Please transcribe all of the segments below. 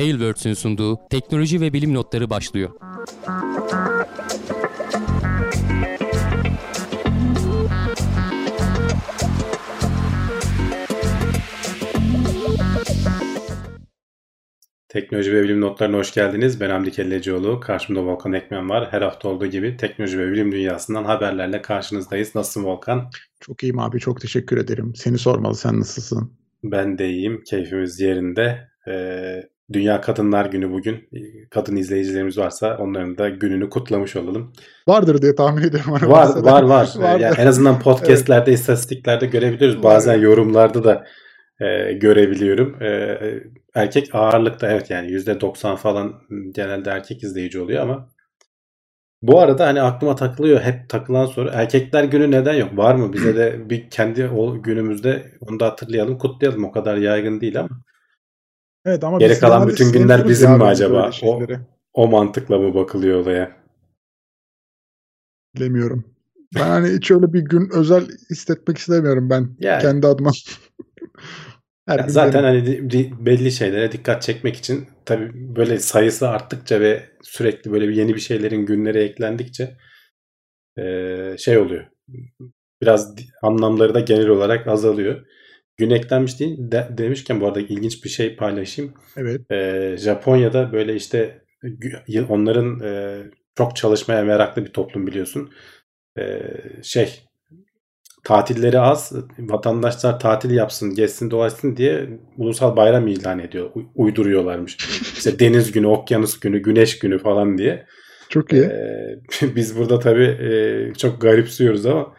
Tailwords'ün sunduğu teknoloji ve bilim notları başlıyor. Teknoloji ve bilim notlarına hoş geldiniz. Ben Hamdi Kellecioğlu. Karşımda Volkan Ekmen var. Her hafta olduğu gibi teknoloji ve bilim dünyasından haberlerle karşınızdayız. Nasılsın Volkan? Çok iyiyim abi. Çok teşekkür ederim. Seni sormalı. Sen nasılsın? Ben de iyiyim. Keyfimiz yerinde. Ee, Dünya Kadınlar Günü bugün. Kadın izleyicilerimiz varsa onların da gününü kutlamış olalım. Vardır diye tahmin ediyorum. Var var var. yani en azından podcastlerde, evet. istatistiklerde görebiliyoruz. Bazen yorumlarda da e, görebiliyorum. E, erkek ağırlıkta evet yani %90 falan genelde erkek izleyici oluyor ama bu arada hani aklıma takılıyor hep takılan soru erkekler günü neden yok? Var mı? Bize de bir kendi o günümüzde onu da hatırlayalım, kutlayalım. O kadar yaygın değil ama. Evet ama Geri kalan bütün günler bizim mi acaba? O, o mantıkla mı bakılıyor olaya? Bilemiyorum. Ben hani hiç öyle bir gün özel hissetmek istemiyorum ben yani. kendi adıma. Her zaten hani belli şeylere dikkat çekmek için tabii böyle sayısı arttıkça ve sürekli böyle bir yeni bir şeylerin günlere eklendikçe şey oluyor. Biraz anlamları da genel olarak azalıyor. Gün eklenmiş değil de, demişken bu arada ilginç bir şey paylaşayım. Evet. Ee, Japonya'da böyle işte onların e, çok çalışmaya meraklı bir toplum biliyorsun. Ee, şey tatilleri az, vatandaşlar tatil yapsın, gezsin, dolaşsın diye ulusal bayram ilan ediyor. Uyduruyorlarmış. İşte deniz günü, okyanus günü, güneş günü falan diye. Çok iyi. Ee, biz burada tabii e, çok garipsiyoruz ama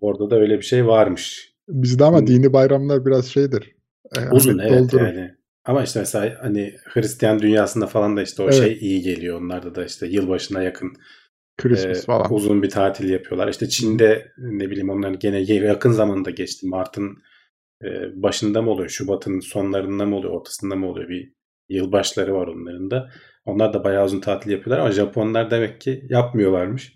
orada da öyle bir şey varmış. Bizde ama dini bayramlar biraz şeydir. E, Uzun evet doldurur. yani. Ama işte mesela hani Hristiyan dünyasında falan da işte o evet. şey iyi geliyor. Onlarda da işte yılbaşına yakın Christmas e, falan. Uzun bir tatil yapıyorlar. İşte Çin'de ne bileyim onların gene yakın zamanda geçti. Mart'ın e, başında mı oluyor? Şubat'ın sonlarında mı oluyor? Ortasında mı oluyor? Bir yılbaşları var onların da. Onlar da bayağı uzun tatil yapıyorlar ama Japonlar demek ki yapmıyorlarmış.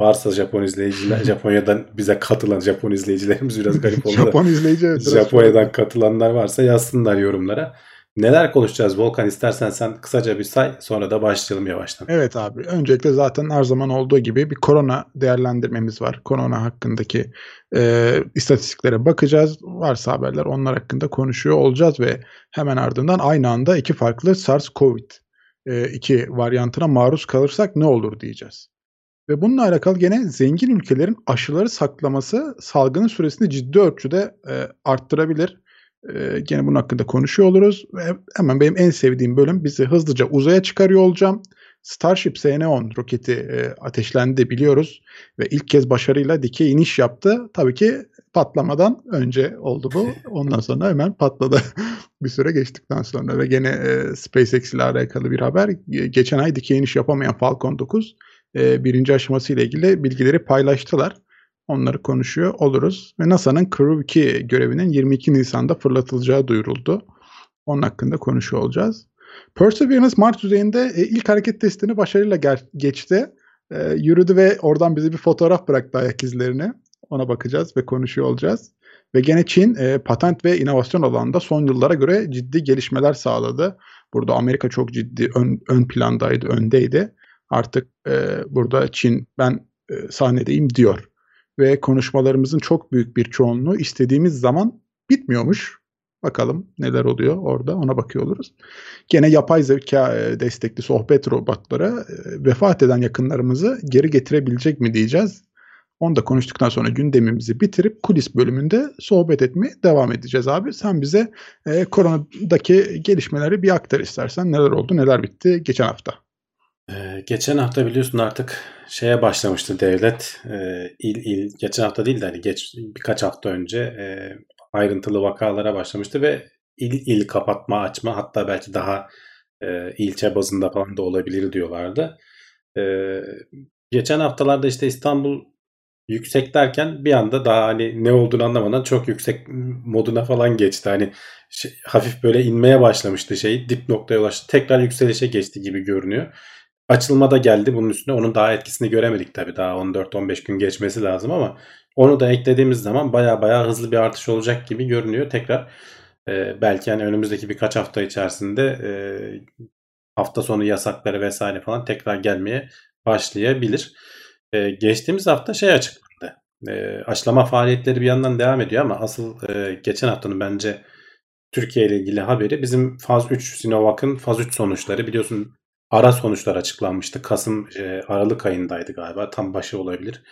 Varsa Japon izleyiciler, Japonya'dan bize katılan Japon izleyicilerimiz biraz garip oldu. Japon izleyici evet, Japonya'dan katılanlar varsa yazsınlar yorumlara. Neler konuşacağız Volkan istersen sen kısaca bir say sonra da başlayalım yavaştan. Evet abi öncelikle zaten her zaman olduğu gibi bir korona değerlendirmemiz var. Korona hakkındaki e, istatistiklere bakacağız. Varsa haberler onlar hakkında konuşuyor olacağız ve hemen ardından aynı anda iki farklı SARS-CoV 2 e, varyantına maruz kalırsak ne olur diyeceğiz. Ve bununla alakalı gene zengin ülkelerin aşıları saklaması salgının süresini ciddi ölçüde e, arttırabilir. E, gene bunun hakkında konuşuyor oluruz. Ve hemen benim en sevdiğim bölüm bizi hızlıca uzaya çıkarıyor olacağım. Starship SN-10 roketi e, ateşlendi biliyoruz ve ilk kez başarıyla dikey iniş yaptı. Tabii ki patlamadan önce oldu bu. Ondan sonra hemen patladı bir süre geçtikten sonra ve gene e, SpaceX ile alakalı bir haber. Geçen ay dikey iniş yapamayan Falcon 9 e, birinci aşaması ile ilgili bilgileri paylaştılar. Onları konuşuyor oluruz. Ve NASA'nın Crew 2 görevinin 22 Nisan'da fırlatılacağı duyuruldu. Onun hakkında konuşuyor olacağız. Perseverance Mars yüzeyinde e, ilk hareket testini başarıyla geçti. E, yürüdü ve oradan bize bir fotoğraf bıraktı ayak izlerini. Ona bakacağız ve konuşuyor olacağız. Ve gene Çin e, patent ve inovasyon alanında son yıllara göre ciddi gelişmeler sağladı. Burada Amerika çok ciddi ön, ön plandaydı, öndeydi. Artık e, burada Çin ben e, sahnedeyim diyor ve konuşmalarımızın çok büyük bir çoğunluğu istediğimiz zaman bitmiyormuş. Bakalım neler oluyor orada ona bakıyor oluruz. Gene yapay zeka e, destekli sohbet robotları e, vefat eden yakınlarımızı geri getirebilecek mi diyeceğiz. Onu da konuştuktan sonra gündemimizi bitirip kulis bölümünde sohbet etmeye devam edeceğiz abi. Sen bize e, koronadaki gelişmeleri bir aktar istersen. Neler oldu, neler bitti geçen hafta. Ee, geçen hafta biliyorsun artık şeye başlamıştı devlet. Ee, il il geçen hafta değil de hani geç birkaç hafta önce e, ayrıntılı vakalara başlamıştı ve il il kapatma açma hatta belki daha e, ilçe bazında falan da olabilir diyorlardı. E, geçen haftalarda işte İstanbul yüksek derken bir anda daha hani ne olduğunu anlamadan çok yüksek moduna falan geçti. Hani şey, hafif böyle inmeye başlamıştı şey dip noktaya ulaştı tekrar yükselişe geçti gibi görünüyor açılma da geldi bunun üstüne. Onun daha etkisini göremedik tabii. Daha 14-15 gün geçmesi lazım ama onu da eklediğimiz zaman baya baya hızlı bir artış olacak gibi görünüyor. Tekrar E, belki yani önümüzdeki birkaç hafta içerisinde e, hafta sonu yasakları vesaire falan tekrar gelmeye başlayabilir. E, geçtiğimiz hafta şey açıklandı. E, aşılama faaliyetleri bir yandan devam ediyor ama asıl e, geçen haftanın bence Türkiye ile ilgili haberi bizim faz 3 Sinovac'ın faz 3 sonuçları biliyorsun ara sonuçlar açıklanmıştı. Kasım e, Aralık ayındaydı galiba. Tam başı olabilir.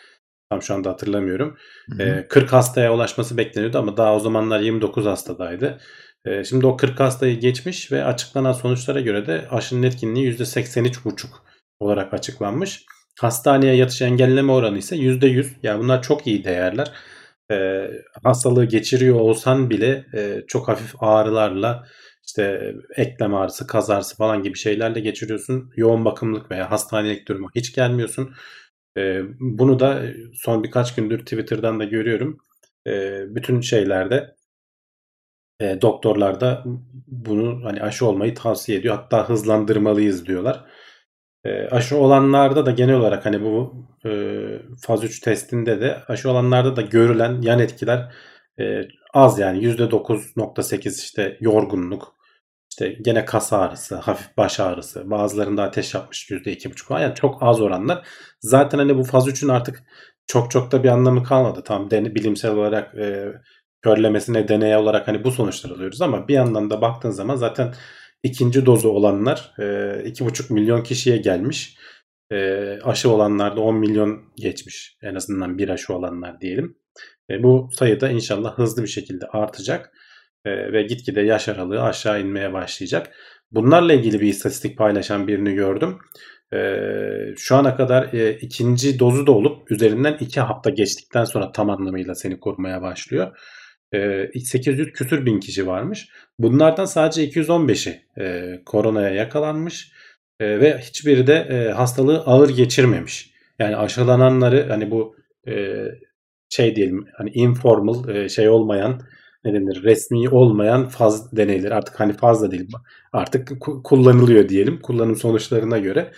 Tam şu anda hatırlamıyorum. Hı hı. E, 40 hastaya ulaşması bekleniyordu ama daha o zamanlar 29 hastadaydı. E, şimdi o 40 hastayı geçmiş ve açıklanan sonuçlara göre de aşının etkinliği %83,5 olarak açıklanmış. Hastaneye yatış engelleme oranı ise %100. Yani bunlar çok iyi değerler. E, hastalığı geçiriyor olsan bile e, çok hafif ağrılarla işte eklem ağrısı, kaz ağrısı falan gibi şeylerle geçiriyorsun. Yoğun bakımlık veya hastanelik duruma hiç gelmiyorsun. E, bunu da son birkaç gündür Twitter'dan da görüyorum. E, bütün şeylerde e, doktorlar da bunu hani aşı olmayı tavsiye ediyor. Hatta hızlandırmalıyız diyorlar. E, aşı olanlarda da genel olarak hani bu e, faz 3 testinde de aşı olanlarda da görülen yan etkiler e, az yani %9.8 işte yorgunluk, işte gene kas ağrısı, hafif baş ağrısı, bazılarında ateş yapmış %2.5 falan. Yani çok az oranlar. Zaten hani bu faz 3'ün artık çok çok da bir anlamı kalmadı. Tam deni, bilimsel olarak e, körlemesine deney olarak hani bu sonuçlar alıyoruz ama bir yandan da baktığın zaman zaten ikinci dozu olanlar e, 2,5 milyon kişiye gelmiş. E, aşı olanlar da 10 milyon geçmiş. En azından bir aşı olanlar diyelim. E, bu sayı da inşallah hızlı bir şekilde artacak e, ve gitgide yaş aralığı aşağı inmeye başlayacak. Bunlarla ilgili bir istatistik paylaşan birini gördüm. E, şu ana kadar e, ikinci dozu da olup üzerinden iki hafta geçtikten sonra tam anlamıyla seni korumaya başlıyor. E, 800 küsür bin kişi varmış. Bunlardan sadece 215'i e, koronaya yakalanmış e, ve hiçbiri de e, hastalığı ağır geçirmemiş. Yani aşılananları hani bu e, şey diyelim hani informal e, şey olmayan ne denir resmi olmayan faz deneyleri artık hani fazla değil artık kullanılıyor diyelim kullanım sonuçlarına göre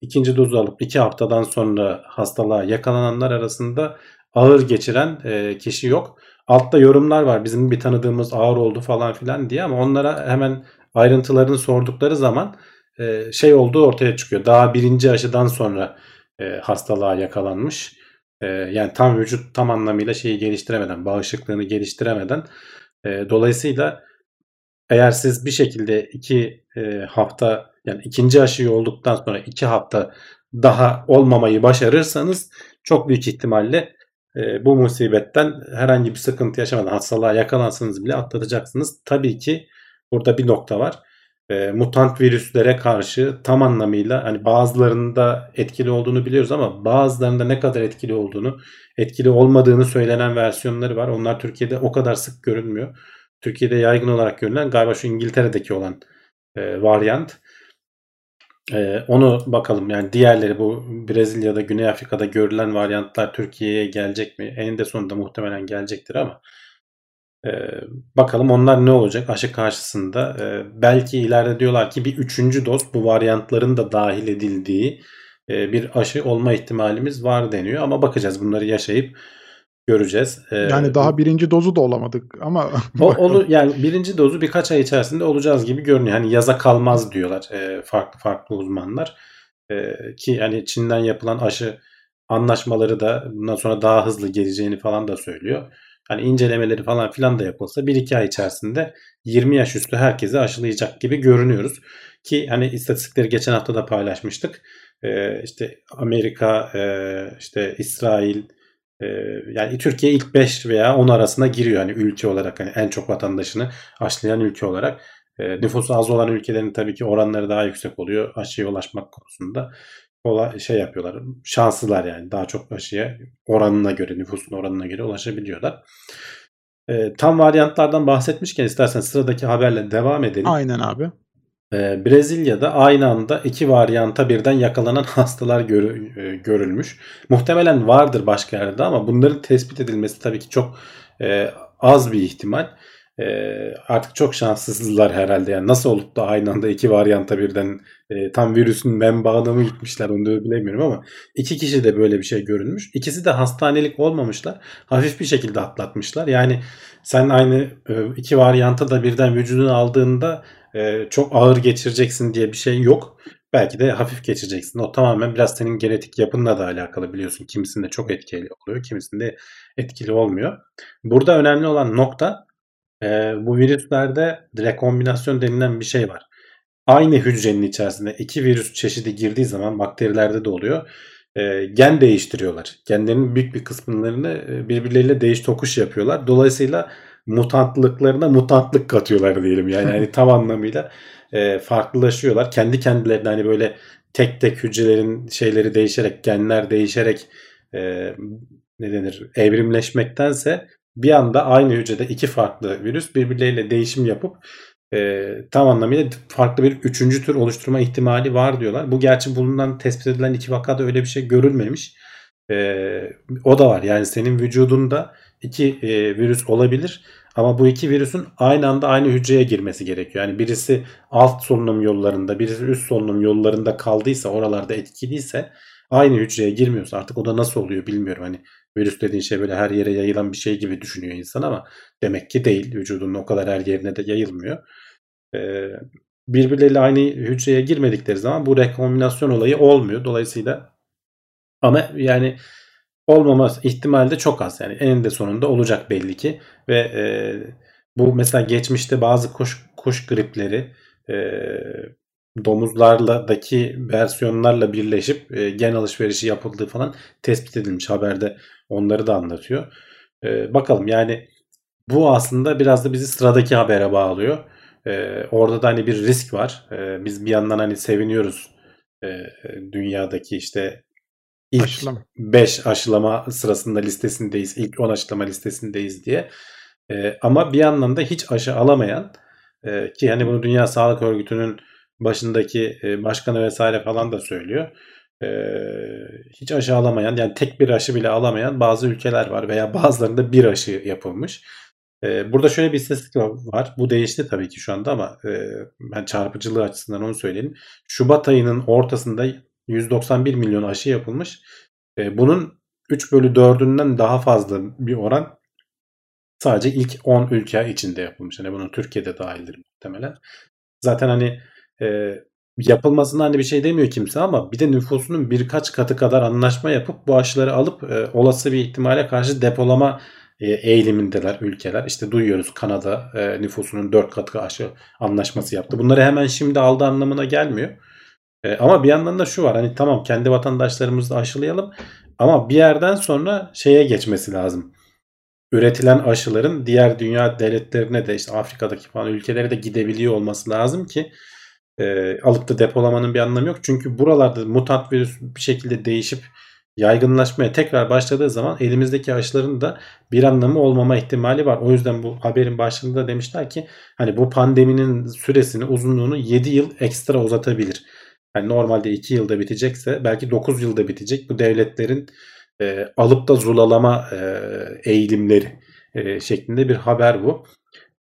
ikinci dozu alıp iki haftadan sonra hastalığa yakalananlar arasında ağır geçiren e, kişi yok. Altta yorumlar var bizim bir tanıdığımız ağır oldu falan filan diye ama onlara hemen ayrıntılarını sordukları zaman e, şey olduğu ortaya çıkıyor. Daha birinci aşıdan sonra hastalığa yakalanmış e, yani tam vücut tam anlamıyla şeyi geliştiremeden, bağışıklığını geliştiremeden e, dolayısıyla eğer siz bir şekilde iki e, hafta yani ikinci aşıyı olduktan sonra iki hafta daha olmamayı başarırsanız çok büyük ihtimalle e, bu musibetten herhangi bir sıkıntı yaşamadan hastalığa yakalansanız bile atlatacaksınız. Tabii ki burada bir nokta var e, mutant virüslere karşı tam anlamıyla hani bazılarında etkili olduğunu biliyoruz ama bazılarında ne kadar etkili olduğunu, etkili olmadığını söylenen versiyonları var. Onlar Türkiye'de o kadar sık görünmüyor. Türkiye'de yaygın olarak görülen galiba şu İngiltere'deki olan e, varyant. E, onu bakalım yani diğerleri bu Brezilya'da, Güney Afrika'da görülen varyantlar Türkiye'ye gelecek mi? Eninde sonunda muhtemelen gelecektir ama ee, bakalım onlar ne olacak aşı karşısında. Ee, belki ileride diyorlar ki bir üçüncü doz bu varyantların da dahil edildiği e, bir aşı olma ihtimalimiz var deniyor. Ama bakacağız bunları yaşayıp göreceğiz. Ee, yani daha birinci dozu da olamadık ama o, olur yani birinci dozu birkaç ay içerisinde olacağız gibi görünüyor. Hani yaza kalmaz diyorlar e, farklı farklı uzmanlar. E, ki yani Çin'den yapılan aşı anlaşmaları da bundan sonra daha hızlı geleceğini falan da söylüyor hani incelemeleri falan filan da yapılsa 1-2 ay içerisinde 20 yaş üstü herkese aşılayacak gibi görünüyoruz. Ki hani istatistikleri geçen hafta da paylaşmıştık. Ee, işte Amerika, e, işte İsrail, e, yani Türkiye ilk 5 veya 10 arasına giriyor hani ülke olarak hani en çok vatandaşını aşılayan ülke olarak. E, nüfusu az olan ülkelerin tabii ki oranları daha yüksek oluyor aşıya ulaşmak konusunda kolay şey yapıyorlar. Şanslılar yani daha çok aşıya oranına göre nüfusun oranına göre ulaşabiliyorlar. E, tam varyantlardan bahsetmişken istersen sıradaki haberle devam edelim. Aynen abi. E, Brezilya'da aynı anda iki varyanta birden yakalanan hastalar gör, e, görülmüş. Muhtemelen vardır başka yerde ama bunların tespit edilmesi tabii ki çok e, az bir ihtimal. Ee, artık çok şanssızlar herhalde. Yani nasıl olup da aynı anda iki varyanta birden e, tam virüsün menbaına mı gitmişler onu da bilemiyorum ama iki kişi de böyle bir şey görünmüş. İkisi de hastanelik olmamışlar. Hafif bir şekilde atlatmışlar. Yani sen aynı e, iki varyanta da birden vücudunu aldığında e, çok ağır geçireceksin diye bir şey yok. Belki de hafif geçireceksin. O tamamen biraz senin genetik yapınla da alakalı biliyorsun. Kimisinde çok etkili oluyor, kimisinde etkili olmuyor. Burada önemli olan nokta e, bu virüslerde rekombinasyon denilen bir şey var. Aynı hücrenin içerisinde iki virüs çeşidi girdiği zaman bakterilerde de oluyor. E, gen değiştiriyorlar. Genlerin büyük bir kısımlarını e, birbirleriyle değiş tokuş yapıyorlar. Dolayısıyla mutantlıklarına mutantlık katıyorlar diyelim. Yani hani tam anlamıyla e, farklılaşıyorlar. Kendi kendilerine hani böyle tek tek hücrelerin şeyleri değişerek, genler değişerek e, ne denir evrimleşmektense bir anda aynı hücrede iki farklı virüs birbirleriyle değişim yapıp e, tam anlamıyla farklı bir üçüncü tür oluşturma ihtimali var diyorlar. Bu gerçi bulunan tespit edilen iki vakada öyle bir şey görülmemiş. E, o da var yani senin vücudunda iki e, virüs olabilir ama bu iki virüsün aynı anda aynı hücreye girmesi gerekiyor. Yani birisi alt solunum yollarında, birisi üst solunum yollarında kaldıysa, oralarda etkiliyse aynı hücreye girmiyorsa artık o da nasıl oluyor bilmiyorum. Hani virüs dediğin şey böyle her yere yayılan bir şey gibi düşünüyor insan ama demek ki değil. Vücudunun o kadar her yerine de yayılmıyor. Ee, birbirleriyle aynı hücreye girmedikleri zaman bu rekombinasyon olayı olmuyor. Dolayısıyla ama yani olmama ihtimali de çok az. Yani eninde sonunda olacak belli ki. Ve e, bu mesela geçmişte bazı kuş, kuş gripleri e, domuzlardaki versiyonlarla birleşip e, gen alışverişi yapıldığı falan tespit edilmiş haberde onları da anlatıyor. E, bakalım yani bu aslında biraz da bizi sıradaki habere bağlıyor. E, orada da hani bir risk var. E, biz bir yandan hani seviniyoruz e, dünyadaki işte ilk Aşılama. 5 aşılama sırasında listesindeyiz. ilk 10 aşılama listesindeyiz diye. E, ama bir yandan da hiç aşı alamayan e, ki hani bunu Dünya Sağlık Örgütü'nün başındaki e, başkanı vesaire falan da söylüyor. E, hiç aşı alamayan yani tek bir aşı bile alamayan bazı ülkeler var veya bazılarında bir aşı yapılmış. E, burada şöyle bir istatistik var. Bu değişti tabii ki şu anda ama ben çarpıcılığı açısından onu söyleyeyim. Şubat ayının ortasında 191 milyon aşı yapılmış. Bunun 3 bölü 4'ünden daha fazla bir oran sadece ilk 10 ülke içinde yapılmış. Yani bunun Türkiye'de dahildir muhtemelen. Zaten hani e, yapılmasına hani bir şey demiyor kimse ama bir de nüfusunun birkaç katı kadar anlaşma yapıp bu aşıları alıp e, olası bir ihtimale karşı depolama e, eğilimindeler ülkeler. İşte duyuyoruz Kanada e, nüfusunun 4 katı aşı anlaşması yaptı. Bunları hemen şimdi aldı anlamına gelmiyor. E, ama bir yandan da şu var hani tamam kendi vatandaşlarımızı aşılayalım ama bir yerden sonra şeye geçmesi lazım. Üretilen aşıların diğer dünya devletlerine de işte Afrika'daki falan ülkelere de gidebiliyor olması lazım ki e, alıp da depolamanın bir anlamı yok. Çünkü buralarda mutant virüs bir şekilde değişip yaygınlaşmaya tekrar başladığı zaman elimizdeki aşıların da bir anlamı olmama ihtimali var. O yüzden bu haberin başında demişler ki hani bu pandeminin süresini uzunluğunu 7 yıl ekstra uzatabilir. Yani normalde 2 yılda bitecekse belki 9 yılda bitecek. Bu devletlerin e, alıp da zulalama e, eğilimleri e, şeklinde bir haber bu.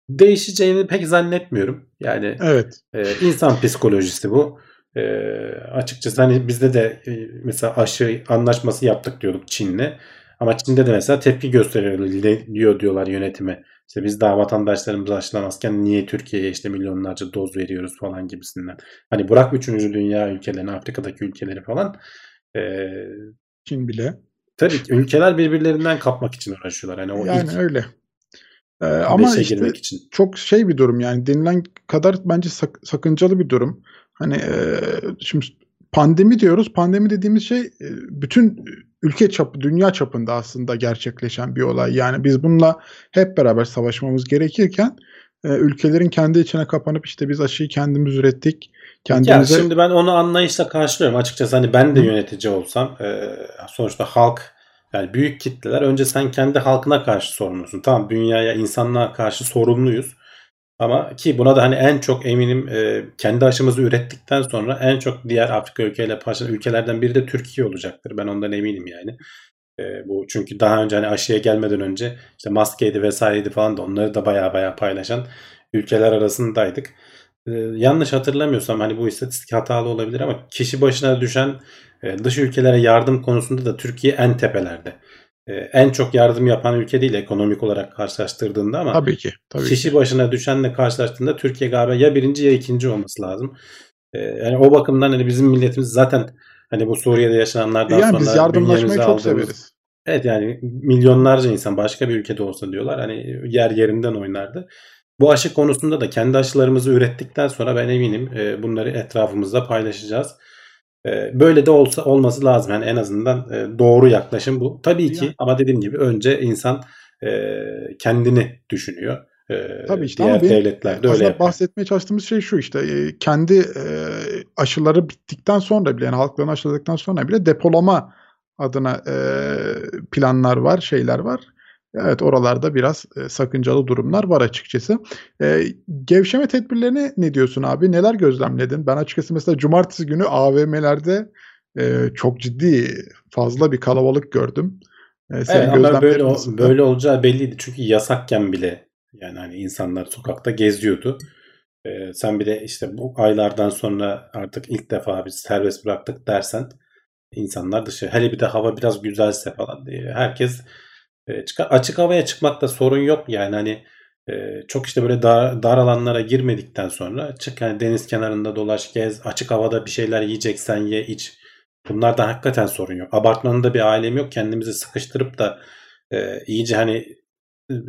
Değişeceğini pek zannetmiyorum. Yani evet. e, insan psikolojisi bu. E, açıkçası hani bizde de e, mesela aşı anlaşması yaptık diyorduk Çin'le. Ama Çin'de de mesela tepki gösteriliyor diyorlar yönetime. İşte biz daha vatandaşlarımızı aşılamazken niye Türkiye'ye işte milyonlarca doz veriyoruz falan gibisinden. Hani bırak 3. dünya ülkelerini, Afrika'daki ülkeleri falan. E, Çin bile. Tabii ki ülkeler birbirlerinden kapmak için uğraşıyorlar. Yani, o yani ilk öyle. Ee, ama işte girmek için. çok şey bir durum yani denilen kadar bence sak- sakıncalı bir durum. Hani e, şimdi pandemi diyoruz. Pandemi dediğimiz şey e, bütün ülke çapı, dünya çapında aslında gerçekleşen bir olay. Yani biz bununla hep beraber savaşmamız gerekirken e, ülkelerin kendi içine kapanıp işte biz aşıyı kendimiz ürettik. Kendimize... Ya şimdi ben onu anlayışla karşılıyorum açıkçası. Hani ben de yönetici olsam e, sonuçta halk yani büyük kitleler önce sen kendi halkına karşı sorumlusun. Tamam dünyaya, insanlığa karşı sorumluyuz. Ama ki buna da hani en çok eminim e, kendi aşımızı ürettikten sonra en çok diğer Afrika ülkeyle paylaşan ülkelerden biri de Türkiye olacaktır. Ben ondan eminim yani. E, bu çünkü daha önce hani aşıya gelmeden önce işte maskeydi vesaireydi falan da onları da baya baya paylaşan ülkeler arasındaydık. E, yanlış hatırlamıyorsam hani bu istatistik hatalı olabilir ama kişi başına düşen e, dış ülkelere yardım konusunda da Türkiye en tepelerde. E, en çok yardım yapan ülke değil ekonomik olarak karşılaştırdığında ama Tabii ki. Tabii kişi ki. başına düşenle karşılaştığında Türkiye galiba ya birinci ya ikinci olması lazım. E, yani o bakımdan hani bizim milletimiz zaten hani bu Suriye'de yaşananlardan Yani sonra biz yardımlaşmayı çok aldığımız- severiz. Evet yani milyonlarca insan başka bir ülkede olsa diyorlar hani yer yerinden oynardı. Bu aşı konusunda da kendi aşılarımızı ürettikten sonra ben eminim e, bunları etrafımızda paylaşacağız. E, böyle de olsa olması lazım. Yani en azından e, doğru yaklaşım bu. Tabii ki ama dediğim gibi önce insan e, kendini düşünüyor. E, Tabii işte diğer ama benim devletler de öyle aslında yapıyor. bahsetmeye çalıştığımız şey şu işte e, kendi e, aşıları bittikten sonra bile yani halklarını aşıladıktan sonra bile depolama adına e, planlar var, şeyler var. Evet oralarda biraz e, sakıncalı durumlar var açıkçası. E, gevşeme tedbirlerine ne diyorsun abi? Neler gözlemledin? Ben açıkçası mesela cumartesi günü AVM'lerde e, çok ciddi fazla bir kalabalık gördüm. E, senin Evet, ama böyle nasıldı? böyle olacağı belliydi. Çünkü yasakken bile yani hani insanlar sokakta geziyordu. Ee, sen bir de işte bu aylardan sonra artık ilk defa biz serbest bıraktık dersen insanlar dışarı hele bir de hava biraz güzelse falan diye herkes e. Açık havaya çıkmakta sorun yok yani hani e, çok işte böyle dar, dar alanlara girmedikten sonra çık yani deniz kenarında dolaş gez açık havada bir şeyler yiyeceksen ye iç. Bunlarda hakikaten sorun yok. Abartmanın da bir alemi yok. Kendimizi sıkıştırıp da e, iyice hani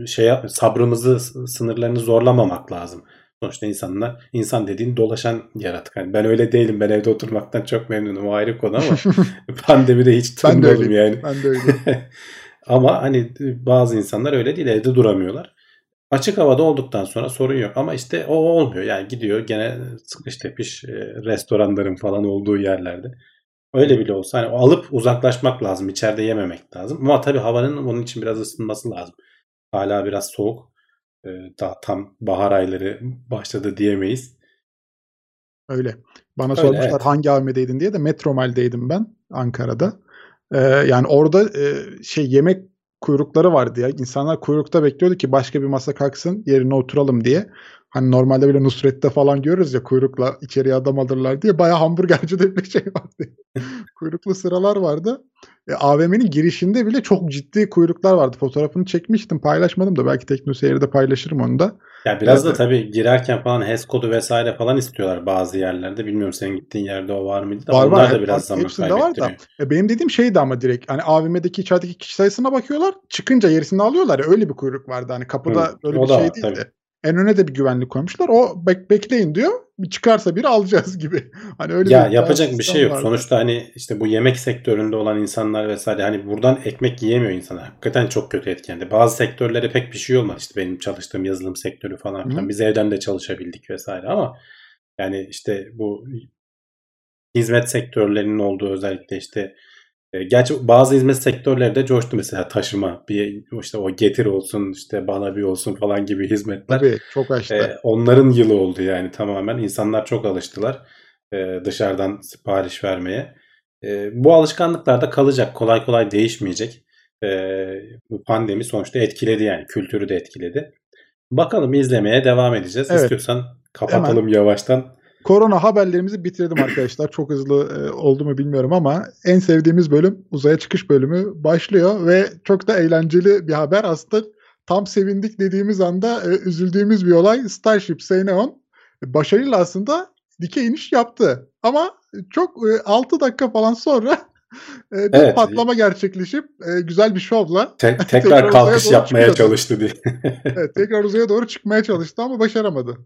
şey yap- sabrımızı sınırlarını zorlamamak lazım. Sonuçta insanlar insan dediğin dolaşan yaratık. Hani ben öyle değilim. Ben evde oturmaktan çok memnunum. O ayrı konu ama pandemide hiç öyleyim. yani. Ben de öyle. Ama hani bazı insanlar öyle değil. Evde duramıyorlar. Açık havada olduktan sonra sorun yok. Ama işte o olmuyor. Yani gidiyor gene sıkış tepiş e, restoranların falan olduğu yerlerde. Öyle bile olsa hani alıp uzaklaşmak lazım. İçeride yememek lazım. Ama tabii havanın onun için biraz ısınması lazım. Hala biraz soğuk. E, daha tam bahar ayları başladı diyemeyiz. Öyle. Bana Öyle, sormuşlar evet. hangi AVM'deydin diye de Metromal'deydim ben Ankara'da. Ee, yani orada e, şey yemek kuyrukları vardı ya. İnsanlar kuyrukta bekliyordu ki başka bir masa kalksın yerine oturalım diye. Hani normalde böyle Nusret'te falan görürüz ya kuyrukla içeriye adam alırlar diye. Bayağı hamburgercide bir şey vardı. Kuyruklu sıralar vardı. E, AVM'nin girişinde bile çok ciddi kuyruklar vardı. Fotoğrafını çekmiştim paylaşmadım da belki Teknoseyir'de paylaşırım onu da. Ya biraz Evet. da tabii girerken falan HES kodu vesaire falan istiyorlar bazı yerlerde. Bilmiyorum senin gittiğin yerde o var mıydı da Var, onlar var. da biraz zaman hepsinde var da. E, benim dediğim şeydi ama direkt hani AVM'deki içerideki kişi sayısına bakıyorlar. Çıkınca gerisini alıyorlar ya öyle bir kuyruk vardı. Hani kapıda Hı, böyle bir şey değildi. tabii. En öne de bir güvenlik koymuşlar. O bek- bekleyin diyor. Bir çıkarsa biri alacağız gibi. Hani öyle Ya bir yapacak bir şey yok. vardı. Sonuçta hani işte bu yemek sektöründe olan insanlar vesaire hani buradan ekmek yiyemiyor insanlar. Hakikaten çok kötü etkendi. Bazı sektörlere pek bir şey olmadı. İşte benim çalıştığım yazılım sektörü falan filan. Hı. Biz evden de çalışabildik vesaire ama yani işte bu hizmet sektörlerinin olduğu özellikle işte gerçi bazı hizmet sektörleri de coştu mesela taşıma bir işte o getir olsun işte bana bir olsun falan gibi hizmetler. Tabii çok açtı. E, onların yılı oldu yani tamamen. İnsanlar çok alıştılar e, dışarıdan sipariş vermeye. E, bu alışkanlıklar da kalacak. Kolay kolay değişmeyecek. E, bu pandemi sonuçta etkiledi yani. Kültürü de etkiledi. Bakalım izlemeye devam edeceğiz. Evet. İstiyorsan kapatalım yavaştan. Korona haberlerimizi bitirdim arkadaşlar. Çok hızlı e, oldu mu bilmiyorum ama en sevdiğimiz bölüm uzaya çıkış bölümü başlıyor ve çok da eğlenceli bir haber. Aslında tam sevindik dediğimiz anda e, üzüldüğümüz bir olay. Starship Xenon başarıyla aslında dikey iniş yaptı. Ama çok e, 6 dakika falan sonra e, bir Evet. patlama gerçekleşip e, güzel bir şovla Te- tekrar Tekrar kalkış yapmaya çıkıyordu. çalıştı diye. evet, tekrar uzaya doğru çıkmaya çalıştı ama başaramadı.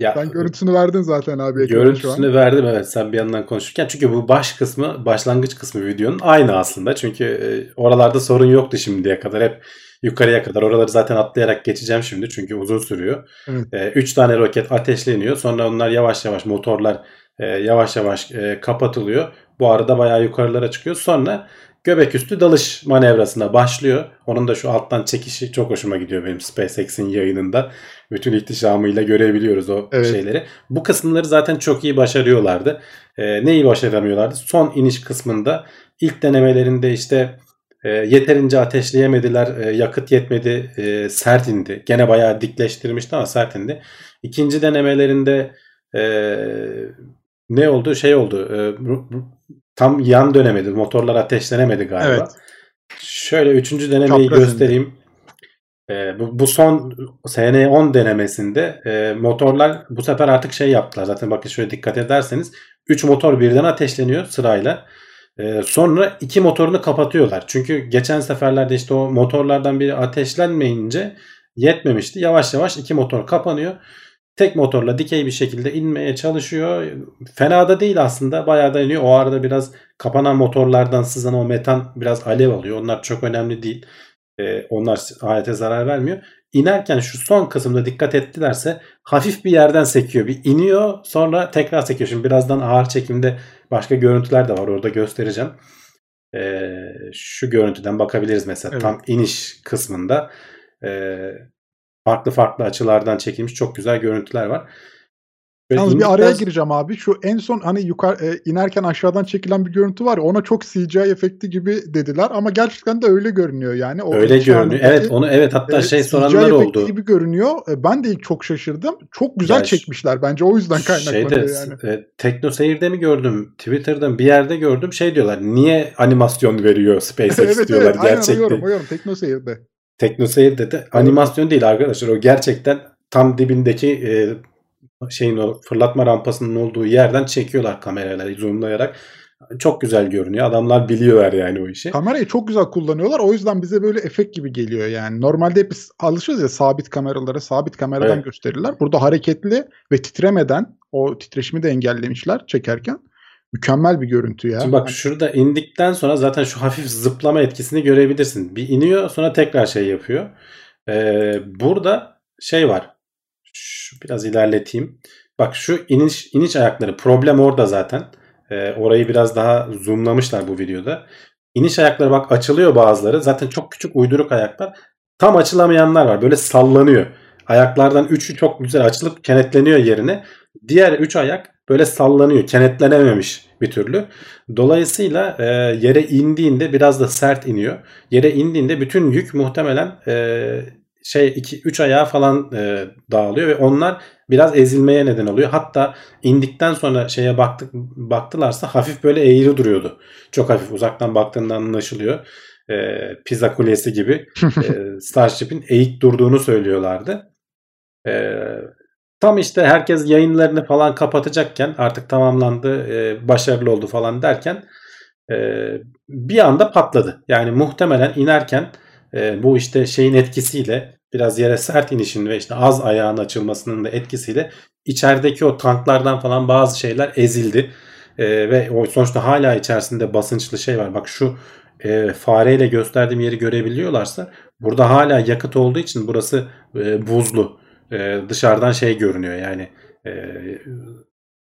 Ya, Sen görüntüsünü verdin zaten abi. ekrana şu an. Görüntüsünü verdim evet sen bir yandan konuşurken. Çünkü bu baş kısmı, başlangıç kısmı videonun aynı aslında. Çünkü e, oralarda sorun yoktu şimdiye kadar. Hep yukarıya kadar. Oraları zaten atlayarak geçeceğim şimdi. Çünkü uzun sürüyor. Evet. E, üç tane roket ateşleniyor. Sonra onlar yavaş yavaş motorlar e, yavaş yavaş e, kapatılıyor. Bu arada bayağı yukarılara çıkıyor. Sonra göbek üstü dalış manevrasına başlıyor. Onun da şu alttan çekişi çok hoşuma gidiyor benim SpaceX'in yayınında. Bütün ihtişamıyla görebiliyoruz o Evet. şeyleri. Bu kısımları zaten çok iyi başarıyorlardı. E, neyi başaramıyorlardı? Son iniş kısmında ilk denemelerinde işte E, yeterince ateşleyemediler. E, yakıt yetmedi. E, sert indi. Gene bayağı dikleştirmişti ama sert indi. İkinci denemelerinde e, ne oldu? Şey oldu. E, tam yan dönemedi. Motorlar ateşlenemedi galiba. Evet. Şöyle üçüncü denemeyi Çapraz göstereyim. Indi. E, bu, bu son SN10 denemesinde e, motorlar bu sefer artık şey yaptılar. Zaten bakın şöyle dikkat ederseniz 3 motor birden ateşleniyor sırayla. E, sonra iki motorunu kapatıyorlar. Çünkü geçen seferlerde işte o motorlardan biri ateşlenmeyince yetmemişti. Yavaş yavaş iki motor kapanıyor. Tek motorla dikey bir şekilde inmeye çalışıyor. Fena da değil aslında. Bayağı da iniyor. O arada biraz kapanan motorlardan sızan o metan biraz alev alıyor. Onlar çok önemli değil. Ee, onlar alete zarar vermiyor. İnerken şu son kısımda dikkat ettilerse hafif bir yerden sekiyor. Bir iniyor sonra tekrar sekiyor. Şimdi birazdan ağır çekimde başka görüntüler de var. Orada göstereceğim. Ee, şu görüntüden bakabiliriz mesela. Evet. Tam iniş kısmında. Ee, farklı farklı açılardan çekilmiş çok güzel görüntüler var. Böyle Yalnız bir araya gireceğim abi. Şu en son hani yukarı e, inerken aşağıdan çekilen bir görüntü var ya ona çok CGI efekti gibi dediler ama gerçekten de öyle görünüyor yani. O öyle görünüyor. Evet onu evet hatta e, şey soranlar CGI oldu. gibi görünüyor. E, ben de çok şaşırdım. Çok güzel ya, çekmişler bence o yüzden kaynaklanıyor şeyde, yani. E, Tekno Seyir'de mi gördüm? Twitter'dan bir yerde gördüm. Şey diyorlar. Niye animasyon veriyor SpaceX evet, diyorlar evet, gerçekten. Aynen uyuyorum, uyuyorum. Tekno Seyir'de. Tekno Seyir'de de animasyon değil arkadaşlar. O gerçekten tam dibindeki e, şeyin o fırlatma rampasının olduğu yerden çekiyorlar kameraları zoomlayarak. Çok güzel görünüyor. Adamlar biliyorlar yani o işi. Kamerayı çok güzel kullanıyorlar. O yüzden bize böyle efekt gibi geliyor yani. Normalde hep biz alışırız ya sabit kameralara, sabit kameradan evet. gösterirler. Burada hareketli ve titremeden o titreşimi de engellemişler çekerken. Mükemmel bir görüntü ya. Şimdi bak şurada indikten sonra zaten şu hafif zıplama etkisini görebilirsin. Bir iniyor sonra tekrar şey yapıyor. Ee, burada şey var. Şu biraz ilerleteyim. Bak şu iniş iniş ayakları problem orada zaten. Ee, orayı biraz daha zoomlamışlar bu videoda. İniş ayakları bak açılıyor bazıları. Zaten çok küçük uyduruk ayaklar. Tam açılamayanlar var. Böyle sallanıyor. Ayaklardan üçü çok güzel açılıp kenetleniyor yerine. Diğer üç ayak böyle sallanıyor. Kenetlenememiş bir türlü. Dolayısıyla e, yere indiğinde biraz da sert iniyor. Yere indiğinde bütün yük muhtemelen e, şey 2 3 ayağı falan e, dağılıyor ve onlar biraz ezilmeye neden oluyor. Hatta indikten sonra şeye baktık baktılarsa hafif böyle eğri duruyordu. Çok hafif uzaktan baktığında anlaşılıyor. E, pizza kulesi gibi e, Starship'in eğik durduğunu söylüyorlardı. E, tam işte herkes yayınlarını falan kapatacakken artık tamamlandı, e, başarılı oldu falan derken e, bir anda patladı. Yani muhtemelen inerken e, bu işte şeyin etkisiyle biraz yere sert inişin ve işte az ayağın açılmasının da etkisiyle içerideki o tanklardan falan bazı şeyler ezildi. Ve sonuçta hala içerisinde basınçlı şey var. Bak şu fareyle gösterdiğim yeri görebiliyorlarsa burada hala yakıt olduğu için burası buzlu. E, dışarıdan şey görünüyor yani e,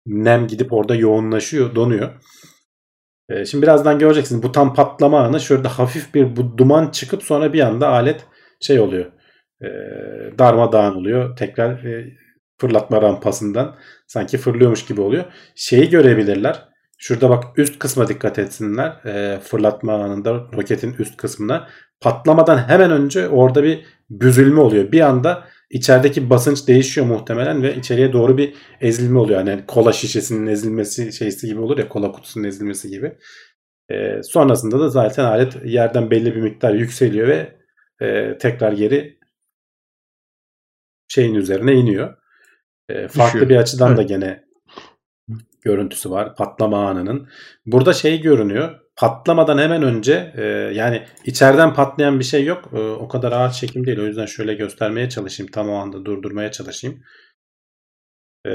nem gidip orada yoğunlaşıyor, donuyor. E, şimdi birazdan göreceksiniz bu tam patlama anı. Şöyle hafif bir bu duman çıkıp sonra bir anda alet şey oluyor. E, darmadağın oluyor. Tekrar e, fırlatma rampasından sanki fırlıyormuş gibi oluyor. Şeyi görebilirler. Şurada bak üst kısma dikkat etsinler. E, fırlatma anında roketin üst kısmına. Patlamadan hemen önce orada bir büzülme oluyor. Bir anda içerideki basınç değişiyor muhtemelen ve içeriye doğru bir ezilme oluyor. Yani kola şişesinin ezilmesi şeysi gibi olur ya kola kutusunun ezilmesi gibi. E, sonrasında da zaten alet yerden belli bir miktar yükseliyor ve e, tekrar geri şeyin üzerine iniyor. E, farklı Düşüyor. bir açıdan evet. da gene görüntüsü var patlama anının. Burada şey görünüyor patlamadan hemen önce e, yani içeriden patlayan bir şey yok. E, o kadar ağır çekim değil. O yüzden şöyle göstermeye çalışayım. Tam o anda durdurmaya çalışayım. E,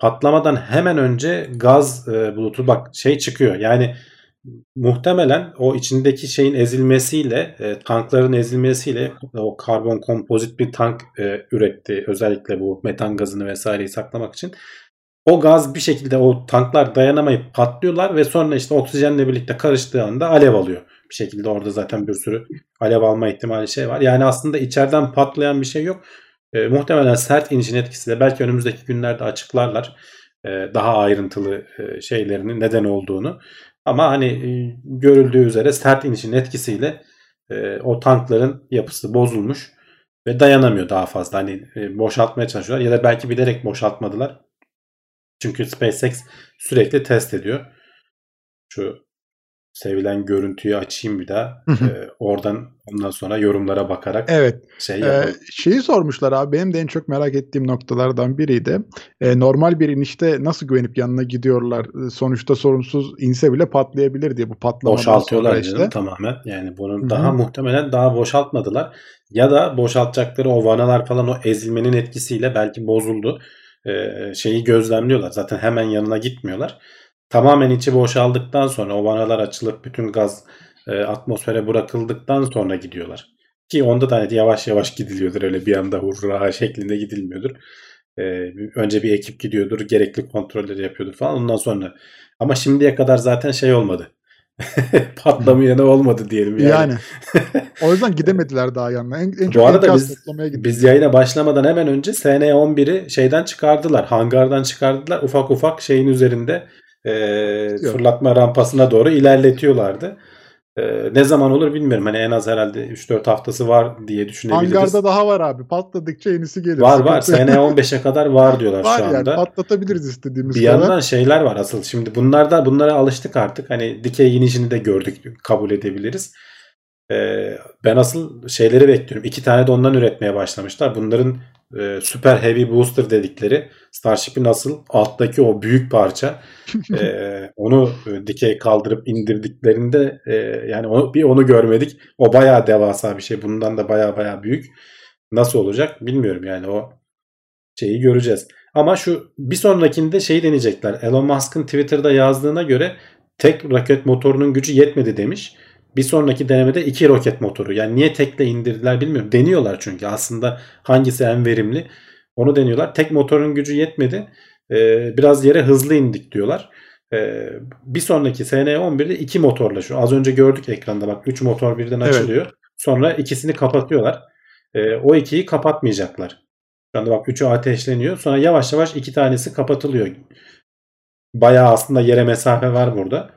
patlamadan hemen önce gaz e, bulutu bak şey çıkıyor. Yani muhtemelen o içindeki şeyin ezilmesiyle e, tankların ezilmesiyle o karbon kompozit bir tank e, üretti. Özellikle bu metan gazını vesaireyi saklamak için o gaz bir şekilde o tanklar dayanamayıp patlıyorlar ve sonra işte oksijenle birlikte karıştığı anda alev alıyor. Bir şekilde orada zaten bir sürü alev alma ihtimali şey var. Yani aslında içeriden patlayan bir şey yok. E, muhtemelen sert inişin etkisiyle belki önümüzdeki günlerde açıklarlar e, daha ayrıntılı e, şeylerini neden olduğunu. Ama hani e, görüldüğü üzere sert inişin etkisiyle e, o tankların yapısı bozulmuş ve dayanamıyor daha fazla. Hani e, boşaltmaya çalışıyorlar ya da belki bilerek boşaltmadılar. Çünkü SpaceX sürekli test ediyor. Şu sevilen görüntüyü açayım bir daha. Hı hı. Ee, oradan ondan sonra yorumlara bakarak Evet. şey Ee, şeyi sormuşlar abi benim de en çok merak ettiğim noktalardan biriydi. Ee, normal bir inişte nasıl güvenip yanına gidiyorlar? Ee, Sonuçta sorunsuz inse bile patlayabilir diye bu patlamadan Boşaltıyorlar sonra canım işte. tamamen. Yani bunu Hı hı. daha muhtemelen daha boşaltmadılar. Ya da boşaltacakları o vanalar falan o ezilmenin etkisiyle belki bozuldu. Ee, şeyi gözlemliyorlar. Zaten hemen yanına gitmiyorlar. Tamamen içi boşaldıktan sonra o vanalar açılıp bütün gaz e, atmosfere bırakıldıktan sonra gidiyorlar. Ki onda da hani yavaş yavaş gidiliyordur öyle bir anda hurra şeklinde gidilmiyordur. Ee, önce bir ekip gidiyordur, gerekli kontrolleri yapıyordur falan ondan sonra. Ama şimdiye kadar zaten şey olmadı. Patlamayanı olmadı diyelim yani. Yani. o yüzden gidemediler daha yanına. En, en Bu arada biz-. Biz yayına başlamadan hemen önce SN11'i şeyden çıkardılar. Hangardan çıkardılar. Ufak ufak şeyin üzerinde e, Yok. fırlatma rampasına doğru ilerletiyorlardı. E, ne zaman olur bilmiyorum. Hani en az herhalde 3-4 haftası var diye düşünebiliriz. Hangarda daha var abi. Patladıkça yenisi gelir. var var. Sıkıntı- SN15'e kadar var diyorlar var şu yani anda. patlatabiliriz istediğimiz Bir kadar. yandan şeyler var asıl. Şimdi bunlarda bunlara alıştık artık. Hani dikey inişini de gördük, kabul edebiliriz. Ee, ben asıl şeyleri bekliyorum. İki tane de ondan üretmeye başlamışlar. Bunların e, Super Heavy Booster dedikleri Starship'in asıl alttaki o büyük parça. Ee, onu e, dikey kaldırıp indirdiklerinde e, yani onu, bir onu görmedik. O bayağı devasa bir şey. Bundan da bayağı bayağı büyük. Nasıl olacak bilmiyorum yani o şeyi göreceğiz. Ama şu bir sonrakinde şeyi deneyecekler. Elon Musk'ın Twitter'da yazdığına göre tek roket motorunun gücü yetmedi demiş. Bir sonraki denemede iki roket motoru. Yani niye tekle indirdiler bilmiyorum. Deniyorlar çünkü aslında hangisi en verimli onu deniyorlar. Tek motorun gücü yetmedi. Ee, biraz yere hızlı indik diyorlar. Ee, bir sonraki SN11'de iki motorla şu az önce gördük ekranda bak 3 motor birden Evet. açılıyor. Sonra ikisini kapatıyorlar. Ee, o ikiyi kapatmayacaklar. Şu anda bak 3'ü ateşleniyor. Sonra yavaş yavaş iki tanesi kapatılıyor. Bayağı aslında yere mesafe var burada.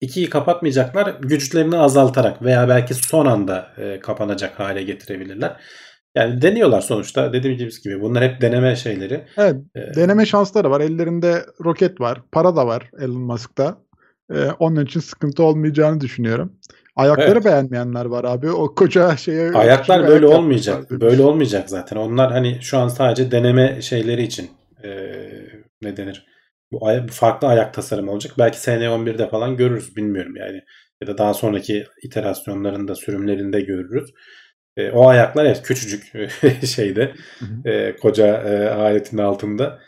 İkiyi kapatmayacaklar. Güçlerini azaltarak veya belki son anda e, kapanacak hale getirebilirler. Yani deniyorlar sonuçta. Dediğimiz gibi bunlar hep deneme şeyleri. Evet, Ee, deneme şansları var. Ellerinde roket var. Para da var Elon Musk'ta. Ee, onun için sıkıntı olmayacağını düşünüyorum. Ayakları Evet. beğenmeyenler var abi. O koca şeye Ayaklar böyle ayak olmayacak. Böyle olmayacak zaten. Onlar hani şu an sadece deneme şeyleri için e, ne denir? Bu, ay- farklı ayak tasarımı olacak. Belki SN11'de falan görürüz bilmiyorum yani. Ya da daha sonraki iterasyonlarında, sürümlerinde görürüz. E, o ayaklar evet küçücük şeyde Hı hı. e, koca e, aletin altında.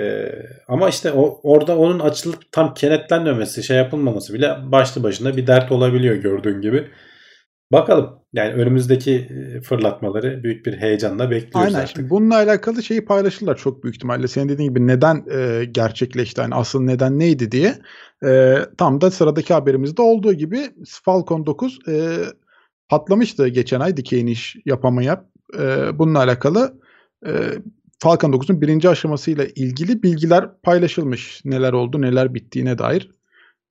E, ama işte o orada onun açılıp tam kenetlenmemesi, şey yapılmaması bile başlı başına bir dert olabiliyor gördüğün gibi. Bakalım. Yani önümüzdeki e, fırlatmaları büyük bir heyecanla bekliyoruz Aynen. artık. Şimdi bununla alakalı şeyi paylaşırlar çok büyük ihtimalle. Senin dediğin gibi neden e, gerçekleşti? Yani asıl neden neydi diye. E, tam da sıradaki haberimizde olduğu gibi Falcon 9 e, patlamıştı geçen ay dikey iniş yapamayıp. E, bununla alakalı e, Falcon 9'un birinci aşamasıyla ilgili bilgiler paylaşılmış. Neler oldu, neler bittiğine dair.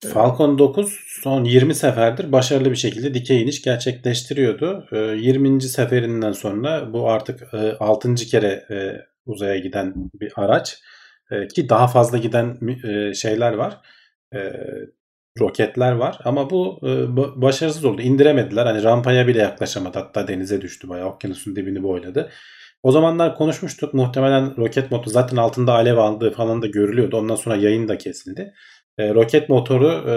Falcon 9 son 20 seferdir başarılı bir şekilde dikey iniş gerçekleştiriyordu. E, 20. seferinden sonra bu artık e, 6. kere e, uzaya giden bir araç. E, ki daha fazla giden e, şeyler var. E, roketler var ama bu e, ba- başarısız oldu. İndiremediler. Hani rampaya bile yaklaşamadı. Hatta denize düştü bayağı. Okyanusun dibini boyladı. O zamanlar konuşmuştuk. Muhtemelen roket motoru zaten altında alev aldığı falan da görülüyordu. Ondan sonra yayın da kesildi. E, roket motoru e,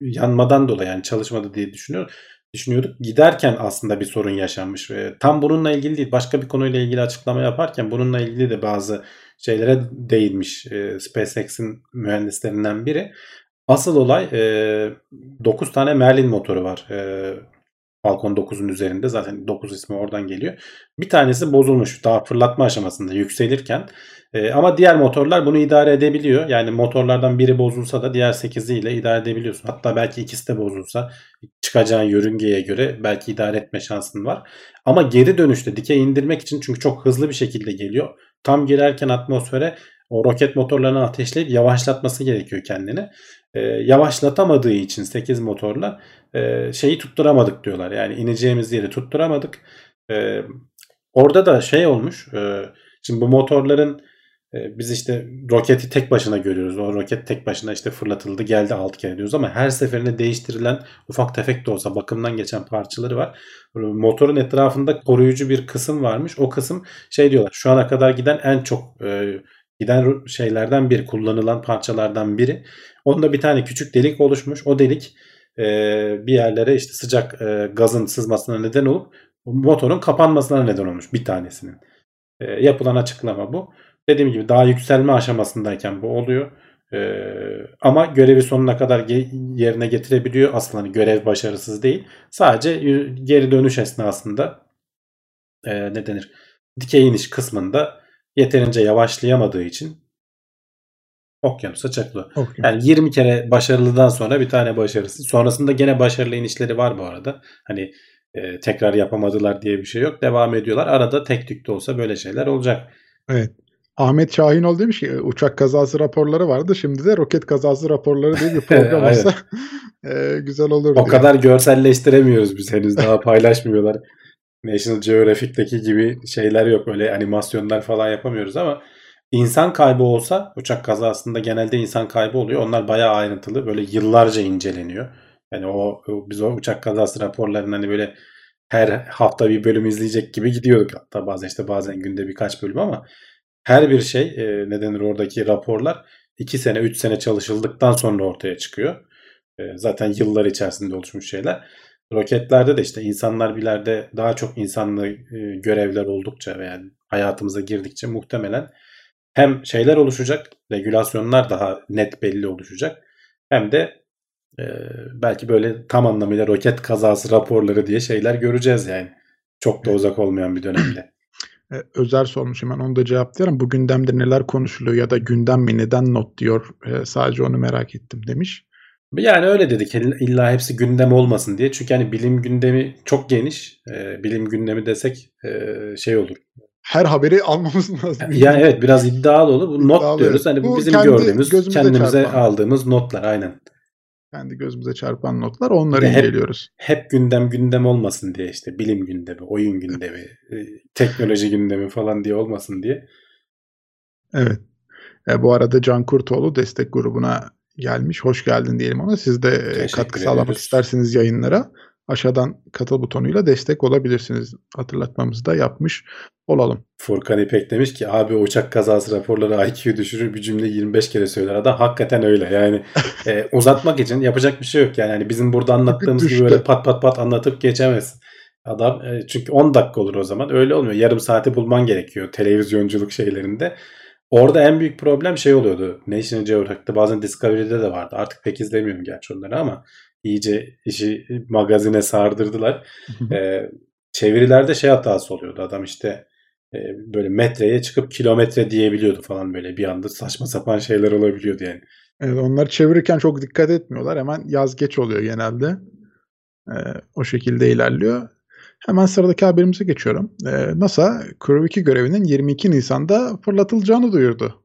yanmadan dolayı yani çalışmadı diye düşünüyor, düşünüyorduk. Giderken aslında bir sorun yaşanmış. E, tam bununla ilgili değil. Başka bir konuyla ilgili açıklama yaparken bununla ilgili de bazı şeylere değinmiş e, SpaceX'in mühendislerinden biri. Asıl olay e, 9 tane Merlin motoru var. E, Falcon 9'un üzerinde zaten 9 ismi oradan geliyor. Bir tanesi bozulmuş daha fırlatma aşamasında yükselirken. E, ama diğer motorlar bunu idare edebiliyor. Yani motorlardan biri bozulsa da diğer 8'i ile idare edebiliyorsun. Hatta belki ikisi de bozulsa çıkacağın yörüngeye göre belki idare etme şansın var. Ama geri dönüşte dikey indirmek için çünkü çok hızlı bir şekilde geliyor. Tam girerken atmosfere o roket motorlarını ateşleyip yavaşlatması gerekiyor kendini. E, yavaşlatamadığı için 8 motorla e, şeyi tutturamadık diyorlar. Yani ineceğimiz yeri tutturamadık. E, orada da şey olmuş. E, şimdi bu motorların biz işte roketi tek başına görüyoruz. O roket tek başına işte fırlatıldı geldi 6 kere diyoruz ama her seferinde değiştirilen ufak tefek de olsa bakımdan geçen parçaları var. Motorun etrafında koruyucu bir kısım varmış. O kısım şey diyorlar şu ana kadar giden en çok e, giden şeylerden bir kullanılan parçalardan biri. Onda bir tane küçük delik oluşmuş. O delik e, bir yerlere işte sıcak e, gazın sızmasına neden olup motorun kapanmasına neden olmuş bir tanesinin. E, yapılan açıklama bu. Dediğim gibi daha yükselme aşamasındayken bu oluyor. Ee, ama görevi sonuna kadar ge- yerine getirebiliyor. Aslında hani görev başarısız değil. Sadece geri dönüş esnasında e, ne denir? Dikey iniş kısmında yeterince yavaşlayamadığı için okyanusa çakılıyor. Okyanus. Yani 20 kere başarılıdan sonra bir tane başarısız. Sonrasında gene başarılı inişleri var bu arada. Hani e, tekrar yapamadılar diye bir şey yok. Devam ediyorlar. Arada tek tük de olsa böyle şeyler olacak. Evet. Ahmet Şahinol demiş ki uçak kazası raporları vardı. Şimdi de roket kazası raporları diye bir program olsa e, güzel olur. O diye. kadar görselleştiremiyoruz biz henüz daha paylaşmıyorlar. National Geographic'teki gibi şeyler yok. Öyle animasyonlar falan yapamıyoruz ama insan kaybı olsa uçak kazasında genelde insan kaybı oluyor. Onlar bayağı ayrıntılı. Böyle yıllarca inceleniyor. Yani o biz o uçak kazası raporlarını hani böyle her hafta bir bölüm izleyecek gibi gidiyorduk. Hatta bazen işte bazen günde birkaç bölüm ama her bir şey e, ne denir oradaki raporlar 2 sene 3 sene çalışıldıktan sonra ortaya çıkıyor. E, zaten yıllar içerisinde oluşmuş şeyler. Roketlerde de işte insanlar bilerde daha çok insanlı e, görevler oldukça veya hayatımıza girdikçe muhtemelen hem şeyler oluşacak, regülasyonlar daha net belli oluşacak. Hem de e, belki böyle tam anlamıyla roket kazası raporları diye şeyler göreceğiz yani. Çok da uzak olmayan bir dönemde. E, Özer sormuş hemen onu da cevaplayalım. Bu gündemde neler konuşuluyor ya da gündem mi neden not diyor. E, sadece onu merak ettim demiş. Yani öyle dedik illa hepsi gündem olmasın diye. Çünkü hani bilim gündemi çok geniş. E, bilim gündemi desek e, şey olur. Her haberi almamız lazım. Yani evet biraz iddialı olur. Bu not diyoruz. Hani bu bizim gördüğümüz, kendimize çarpan. aldığımız notlar aynen kendi gözümüze çarpan notlar onları hep, inceliyoruz. Hep gündem gündem olmasın diye işte bilim gündemi, oyun gündemi, e, teknoloji gündemi falan diye olmasın diye. Evet. E, bu arada Can Kurtoğlu destek grubuna gelmiş. Hoş geldin diyelim ona. Siz de e, Teşekkür katkı ediyoruz. sağlamak isterseniz yayınlara aşağıdan katıl butonuyla destek olabilirsiniz. Hatırlatmamızı da yapmış olalım. Furkan İpek demiş ki abi uçak kazası raporları IQ düşürür bir cümle 25 kere söyler adam. Hakikaten öyle yani e, uzatmak için yapacak bir şey yok yani. yani bizim burada anlattığımız gibi böyle pat pat pat anlatıp geçemez. Adam e, çünkü 10 dakika olur o zaman öyle olmuyor. Yarım saati bulman gerekiyor televizyonculuk şeylerinde. Orada en büyük problem şey oluyordu. National Geographic'te bazen Discovery'de de vardı. Artık pek izlemiyorum gerçi onları ama iyice işi magazine sardırdılar. ee, çevirilerde şey hatası oluyordu. Adam işte e, böyle metreye çıkıp kilometre diyebiliyordu falan böyle bir anda saçma sapan şeyler olabiliyordu yani. Evet, onları çevirirken çok dikkat etmiyorlar. Hemen yaz geç oluyor genelde. Ee, o şekilde ilerliyor. Hemen sıradaki haberimize geçiyorum. Ee, NASA Crew 2 görevinin 22 Nisan'da fırlatılacağını duyurdu.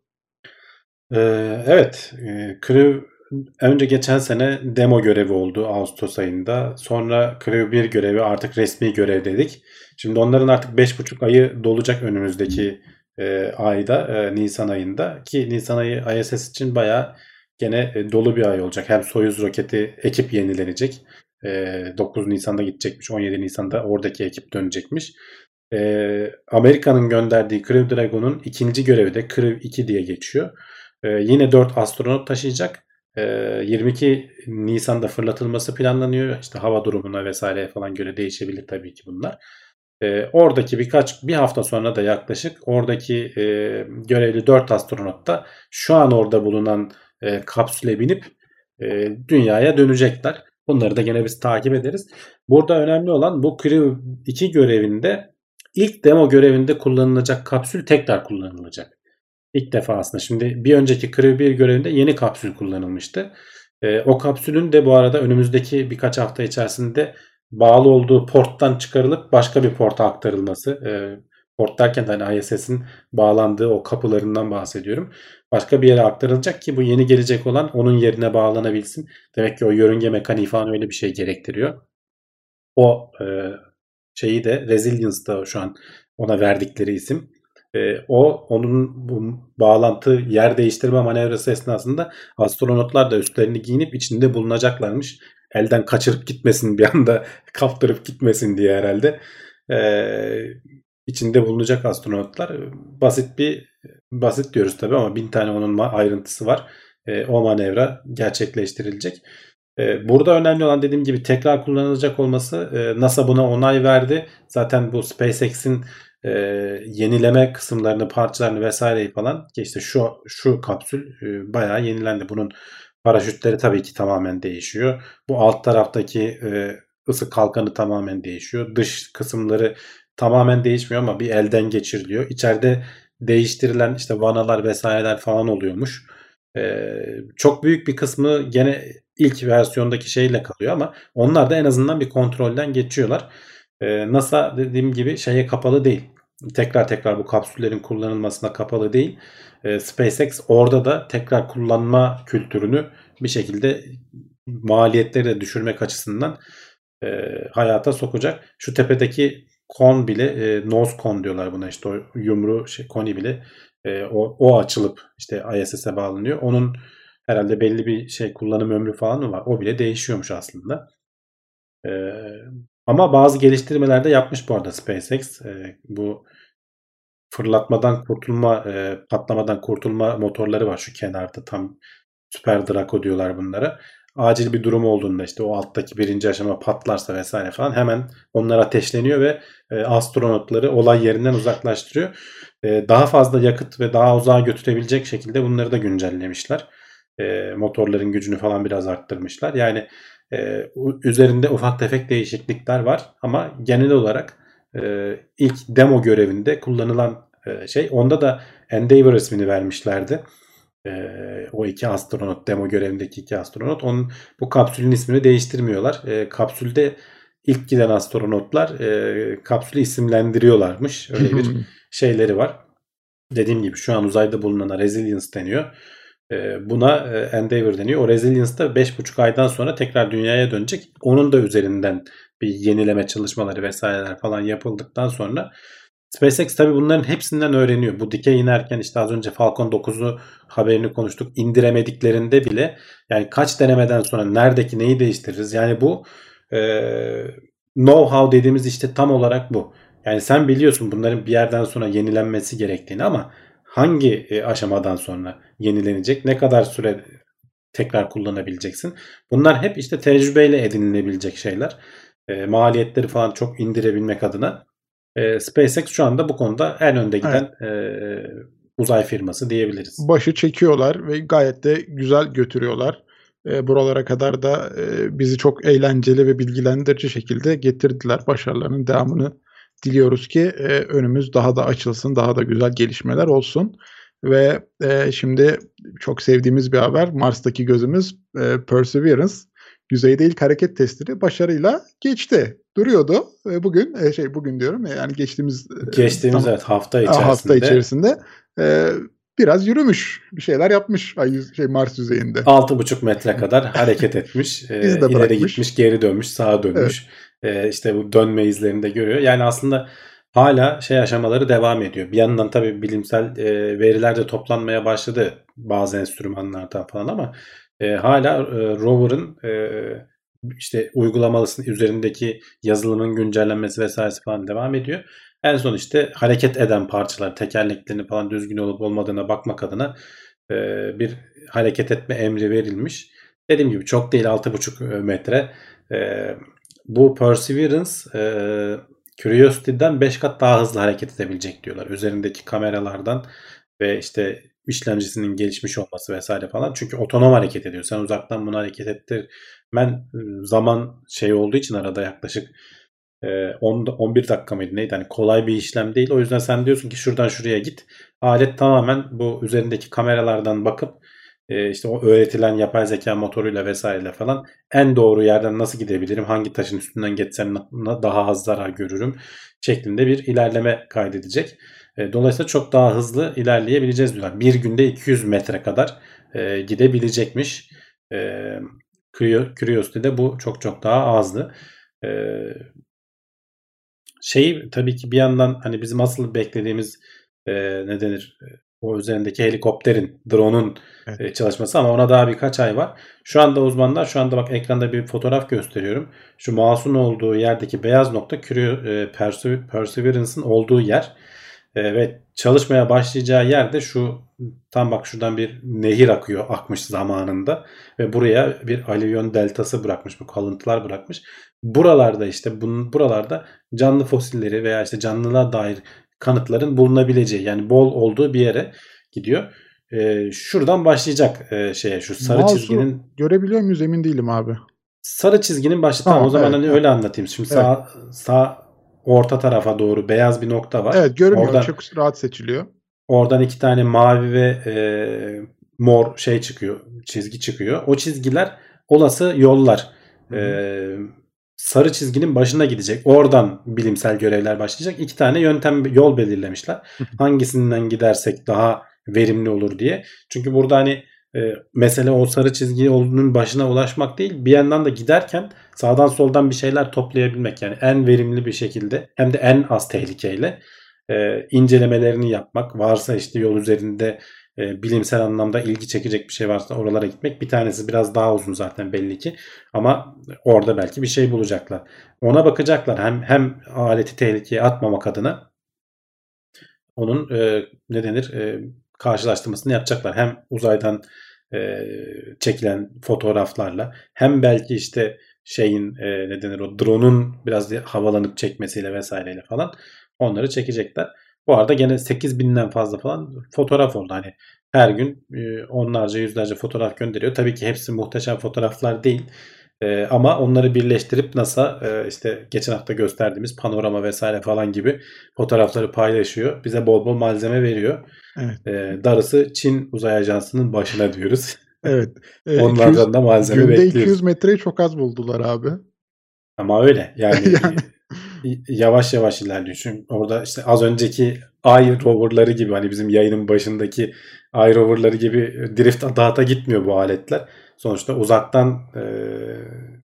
Ee, evet. E, Crew önce geçen sene demo görevi oldu Ağustos ayında. Sonra Crew 1 görevi artık resmi görev dedik. Şimdi onların artık 5,5 ayı dolacak önümüzdeki e, ayda, e, Nisan ayında. Ki Nisan ayı ISS için bayağı gene e, dolu bir ay olacak. Hem Soyuz roketi ekip yenilenecek. E, 9 Nisan'da gidecekmiş. 17 Nisan'da oradaki ekip dönecekmiş. E, Amerika'nın gönderdiği Crew Dragon'un ikinci görevi de Crew 2 diye geçiyor. E, yine 4 astronot taşıyacak. 22 ee, Nisan'da fırlatılması planlanıyor. İşte hava durumuna vesaire falan göre değişebilir tabii ki bunlar. E, oradaki birkaç bir hafta sonra da yaklaşık oradaki e, görevli 4 astronot da şu an orada bulunan e, kapsüle binip e, dünyaya dönecekler. Bunları da gene biz takip ederiz. Burada önemli olan bu Crew 2 görevinde ilk demo görevinde kullanılacak kapsül tekrar kullanılacak. İlk defa aslında. Şimdi bir önceki Crew 1 görevinde yeni kapsül kullanılmıştı. E, o kapsülün de bu arada önümüzdeki birkaç hafta içerisinde bağlı olduğu porttan çıkarılıp başka bir porta aktarılması. E, port derken de hani ISS'in bağlandığı o kapılarından bahsediyorum. Başka bir yere aktarılacak ki bu yeni gelecek olan onun yerine bağlanabilsin. Demek ki o yörünge mekaniği falan öyle bir şey gerektiriyor. O e, şeyi de Resilience'da şu an ona verdikleri isim. E, o onun bu bağlantı yer değiştirme manevrası esnasında astronotlar da üstlerini giyinip içinde bulunacaklarmış. Elden kaçırıp gitmesin bir anda kaptırıp gitmesin diye herhalde. E, içinde bulunacak astronotlar basit bir basit diyoruz tabii ama bin tane onun ayrıntısı var. E, o manevra gerçekleştirilecek. E, burada önemli olan dediğim gibi tekrar kullanılacak olması. E, NASA buna onay verdi. Zaten bu SpaceX'in e, yenileme kısımlarını, parçalarını vesaireyi falan işte şu şu kapsül e, bayağı yenilendi. Bunun paraşütleri tabii ki tamamen değişiyor. Bu alt taraftaki e, ısı kalkanı tamamen değişiyor. Dış kısımları tamamen değişmiyor ama bir elden geçiriliyor. İçeride değiştirilen işte vanalar vesaireler falan oluyormuş. Ee, çok büyük bir kısmı gene ilk versiyondaki şeyle kalıyor ama onlar da en azından bir kontrolden geçiyorlar. Ee, NASA dediğim gibi şeye kapalı değil. Tekrar tekrar bu kapsüllerin kullanılmasına kapalı değil. Ee, SpaceX orada da tekrar kullanma kültürünü bir şekilde maliyetleri de düşürmek açısından e, hayata sokacak. Şu tepedeki kon bile e, nose kon diyorlar buna işte o yumru şey, koni bile e, o, o açılıp işte ISS'e bağlanıyor. Onun herhalde belli bir şey kullanım ömrü falan mı var? O bile değişiyormuş aslında. E, ama bazı geliştirmelerde yapmış bu arada SpaceX. E, bu fırlatmadan kurtulma, e, patlamadan kurtulma motorları var şu kenarda tam Super Draco diyorlar bunlara acil bir durum olduğunda işte o alttaki birinci aşama patlarsa vesaire falan hemen onlar ateşleniyor ve e, astronotları olay yerinden uzaklaştırıyor. E, daha fazla yakıt ve daha uzağa götürebilecek şekilde bunları da güncellemişler. E, motorların gücünü falan biraz arttırmışlar. Yani e, üzerinde ufak tefek değişiklikler var ama genel olarak e, ilk demo görevinde kullanılan e, şey onda da Endeavour ismini vermişlerdi e, o iki astronot demo görevindeki iki astronot onun bu kapsülün ismini değiştirmiyorlar. E, kapsülde ilk giden astronotlar e, kapsülü isimlendiriyorlarmış. Öyle bir şeyleri var. Dediğim gibi şu an uzayda bulunana Resilience deniyor. E, buna e, Endeavour deniyor. O Resilience da 5,5 aydan sonra tekrar dünyaya dönecek. Onun da üzerinden bir yenileme çalışmaları vesaireler falan yapıldıktan sonra SpaceX tabi bunların hepsinden öğreniyor. Bu dikey inerken işte az önce Falcon 9'u haberini konuştuk. İndiremediklerinde bile yani kaç denemeden sonra neredeki neyi değiştiririz? Yani bu e, know-how dediğimiz işte tam olarak bu. Yani sen biliyorsun bunların bir yerden sonra yenilenmesi gerektiğini ama hangi e, aşamadan sonra yenilenecek? Ne kadar süre tekrar kullanabileceksin? Bunlar hep işte tecrübeyle edinilebilecek şeyler. E, maliyetleri falan çok indirebilmek adına e, SpaceX şu anda bu konuda en önde giden evet. e, uzay firması diyebiliriz. Başı çekiyorlar ve gayet de güzel götürüyorlar. E, buralara kadar da e, bizi çok eğlenceli ve bilgilendirici şekilde getirdiler. Başarılarının devamını diliyoruz ki e, önümüz daha da açılsın, daha da güzel gelişmeler olsun. Ve e, şimdi çok sevdiğimiz bir haber Mars'taki gözümüz e, Perseverance yüzeyde ilk hareket testini başarıyla geçti. Duruyordu. E, bugün e, şey bugün diyorum yani geçtiğimiz e, geçtiğimiz tam, evet hafta içerisinde hafta içerisinde e, biraz yürümüş. Bir şeyler yapmış ay şey Mars yüzeyinde. 6,5 metre kadar hareket etmiş. e, ileri gitmiş, geri dönmüş, sağa dönmüş. Evet. E, işte bu dönme izlerini de görüyor. Yani aslında hala şey aşamaları devam ediyor. Bir yandan tabii bilimsel e, veriler de toplanmaya başladı bazı enstrümanlardan falan ama e, hala e, rover'ın e, işte uygulamalısının üzerindeki yazılımın güncellenmesi vesairesi falan devam ediyor. En son işte hareket eden parçalar, tekerleklerini falan düzgün olup olmadığına bakmak adına e, bir hareket etme emri verilmiş. Dediğim gibi çok değil 6,5 metre. E, bu Perseverance e, Curiosity'den 5 kat daha hızlı hareket edebilecek diyorlar. Üzerindeki kameralardan ve işte işlemcisinin gelişmiş olması vesaire falan. Çünkü otonom hareket ediyor. Sen uzaktan bunu hareket ettir. Ben zaman şey olduğu için arada yaklaşık 10 11 dakika mıydı neydi? Hani kolay bir işlem değil. O yüzden sen diyorsun ki şuradan şuraya git. Alet tamamen bu üzerindeki kameralardan bakıp e, işte o öğretilen yapay zeka motoruyla vesaireyle falan en doğru yerden nasıl gidebilirim? Hangi taşın üstünden geçsem daha az zarar görürüm? şeklinde bir ilerleme kaydedecek. E, dolayısıyla çok daha hızlı ilerleyebileceğiz diyorlar. Bir günde 200 metre kadar e, gidebilecekmiş. E, Curiosity'de bu çok çok daha azdı. Şey tabii ki bir yandan hani bizim asıl beklediğimiz e, ne denir o üzerindeki helikopterin, drone'un evet. e, çalışması ama ona daha birkaç ay var. Şu anda uzmanlar şu anda bak ekranda bir fotoğraf gösteriyorum. Şu mouse'un olduğu yerdeki beyaz nokta e, Perseverance'ın olduğu yer. E, ve çalışmaya başlayacağı yerde şu tam bak şuradan bir nehir akıyor akmış zamanında ve buraya bir alüvyon deltası bırakmış bu kalıntılar bırakmış. Buralarda işte bunun buralarda canlı fosilleri veya işte canlılığa dair kanıtların bulunabileceği yani bol olduğu bir yere gidiyor. Ee, şuradan başlayacak e, şeye şu sarı Mouse'u çizginin görebiliyor muyuz emin değilim abi. Sarı çizginin başı tamam, tamam o zaman evet, hani evet. öyle anlatayım. Şimdi evet. sağ sağ orta tarafa doğru beyaz bir nokta var. Evet görünüyor. Oradan, çok rahat seçiliyor. Oradan iki tane mavi ve e, mor şey çıkıyor. Çizgi çıkıyor. O çizgiler olası yollar. E, sarı çizginin başına gidecek. Oradan bilimsel görevler başlayacak. İki tane yöntem yol belirlemişler. Hangisinden gidersek daha verimli olur diye. Çünkü burada hani e, mesele o sarı çizgi olduğunun başına ulaşmak değil. Bir yandan da giderken sağdan soldan bir şeyler toplayabilmek. Yani en verimli bir şekilde hem de en az tehlikeyle e, incelemelerini yapmak. Varsa işte yol üzerinde e, bilimsel anlamda ilgi çekecek bir şey varsa oralara gitmek. Bir tanesi biraz daha uzun zaten belli ki. Ama orada belki bir şey bulacaklar. Ona bakacaklar. Hem hem aleti tehlikeye atmamak adına onun e, ne denir e, karşılaştırmasını yapacaklar. Hem uzaydan e, çekilen fotoğraflarla hem belki işte şeyin e, ne denir o drone'un biraz havalanıp çekmesiyle vesaireyle falan onları çekecekler. Bu arada gene 8000'den fazla falan fotoğraf oldu. Hani her gün e, onlarca yüzlerce fotoğraf gönderiyor. Tabii ki hepsi muhteşem fotoğraflar değil. E, ama onları birleştirip NASA e, işte geçen hafta gösterdiğimiz panorama vesaire falan gibi fotoğrafları paylaşıyor. Bize bol bol malzeme veriyor. Evet. E, darısı Çin Uzay Ajansı'nın başına diyoruz. Evet. E, Onlardan 200, da malzeme günde bekliyoruz. Günde 200 metreyi çok az buldular abi. Ama öyle. Yani, yani yavaş yavaş ilerliyor. Çünkü orada işte az önceki Ay roverları gibi hani bizim yayının başındaki Ay roverları gibi drift dağıta gitmiyor bu aletler. Sonuçta uzaktan e,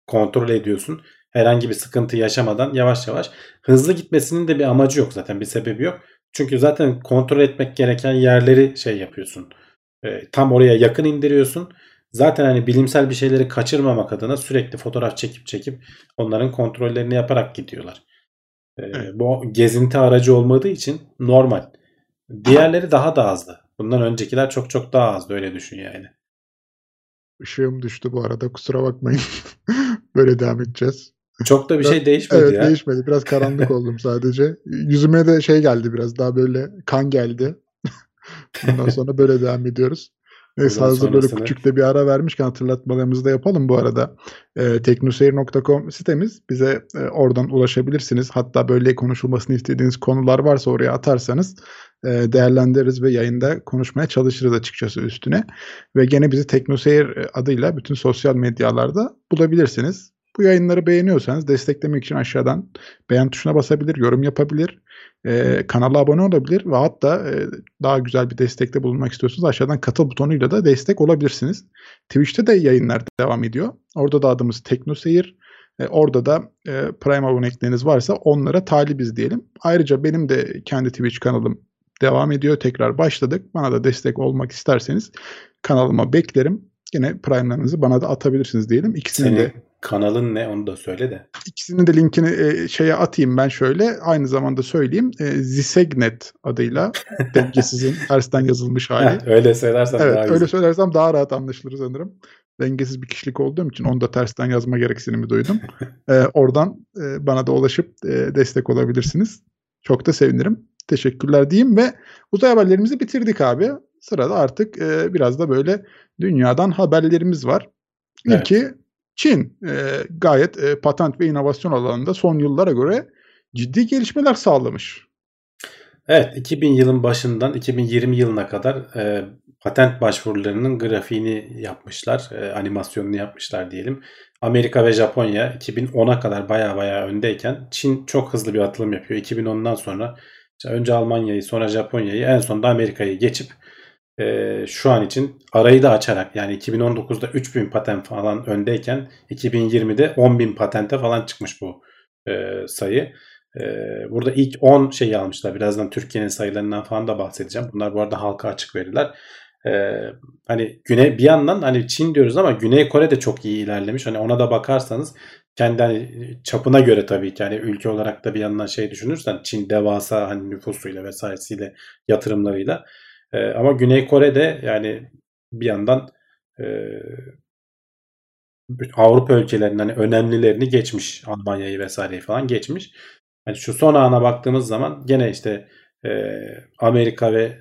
kontrol ediyorsun. Herhangi bir sıkıntı yaşamadan yavaş yavaş. Hızlı gitmesinin de bir amacı yok zaten bir sebebi yok. Çünkü zaten kontrol etmek gereken yerleri şey yapıyorsun. E, tam oraya yakın indiriyorsun. Zaten hani bilimsel bir şeyleri kaçırmamak adına sürekli fotoğraf çekip çekip onların kontrollerini yaparak gidiyorlar. Ee, bu gezinti aracı olmadığı için normal. Diğerleri daha da azdı. Bundan öncekiler çok çok daha azdı öyle düşün yani. Işığım düştü bu arada kusura bakmayın. Böyle devam edeceğiz. Çok da bir şey değişmedi evet, ya. değişmedi. Biraz karanlık oldum sadece. Yüzüme de şey geldi biraz daha böyle kan geldi. Bundan sonra böyle devam ediyoruz. Neyse hazır böyle küçük de bir ara vermişken hatırlatmalarımızı da yapalım bu arada. E, teknoseyir.com sitemiz. Bize e, oradan ulaşabilirsiniz. Hatta böyle konuşulmasını istediğiniz konular varsa oraya atarsanız e, değerlendiririz ve yayında konuşmaya çalışırız açıkçası üstüne. Ve gene bizi Teknoseyir adıyla bütün sosyal medyalarda bulabilirsiniz. Bu yayınları beğeniyorsanız desteklemek için aşağıdan beğen tuşuna basabilir, yorum yapabilir e, kanala abone olabilir ve hatta e, daha güzel bir destekte bulunmak istiyorsanız aşağıdan katıl butonuyla da destek olabilirsiniz. Twitch'te de yayınlar devam ediyor. Orada da adımız TeknoSeyir. E, orada da e, Prime abonelikleriniz varsa onlara talibiz diyelim. Ayrıca benim de kendi Twitch kanalım devam ediyor. Tekrar başladık. Bana da destek olmak isterseniz kanalıma beklerim. Yine Prime'larınızı bana da atabilirsiniz diyelim. İkisini Senin de kanalın ne onu da söyle de. İkisinin de linkini e, şeye atayım ben şöyle. Aynı zamanda söyleyeyim. E, Zisegnet adıyla dengesizin tersten yazılmış hali. öyle söylersen evet, daha öyle güzel. söylersem daha rahat anlaşılır sanırım. Dengesiz bir kişilik olduğum için onu da tersten yazma gereksinimi duydum. e, oradan e, bana da ulaşıp e, destek olabilirsiniz. Çok da sevinirim. Teşekkürler diyeyim ve uzay haberlerimizi bitirdik abi. Sırada artık e, biraz da böyle dünyadan haberlerimiz var. İlki evet. Çin e, gayet e, patent ve inovasyon alanında son yıllara göre ciddi gelişmeler sağlamış. Evet 2000 yılın başından 2020 yılına kadar e, patent başvurularının grafiğini yapmışlar. E, animasyonunu yapmışlar diyelim. Amerika ve Japonya 2010'a kadar baya baya öndeyken Çin çok hızlı bir atılım yapıyor. 2010'dan sonra önce Almanya'yı sonra Japonya'yı en sonunda Amerika'yı geçip e, şu an için arayı da açarak yani 2019'da 3000 patent falan öndeyken 2020'de 10.000 patente falan çıkmış bu e, sayı. E, burada ilk 10 şeyi almışlar. Birazdan Türkiye'nin sayılarından falan da bahsedeceğim. Bunlar bu arada halka açık veriler. E, hani Güney bir yandan hani Çin diyoruz ama Güney Kore de çok iyi ilerlemiş. Hani ona da bakarsanız kendi hani çapına göre tabii ki hani ülke olarak da bir yandan şey düşünürsen Çin devasa hani nüfusuyla vesairesiyle yatırımlarıyla e, ama Güney Kore'de yani bir yandan e, Avrupa ülkelerinin hani önemlilerini geçmiş. Almanya'yı vesaireyi falan geçmiş. Yani şu son ana baktığımız zaman gene işte e, Amerika ve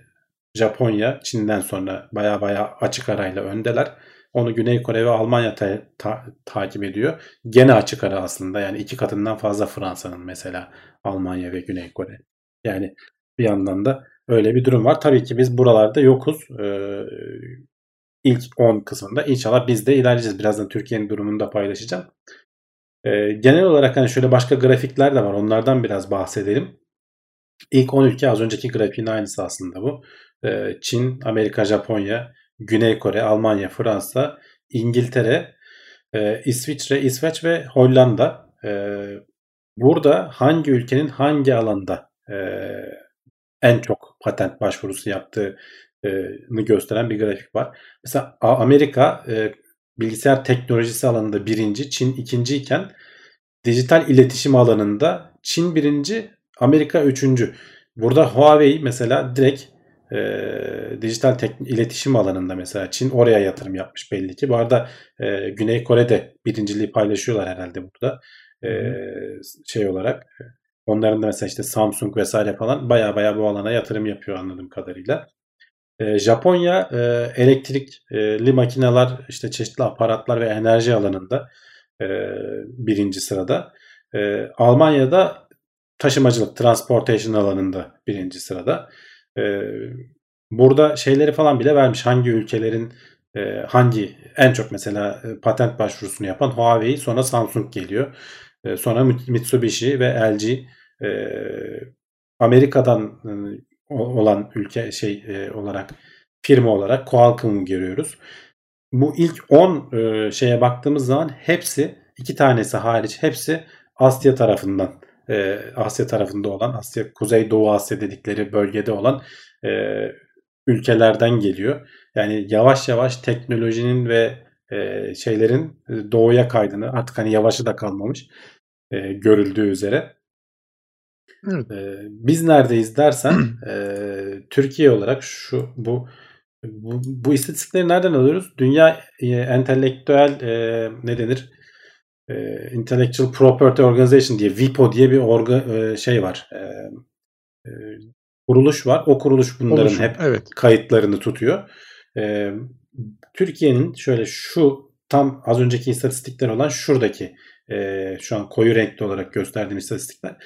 Japonya Çin'den sonra baya baya açık arayla öndeler. Onu Güney Kore ve Almanya ta- ta- takip ediyor. Gene açık ara aslında. Yani iki katından fazla Fransa'nın mesela Almanya ve Güney Kore. Yani bir yandan da öyle bir durum var. Tabii ki biz buralarda yokuz. Ee, ilk 10 kısmında inşallah biz de ilerleyeceğiz. Birazdan Türkiye'nin durumunu da paylaşacağım. Ee, genel olarak hani şöyle başka grafikler de var. Onlardan biraz bahsedelim. İlk 10 ülke az önceki grafiğin aynısı aslında bu. Ee, Çin, Amerika, Japonya, Güney Kore, Almanya, Fransa, İngiltere, e, İsviçre, İsveç ve Hollanda. E, burada hangi ülkenin hangi alanda e, en çok patent başvurusu yaptığını gösteren bir grafik var. Mesela Amerika e, bilgisayar teknolojisi alanında birinci, Çin ikinci iken dijital iletişim alanında Çin birinci, Amerika üçüncü. Burada Huawei mesela direkt e, dijital iletişim alanında mesela Çin oraya yatırım yapmış belli ki. Bu arada e, Güney Kore'de birinciliği paylaşıyorlar herhalde burada. E, şey olarak onların da mesela işte Samsung vesaire falan baya baya bu alana yatırım yapıyor anladığım kadarıyla. E, Japonya e, elektrikli makineler işte çeşitli aparatlar ve enerji alanında e, birinci sırada. E, Almanya'da taşımacılık, transportation alanında birinci sırada. E, burada şeyleri falan bile vermiş. Hangi ülkelerin e, hangi en çok mesela e, patent başvurusunu yapan Huawei sonra Samsung geliyor. E, sonra Mitsubishi ve LG e, Amerika'dan e, olan ülke şey e, olarak firma olarak Qualcomm'u görüyoruz. Bu ilk 10 e, şeye baktığımız zaman hepsi iki tanesi hariç hepsi Asya tarafından e, Asya tarafında olan Asya Kuzey Doğu Asya dedikleri bölgede olan e, ülkelerden geliyor. Yani yavaş yavaş teknolojinin ve e, şeylerin doğuya kaydını artık hani yavaşı da kalmamış e, görüldüğü üzere. Evet. E, biz neredeyiz dersen e, Türkiye olarak şu bu bu, bu istatistikleri nereden alıyoruz? Dünya e, entelektüel e, ne denir? e, Intellectual Property Organization diye WIPO diye bir orga, e, şey var. E, e, kuruluş var. O kuruluş bunların Oluşum, hep evet. kayıtlarını tutuyor. E, Türkiye'nin şöyle şu tam az önceki istatistikler olan şuradaki e, şu an koyu renkli olarak gösterdiğim istatistikler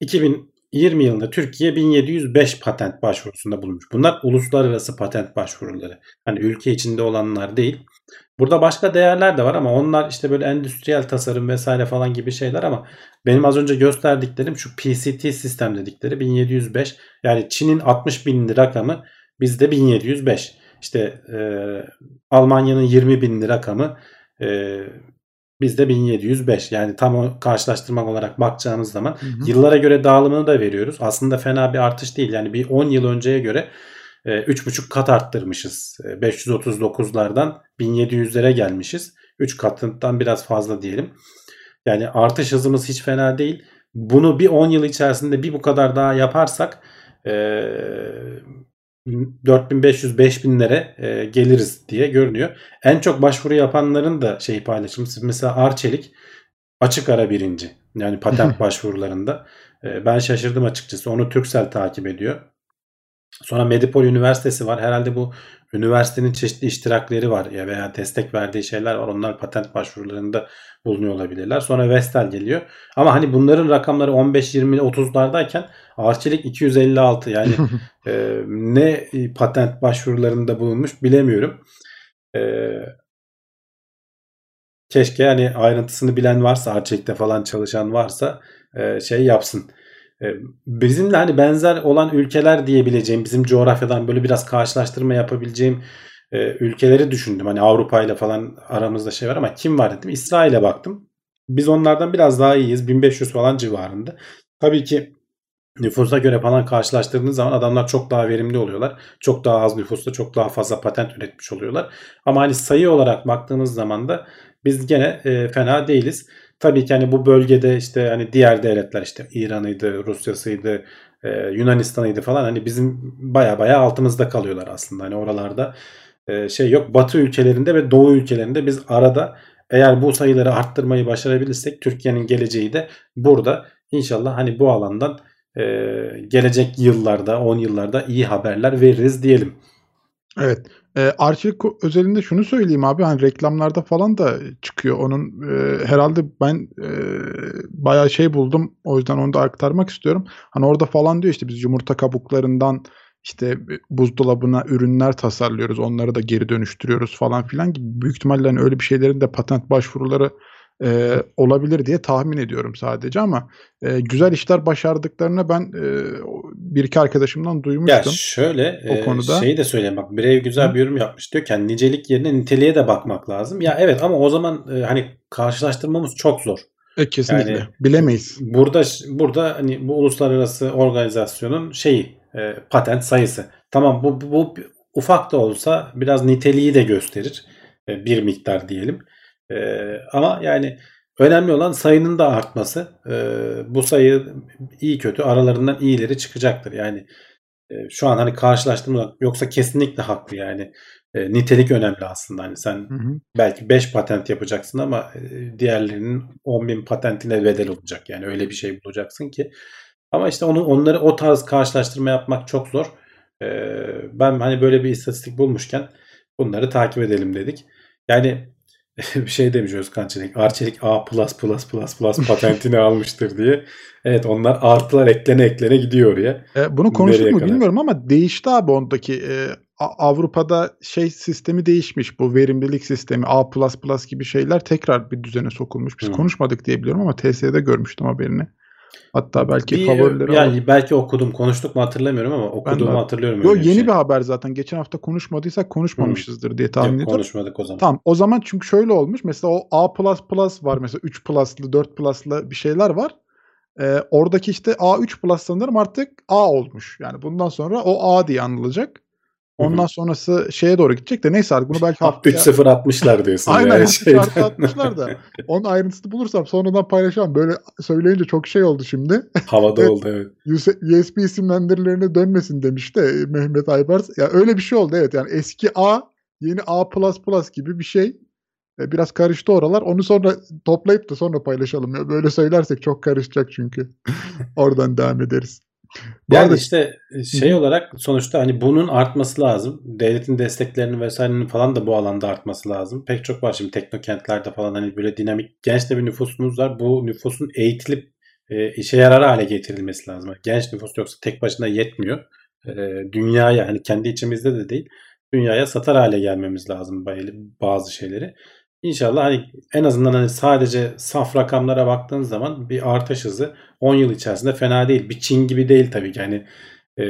2020 yılında Türkiye 1705 patent başvurusunda bulunmuş. Bunlar uluslararası patent başvuruları. Hani ülke içinde olanlar değil. Burada başka değerler de var ama onlar işte böyle endüstriyel tasarım vesaire falan gibi şeyler ama benim az önce gösterdiklerim şu PCT sistem dedikleri 1705 yani Çin'in 60 bin rakamı bizde 1705 işte e, Almanya'nın 20 bin rakamı e, bizde 1705 yani tam o karşılaştırmak olarak bakacağımız zaman hı hı. yıllara göre dağılımını da veriyoruz aslında fena bir artış değil yani bir 10 yıl önceye göre 3,5 ee, kat arttırmışız. 539'lardan ee, 1700'lere gelmişiz. 3 katından biraz fazla diyelim. Yani artış hızımız hiç fena değil. Bunu bir 10 yıl içerisinde bir bu kadar daha yaparsak 4500-5000'lere e, geliriz diye görünüyor. En çok başvuru yapanların da şey paylaşılmış. Mesela Arçelik açık ara birinci. Yani patent başvurularında. Ben şaşırdım açıkçası. Onu Türksel takip ediyor. Sonra Medipol Üniversitesi var. Herhalde bu üniversitenin çeşitli iştirakleri var ya veya destek verdiği şeyler var. Onlar patent başvurularında bulunuyor olabilirler. Sonra Vestel geliyor. Ama hani bunların rakamları 15, 20, 30'lardayken Arçelik 256 yani e, ne patent başvurularında bulunmuş bilemiyorum. E, keşke hani ayrıntısını bilen varsa Arçelik'te falan çalışan varsa e, şey yapsın. E, bizimle hani benzer olan ülkeler diyebileceğim bizim coğrafyadan böyle biraz karşılaştırma yapabileceğim e, ülkeleri düşündüm. Hani Avrupa ile falan aramızda şey var ama kim var dedim. İsrail'e baktım. Biz onlardan biraz daha iyiyiz. 1500 falan civarında. Tabii ki nüfusa göre falan karşılaştırdığınız zaman adamlar çok daha verimli oluyorlar. Çok daha az nüfusta çok daha fazla patent üretmiş oluyorlar. Ama hani sayı olarak baktığımız zaman da biz gene e, fena değiliz. Tabii ki hani bu bölgede işte hani diğer devletler işte İran'ıydı, Rusya'sıydı, e, Yunanistan'ıydı falan hani bizim baya baya altımızda kalıyorlar aslında. Hani oralarda e, şey yok. Batı ülkelerinde ve Doğu ülkelerinde biz arada eğer bu sayıları arttırmayı başarabilirsek Türkiye'nin geleceği de burada. İnşallah hani bu alandan e, gelecek yıllarda 10 yıllarda iyi haberler veririz diyelim. Evet. E, Arçelik özelinde şunu söyleyeyim abi hani reklamlarda falan da çıkıyor. Onun e, herhalde ben e, bayağı şey buldum. O yüzden onu da aktarmak istiyorum. Hani orada falan diyor işte biz yumurta kabuklarından işte buzdolabına ürünler tasarlıyoruz. Onları da geri dönüştürüyoruz falan filan gibi. Büyük ihtimalle hani öyle bir şeylerin de patent başvuruları e, olabilir diye tahmin ediyorum sadece ama e, güzel işler başardıklarını ben e, bir iki arkadaşımdan duymuştum. Ya şöyle o e, konuda. şeyi de söyleyeyim bak Birey güzel Hı. bir yorum yapmış diyor ki yani nicelik yerine niteliğe de bakmak lazım. Ya evet ama o zaman e, hani karşılaştırmamız çok zor. E, kesinlikle. Yani, Bilemeyiz. Burada burada hani bu uluslararası organizasyonun şeyi e, patent sayısı. Tamam bu, bu, bu ufak da olsa biraz niteliği de gösterir. E, bir miktar diyelim. E, ama yani önemli olan sayının da artması. E, bu sayı iyi kötü aralarından iyileri çıkacaktır. Yani e, şu an hani karşılaştırma yoksa kesinlikle haklı yani. E, nitelik önemli aslında. Hani sen hı hı. belki 5 patent yapacaksın ama e, diğerlerinin 10 bin patentine bedel olacak. Yani öyle bir şey bulacaksın ki. Ama işte onu onları o tarz karşılaştırma yapmak çok zor. E, ben hani böyle bir istatistik bulmuşken bunları takip edelim dedik. Yani bir şey demiş Özkan Çelik. Arçelik A++++ patentini almıştır diye. Evet onlar artılar eklene eklene gidiyor oraya. E, bunu konuştuk mu kadar? bilmiyorum ama değişti abi ondaki e, Avrupa'da şey sistemi değişmiş. Bu verimlilik sistemi A++ gibi şeyler tekrar bir düzene sokulmuş. Biz hmm. konuşmadık diye biliyorum ama TSE'de görmüştüm haberini. Hatta belki bir, favorileri yani var. belki okudum konuştuk mu hatırlamıyorum ama okuduğumu ben hatırlıyorum. Yo, yeni bir, şey. bir haber zaten. Geçen hafta konuşmadıysak konuşmamışızdır hmm. diye tahmin ediyorum. konuşmadık o zaman. Tamam o zaman çünkü şöyle olmuş. Mesela o A++ var mesela 3 plus'lı 4 plus'lı bir şeyler var. Ee, oradaki işte A3 plus sanırım artık A olmuş. Yani bundan sonra o A diye anılacak. Ondan sonrası şeye doğru gidecek de neyse artık bunu belki haftaya... 3-0 atmışlar diyorsun. Aynen yani şeyden. atmışlar da. Onun ayrıntısını bulursam sonradan paylaşacağım. Böyle söyleyince çok şey oldu şimdi. Havada evet, oldu evet. USB isimlendirilerine dönmesin demiş de Mehmet Aybars. Ya öyle bir şey oldu evet. Yani eski A yeni A++ gibi bir şey. E, biraz karıştı oralar. Onu sonra toplayıp da sonra paylaşalım. Ya böyle söylersek çok karışacak çünkü. Oradan devam ederiz. Bu yani arada... işte e, şey olarak sonuçta hani bunun artması lazım. Devletin desteklerinin vesairenin falan da bu alanda artması lazım. Pek çok var şimdi teknokentlerde falan hani böyle dinamik genç de bir nüfusumuz var. Bu nüfusun eğitilip e, işe yarar hale getirilmesi lazım. Genç nüfus yoksa tek başına yetmiyor. E, dünyaya hani kendi içimizde de değil dünyaya satar hale gelmemiz lazım bazı şeyleri. İnşallah hani en azından hani sadece saf rakamlara baktığın zaman bir artış hızı 10 yıl içerisinde fena değil. Bir Çin gibi değil tabii ki hani e,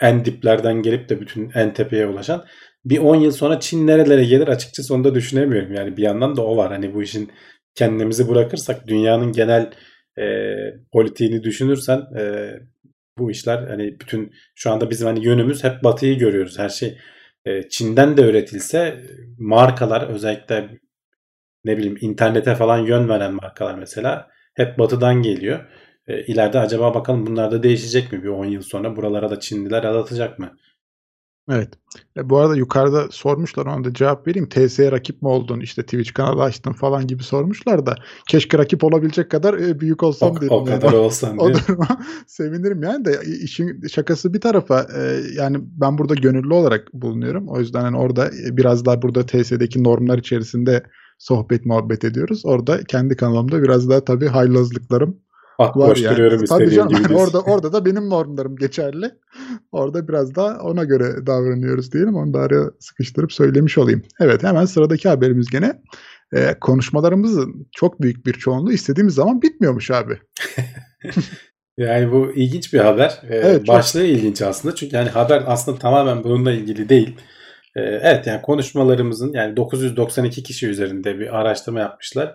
en diplerden gelip de bütün en tepeye ulaşan. Bir 10 yıl sonra Çin nerelere gelir açıkçası onu da düşünemiyorum. Yani bir yandan da o var. Hani bu işin kendimizi bırakırsak dünyanın genel e, politiğini düşünürsen e, bu işler hani bütün şu anda bizim hani yönümüz hep batıyı görüyoruz. Her şey e, Çin'den de üretilse markalar özellikle ne bileyim internete falan yön veren markalar mesela hep batıdan geliyor. E, ileride acaba bakalım bunlar da değişecek mi bir 10 yıl sonra buralara da Çinliler alatacak mı? Evet. E, bu arada yukarıda sormuşlar ona da cevap vereyim. TS'ye rakip mi oldun? İşte Twitch kanalı açtın falan gibi sormuşlar da keşke rakip olabilecek kadar e, büyük olsam O, dedim. o yani. kadar olsan O değil duruma sevinirim yani de işin şakası bir tarafa e, yani ben burada gönüllü olarak bulunuyorum. O yüzden hani orada e, biraz daha burada TS'deki normlar içerisinde sohbet muhabbet ediyoruz. Orada kendi kanalımda biraz daha tabii haylazlıklarım Bak var yani. Tabii canım gibi orada orada da benim normlarım geçerli. Orada biraz daha ona göre davranıyoruz diyelim. Onu da araya sıkıştırıp söylemiş olayım. Evet hemen sıradaki haberimiz gene. Ee, konuşmalarımızın çok büyük bir çoğunluğu istediğimiz zaman bitmiyormuş abi. Yani bu ilginç bir haber. Ee, Evet, çok- başlığı ilginç aslında. Çünkü yani haber aslında tamamen bununla ilgili değil. Ee, evet yani konuşmalarımızın yani 992 kişi üzerinde bir araştırma yapmışlar.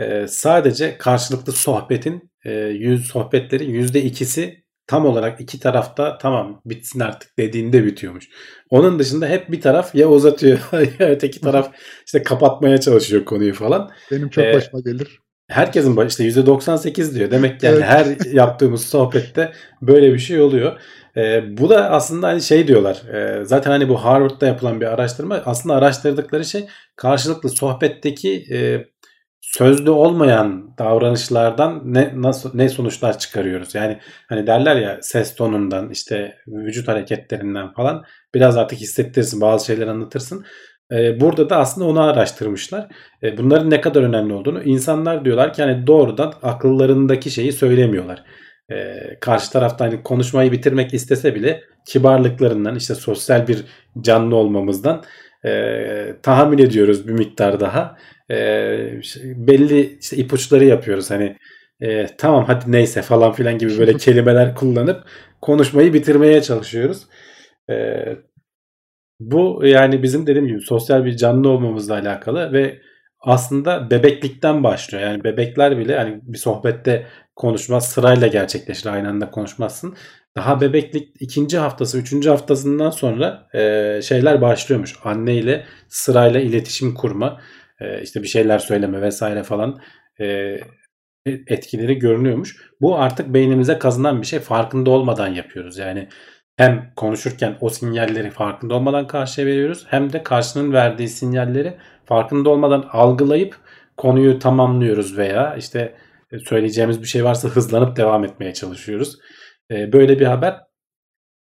Ee, sadece karşılıklı sohbetin e, yüz sohbetlerin yüzde ikisi tam olarak iki tarafta tamam bitsin artık dediğinde bitiyormuş. Onun dışında hep bir taraf ya uzatıyor ya öteki taraf işte kapatmaya çalışıyor konuyu falan. Benim çok Ee, başıma gelir. Herkesin baş- işte %98 diyor. Demek ki yani Evet. her yaptığımız sohbette böyle bir şey oluyor. Ee, bu da aslında hani şey diyorlar. e, zaten hani bu Harvard'da yapılan bir araştırma. Aslında araştırdıkları şey karşılıklı sohbetteki e, sözlü olmayan davranışlardan ne nasıl ne sonuçlar çıkarıyoruz. Yani hani derler ya ses tonundan işte vücut hareketlerinden falan biraz artık hissettirirsin bazı şeyler anlatırsın. Ee, burada da aslında onu araştırmışlar. E, bunların ne kadar önemli olduğunu insanlar diyorlar ki hani doğrudan akıllarındaki şeyi söylemiyorlar. E, karşı tarafta hani konuşmayı bitirmek istese bile kibarlıklarından işte sosyal bir canlı olmamızdan e, tahammül ediyoruz bir miktar daha. E, belli işte ipuçları yapıyoruz hani e, tamam hadi neyse falan filan gibi böyle kelimeler kullanıp konuşmayı bitirmeye çalışıyoruz. E, bu yani bizim dediğim gibi sosyal bir canlı olmamızla alakalı ve aslında bebeklikten başlıyor. Yani bebekler bile hani bir sohbette konuşma sırayla gerçekleşir. Aynı anda konuşmazsın. Daha bebeklik ikinci haftası, üçüncü haftasından sonra e, şeyler başlıyormuş. Anne ile sırayla iletişim kurma, e, işte bir şeyler söyleme vesaire falan e, etkileri görünüyormuş. Bu artık beynimize kazınan bir şey. Farkında olmadan yapıyoruz. Yani hem konuşurken o sinyalleri farkında olmadan karşıya veriyoruz hem de karşının verdiği sinyalleri farkında olmadan algılayıp konuyu tamamlıyoruz veya işte söyleyeceğimiz bir şey varsa hızlanıp devam etmeye çalışıyoruz. Ee, Böyle bir haber.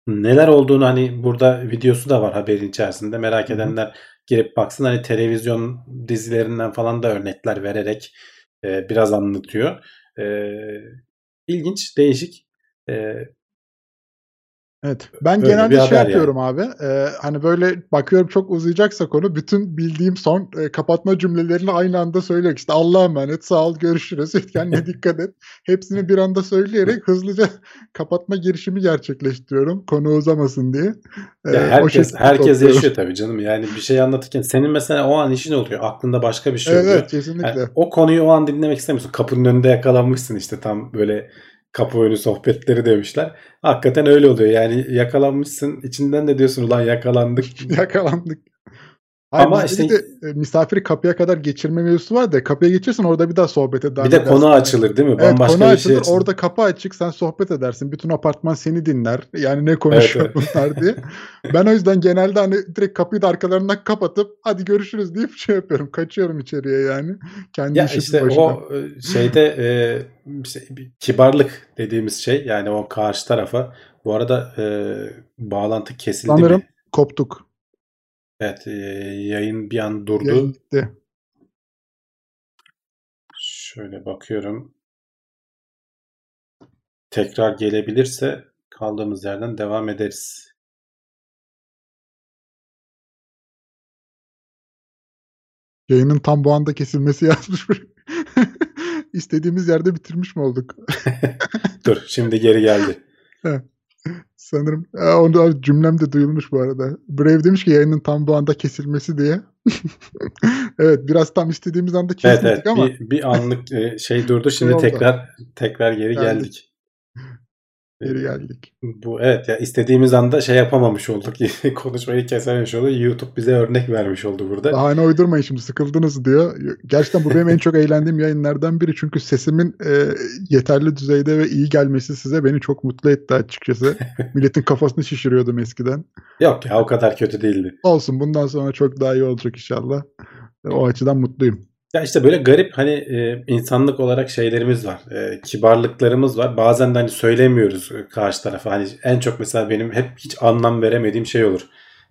Neler olduğunu hani burada videosu da var haberin içerisinde. Merak edenler girip baksın. Hani televizyon dizilerinden falan da örnekler vererek e, biraz anlatıyor. E, ilginç, değişik. Evet. Ben Öyle genelde şey haber yani. yapıyorum abi. e, hani böyle bakıyorum çok uzayacaksa konu bütün bildiğim son e, kapatma cümlelerini aynı anda söylüyorum. İşte Allah'a emanet sağ ol görüşürüz. Kendine dikkat et. Hepsini bir anda söyleyerek hızlıca kapatma girişimi gerçekleştiriyorum. Konu uzamasın diye. E, Ya herkes herkes yaşıyor tabii canım. Yani bir şey anlatırken senin mesela o an işin oluyor. Aklında başka bir şey oluyor. Evet kesinlikle. Yani o konuyu o an dinlemek istemiyorsun. Kapının önünde yakalanmışsın işte tam böyle kapı önü sohbetleri demişler. Hakikaten öyle oluyor. Yani yakalanmışsın. içinden de diyorsun ulan yakalandık. Yakalandık. Hayır, Ama işte- de e, misafiri kapıya kadar geçirme mevzusu var da kapıya geçirsen orada bir daha sohbete devam bir de edersin. konu açılır değil mi? Evet Bambaşka konu bir şey açılır. açılır. Orada kapı açık. Sen sohbet edersin. Bütün apartman seni dinler. Yani ne konuşuyor Evet, bunlar diye. Ben o yüzden genelde hani direkt kapıyı da arkalarından kapatıp hadi görüşürüz deyip şey yapıyorum. Kaçıyorum içeriye yani. Kendi Ya işte başına. o e, şeyde e, işte kibarlık dediğimiz şey yani o karşı tarafa bu arada e, bağlantı kesildi Sanırım mi? koptuk. Evet e, yayın bir an durdu. Yayın gitti. Şöyle bakıyorum. Tekrar gelebilirse kaldığımız yerden devam ederiz. Yayının tam bu anda kesilmesi yazmış. İstediğimiz yerde bitirmiş mi olduk? Dur şimdi geri geldi. Sanırım. Aa, onu da cümlem de duyulmuş bu arada. Brave demiş ki yayının tam bu anda kesilmesi diye. evet biraz tam istediğimiz anda Evet kesmedik evet ama bir, bir anlık e, şey durdu. Şimdi tekrar tekrar geri Geldik. geldik. Geri geldik. Bu evet ya istediğimiz anda şey yapamamış olduk. Konuşmayı kesememiş olduk. YouTube bize örnek vermiş oldu burada. Bahane uydurmayın şimdi sıkıldınız diyor. Gerçekten bu benim en çok eğlendiğim yayınlardan biri. Çünkü sesimin e, yeterli düzeyde ve iyi gelmesi size beni çok mutlu etti açıkçası. Milletin kafasını şişiriyordum eskiden. Yok ya o kadar kötü değildi. Olsun bundan sonra çok daha iyi olacak inşallah. O açıdan mutluyum. Ya işte böyle garip hani e, insanlık olarak şeylerimiz var. E, kibarlıklarımız var. Bazen de hani söylemiyoruz karşı tarafa. Hani en çok mesela benim hep hiç anlam veremediğim şey olur.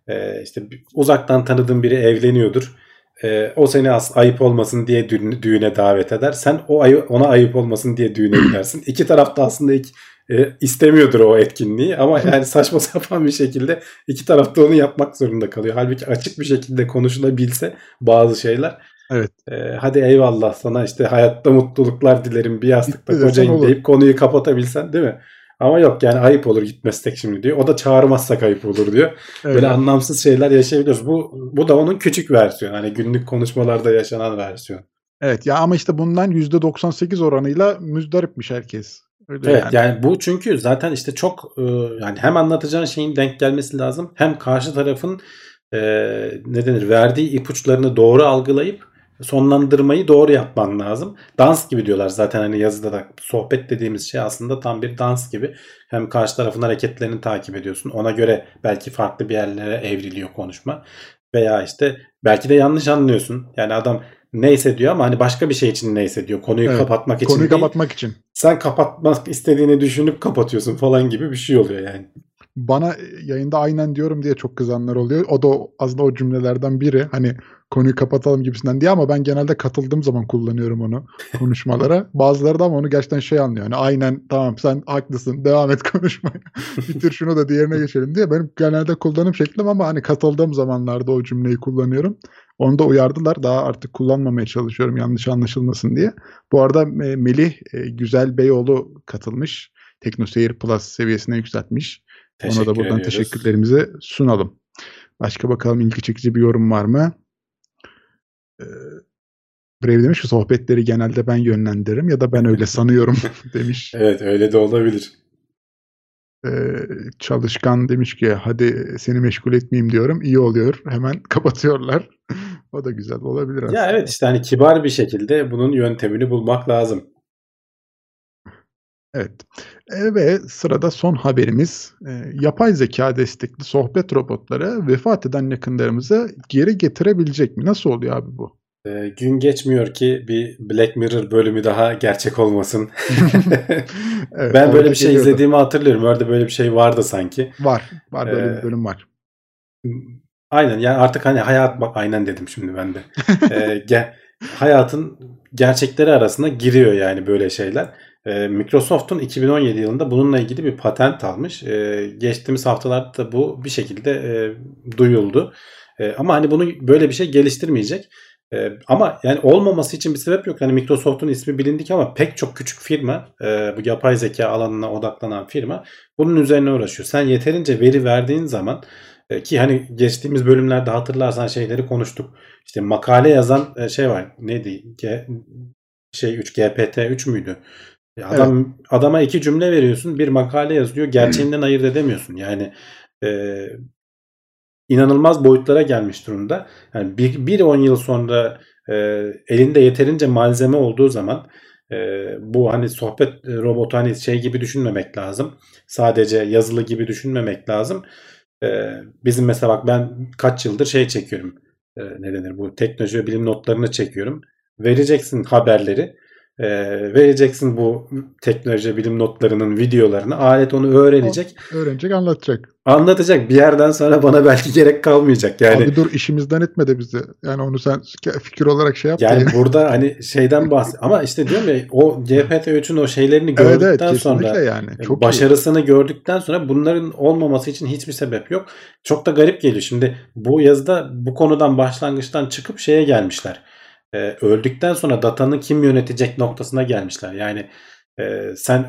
E, işte uzaktan tanıdığım biri evleniyordur. E, o seni as ayıp olmasın diye düğüne, düğüne davet eder. Sen o ay ona ayıp olmasın diye düğüne gidersin. İki taraf da aslında ilk, e, istemiyordur o etkinliği ama yani saçma sapan bir şekilde iki taraf da onu yapmak zorunda kalıyor. Halbuki açık bir şekilde konuşulabilse bazı şeyler Evet. Ee, hadi eyvallah sana işte hayatta mutluluklar dilerim bir yastıkta kocayın olur. deyip konuyu kapatabilsen değil mi? Ama yok yani ayıp olur gitmezsek şimdi diyor. O da çağırmazsak ayıp olur diyor. Evet. Böyle anlamsız şeyler yaşayabiliyoruz. Bu bu da onun küçük versiyonu. Hani günlük konuşmalarda yaşanan versiyon. Evet ya ama işte bundan %98 oranıyla müzdaripmiş herkes. Öyle Evet yani. yani bu çünkü zaten işte çok e, yani hem anlatacağın şeyin denk gelmesi lazım hem karşı tarafın e, ne denir verdiği ipuçlarını doğru algılayıp sonlandırmayı doğru yapman lazım. Dans gibi diyorlar zaten hani yazıda da sohbet dediğimiz şey aslında tam bir dans gibi. Hem karşı tarafın hareketlerini takip ediyorsun. Ona göre belki farklı bir yerlere evriliyor konuşma. Veya işte belki de yanlış anlıyorsun. Yani adam neyse diyor ama hani başka bir şey için neyse diyor. Konuyu Evet, kapatmak için Konuyu değil. kapatmak için. Sen kapatmak istediğini düşünüp kapatıyorsun falan gibi bir şey oluyor yani. Bana yayında aynen diyorum diye çok kızanlar oluyor. O da aslında o cümlelerden biri. Hani konuyu kapatalım gibisinden diye ama ben genelde katıldığım zaman kullanıyorum onu konuşmalara. Bazıları da ama onu gerçekten şey anlıyor. Hani aynen tamam sen haklısın devam et konuşmaya. Bitir şunu da diğerine geçelim diye. Benim genelde kullanım şeklim ama hani katıldığım zamanlarda o cümleyi kullanıyorum. Onu da uyardılar. Daha artık kullanmamaya çalışıyorum yanlış anlaşılmasın diye. Bu arada e, Melih e, Güzel Beyoğlu katılmış. TeknoSeyir Plus seviyesine yükseltmiş. Ona Teşekkür da buradan ediyoruz. teşekkürlerimizi sunalım. Başka bakalım ilgi çekici bir yorum var mı? Ee, Brave demiş ki sohbetleri genelde ben yönlendiririm ya da ben öyle sanıyorum demiş. Evet öyle de olabilir. Ee, çalışkan demiş ki hadi seni meşgul etmeyeyim diyorum. İyi oluyor. Hemen kapatıyorlar. o da güzel olabilir aslında. Ya evet işte hani kibar bir şekilde bunun yöntemini bulmak lazım. Evet. E, ve sırada son haberimiz e, yapay zeka destekli sohbet robotları vefat eden yakınlarımızı geri getirebilecek mi? Nasıl oluyor abi bu? Ee, gün geçmiyor ki bir Black Mirror bölümü daha gerçek olmasın. Evet, ben böyle bir şey geliyordu. izlediğimi hatırlıyorum. Orada böyle bir şey vardı sanki. Var. Var böyle Ee, bir bölüm var. Aynen yani artık hani hayat bak aynen dedim şimdi ben de. Ee, ge- hayatın gerçekleri arasında giriyor yani böyle şeyler. Ee, Microsoft'un 2017 yılında bununla ilgili bir patent almış. Ee, geçtiğimiz haftalarda da bu bir şekilde e, duyuldu. E, ama hani bunu böyle bir şey geliştirmeyecek. Ama yani olmaması için bir sebep yok. Hani Microsoft'un ismi bilindik ama pek çok küçük firma e, bu yapay zeka alanına odaklanan firma bunun üzerine uğraşıyor. Sen yeterince veri verdiğin zaman e, ki hani geçtiğimiz bölümlerde hatırlarsan şeyleri konuştuk. İşte makale yazan şey var. Neydi? G, şey 3 GPT 3 müydü? Ya Adam adama iki cümle veriyorsun, bir makale yazıyor, gerçeğinden ayırt edemiyorsun. Yani e, inanılmaz boyutlara gelmiş durumda. Yani bir, bir on yıl sonra e, elinde yeterince malzeme olduğu zaman e, bu hani sohbet robotu hani şey gibi düşünmemek lazım. Sadece yazılı gibi düşünmemek lazım. E, bizim mesela bak ben kaç yıldır şey çekiyorum. E, ne denir bu teknoloji ve bilim notlarını çekiyorum. Vereceksin haberleri. E, vereceksin bu teknoloji bilim notlarının videolarını. Alet onu öğrenecek. Öğrenecek anlatacak. Anlatacak. Bir yerden sonra bana belki gerek kalmayacak. Yani Abi dur işimizden etme de bizi. Yani onu sen fikir olarak şey yap. Yani yani. burada hani şeyden bahs ama işte diyorum ya o GPT-3'ün o şeylerini evet evet gördükten kesinlikle sonra yani. Çok iyi. başarısını gördükten sonra bunların olmaması için hiçbir sebep yok. Çok da garip geliyor. Şimdi bu yazıda bu konudan başlangıçtan çıkıp şeye gelmişler. Ee, öldükten sonra datanı kim yönetecek noktasına gelmişler. Yani e, sen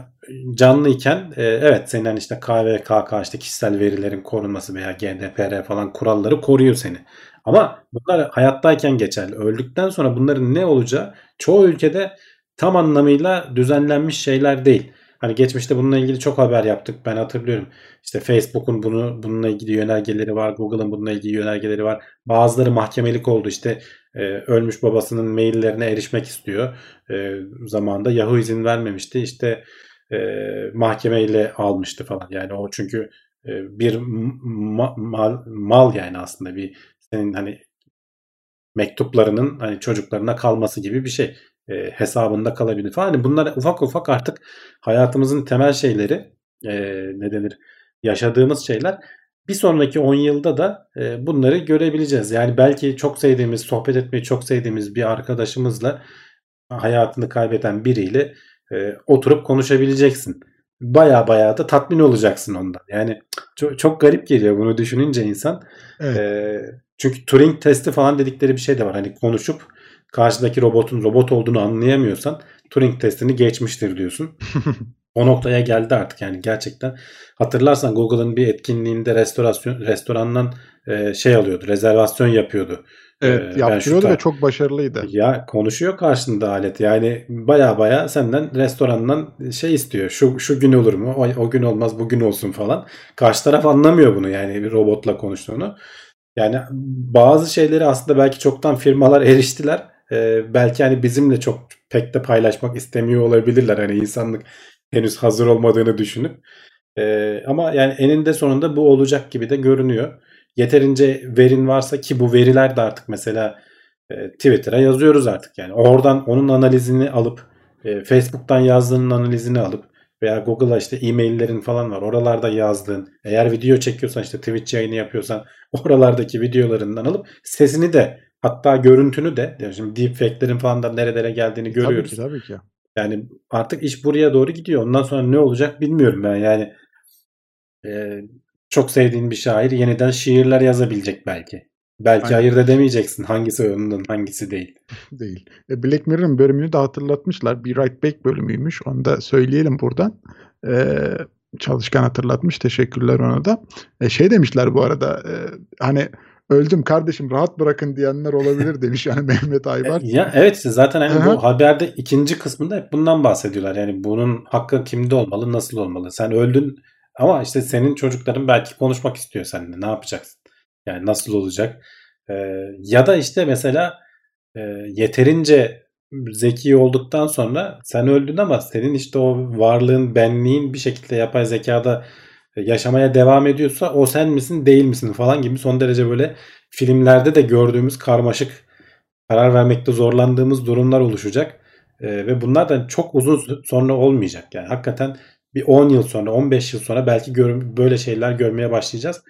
canlıyken e, evet senin işte KVKK işte kişisel verilerin korunması veya GDPR falan kuralları koruyor seni. Ama bunlar hayattayken geçerli. Öldükten sonra bunların ne olacağı çoğu ülkede tam anlamıyla düzenlenmiş şeyler değil. Hani geçmişte bununla ilgili çok haber yaptık. Ben hatırlıyorum. İşte Facebook'un bunu bununla ilgili yönergeleri var. Google'ın bununla ilgili yönergeleri var. Bazıları mahkemelik oldu. İşte e, ölmüş babasının maillerine erişmek istiyor. E, zamanında Yahoo izin vermemişti. İşte e, mahkemeyle almıştı falan. Yani o çünkü e, bir ma- mal, mal yani aslında bir senin hani mektuplarının hani çocuklarına kalması gibi bir şey e, hesabında kalabilir falan. Hani bunlar ufak ufak artık hayatımızın temel şeyleri e, ne denir yaşadığımız şeyler. Bir sonraki 10 yılda da e, bunları görebileceğiz. Yani belki çok sevdiğimiz, sohbet etmeyi çok sevdiğimiz bir arkadaşımızla hayatını kaybeden biriyle e, oturup konuşabileceksin. Baya baya da tatmin olacaksın ondan. Yani çok, çok garip geliyor bunu düşününce insan. Evet. E, çünkü Turing testi falan dedikleri bir şey de var. Hani konuşup karşıdaki robotun robot olduğunu anlayamıyorsan Turing testini geçmiştir diyorsun. o noktaya geldi artık yani gerçekten. Hatırlarsan Google'ın bir etkinliğinde restorasyon restorandan e, şey alıyordu, rezervasyon yapıyordu. Evet, yaptırıyordu şu ve çok başarılıydı. Ya konuşuyor karşında alet. Yani baya baya senden restorandan şey istiyor. Şu şu gün olur mu? O, o gün olmaz, bugün olsun falan. Karşı taraf anlamıyor bunu yani bir robotla konuştuğunu. Yani bazı şeyleri aslında belki çoktan firmalar eriştiler. Ee, belki hani bizimle çok pek de paylaşmak istemiyor olabilirler. Hani insanlık henüz hazır olmadığını düşünüp. Ee, ama yani eninde sonunda bu olacak gibi de görünüyor. Yeterince verin varsa ki bu veriler de artık mesela e, Twitter'a yazıyoruz artık yani. Oradan onun analizini alıp e, Facebook'tan yazdığının analizini alıp veya Google'a işte e-maillerin falan var. Oralarda yazdığın eğer video çekiyorsan işte Twitch yayını yapıyorsan oralardaki videolarından alıp sesini de hatta görüntünü de yani şimdi deepfake'lerin falan da nerelere geldiğini Tabii görüyoruz. ki tabii ki. Yani artık iş buraya doğru gidiyor. Ondan sonra ne olacak bilmiyorum ben. Yani e, çok sevdiğin bir şair yeniden şiirler yazabilecek belki. Belki Aynen. ayırt edemeyeceksin hangisi onun hangisi değil. Değil. E, Black Mirror'ın bölümünü de hatırlatmışlar. Bir Right Back bölümüymüş. Onu da söyleyelim buradan. E, çalışkan hatırlatmış. Teşekkürler ona da. E, şey demişler bu arada. e, hani öldüm kardeşim rahat bırakın diyenler olabilir demiş yani Mehmet Aybar. Ya evet işte zaten hı. bu haberde ikinci kısmında hep bundan bahsediyorlar. Yani bunun hakkı kimde olmalı, nasıl olmalı? Sen öldün ama işte senin çocukların belki konuşmak istiyor seninle. Ne yapacaksın? Yani nasıl olacak? Ee, ya da işte mesela e, yeterince zeki olduktan sonra sen öldün ama senin işte o varlığın, benliğin bir şekilde yapay zekada yaşamaya devam ediyorsa o sen misin değil misin falan gibi son derece böyle filmlerde de gördüğümüz karmaşık karar vermekte zorlandığımız durumlar oluşacak. Ee, ve bunlar da çok uzun sonra olmayacak. Yani hakikaten bir 10 yıl sonra 15 yıl sonra belki gör- böyle şeyler görmeye başlayacağız.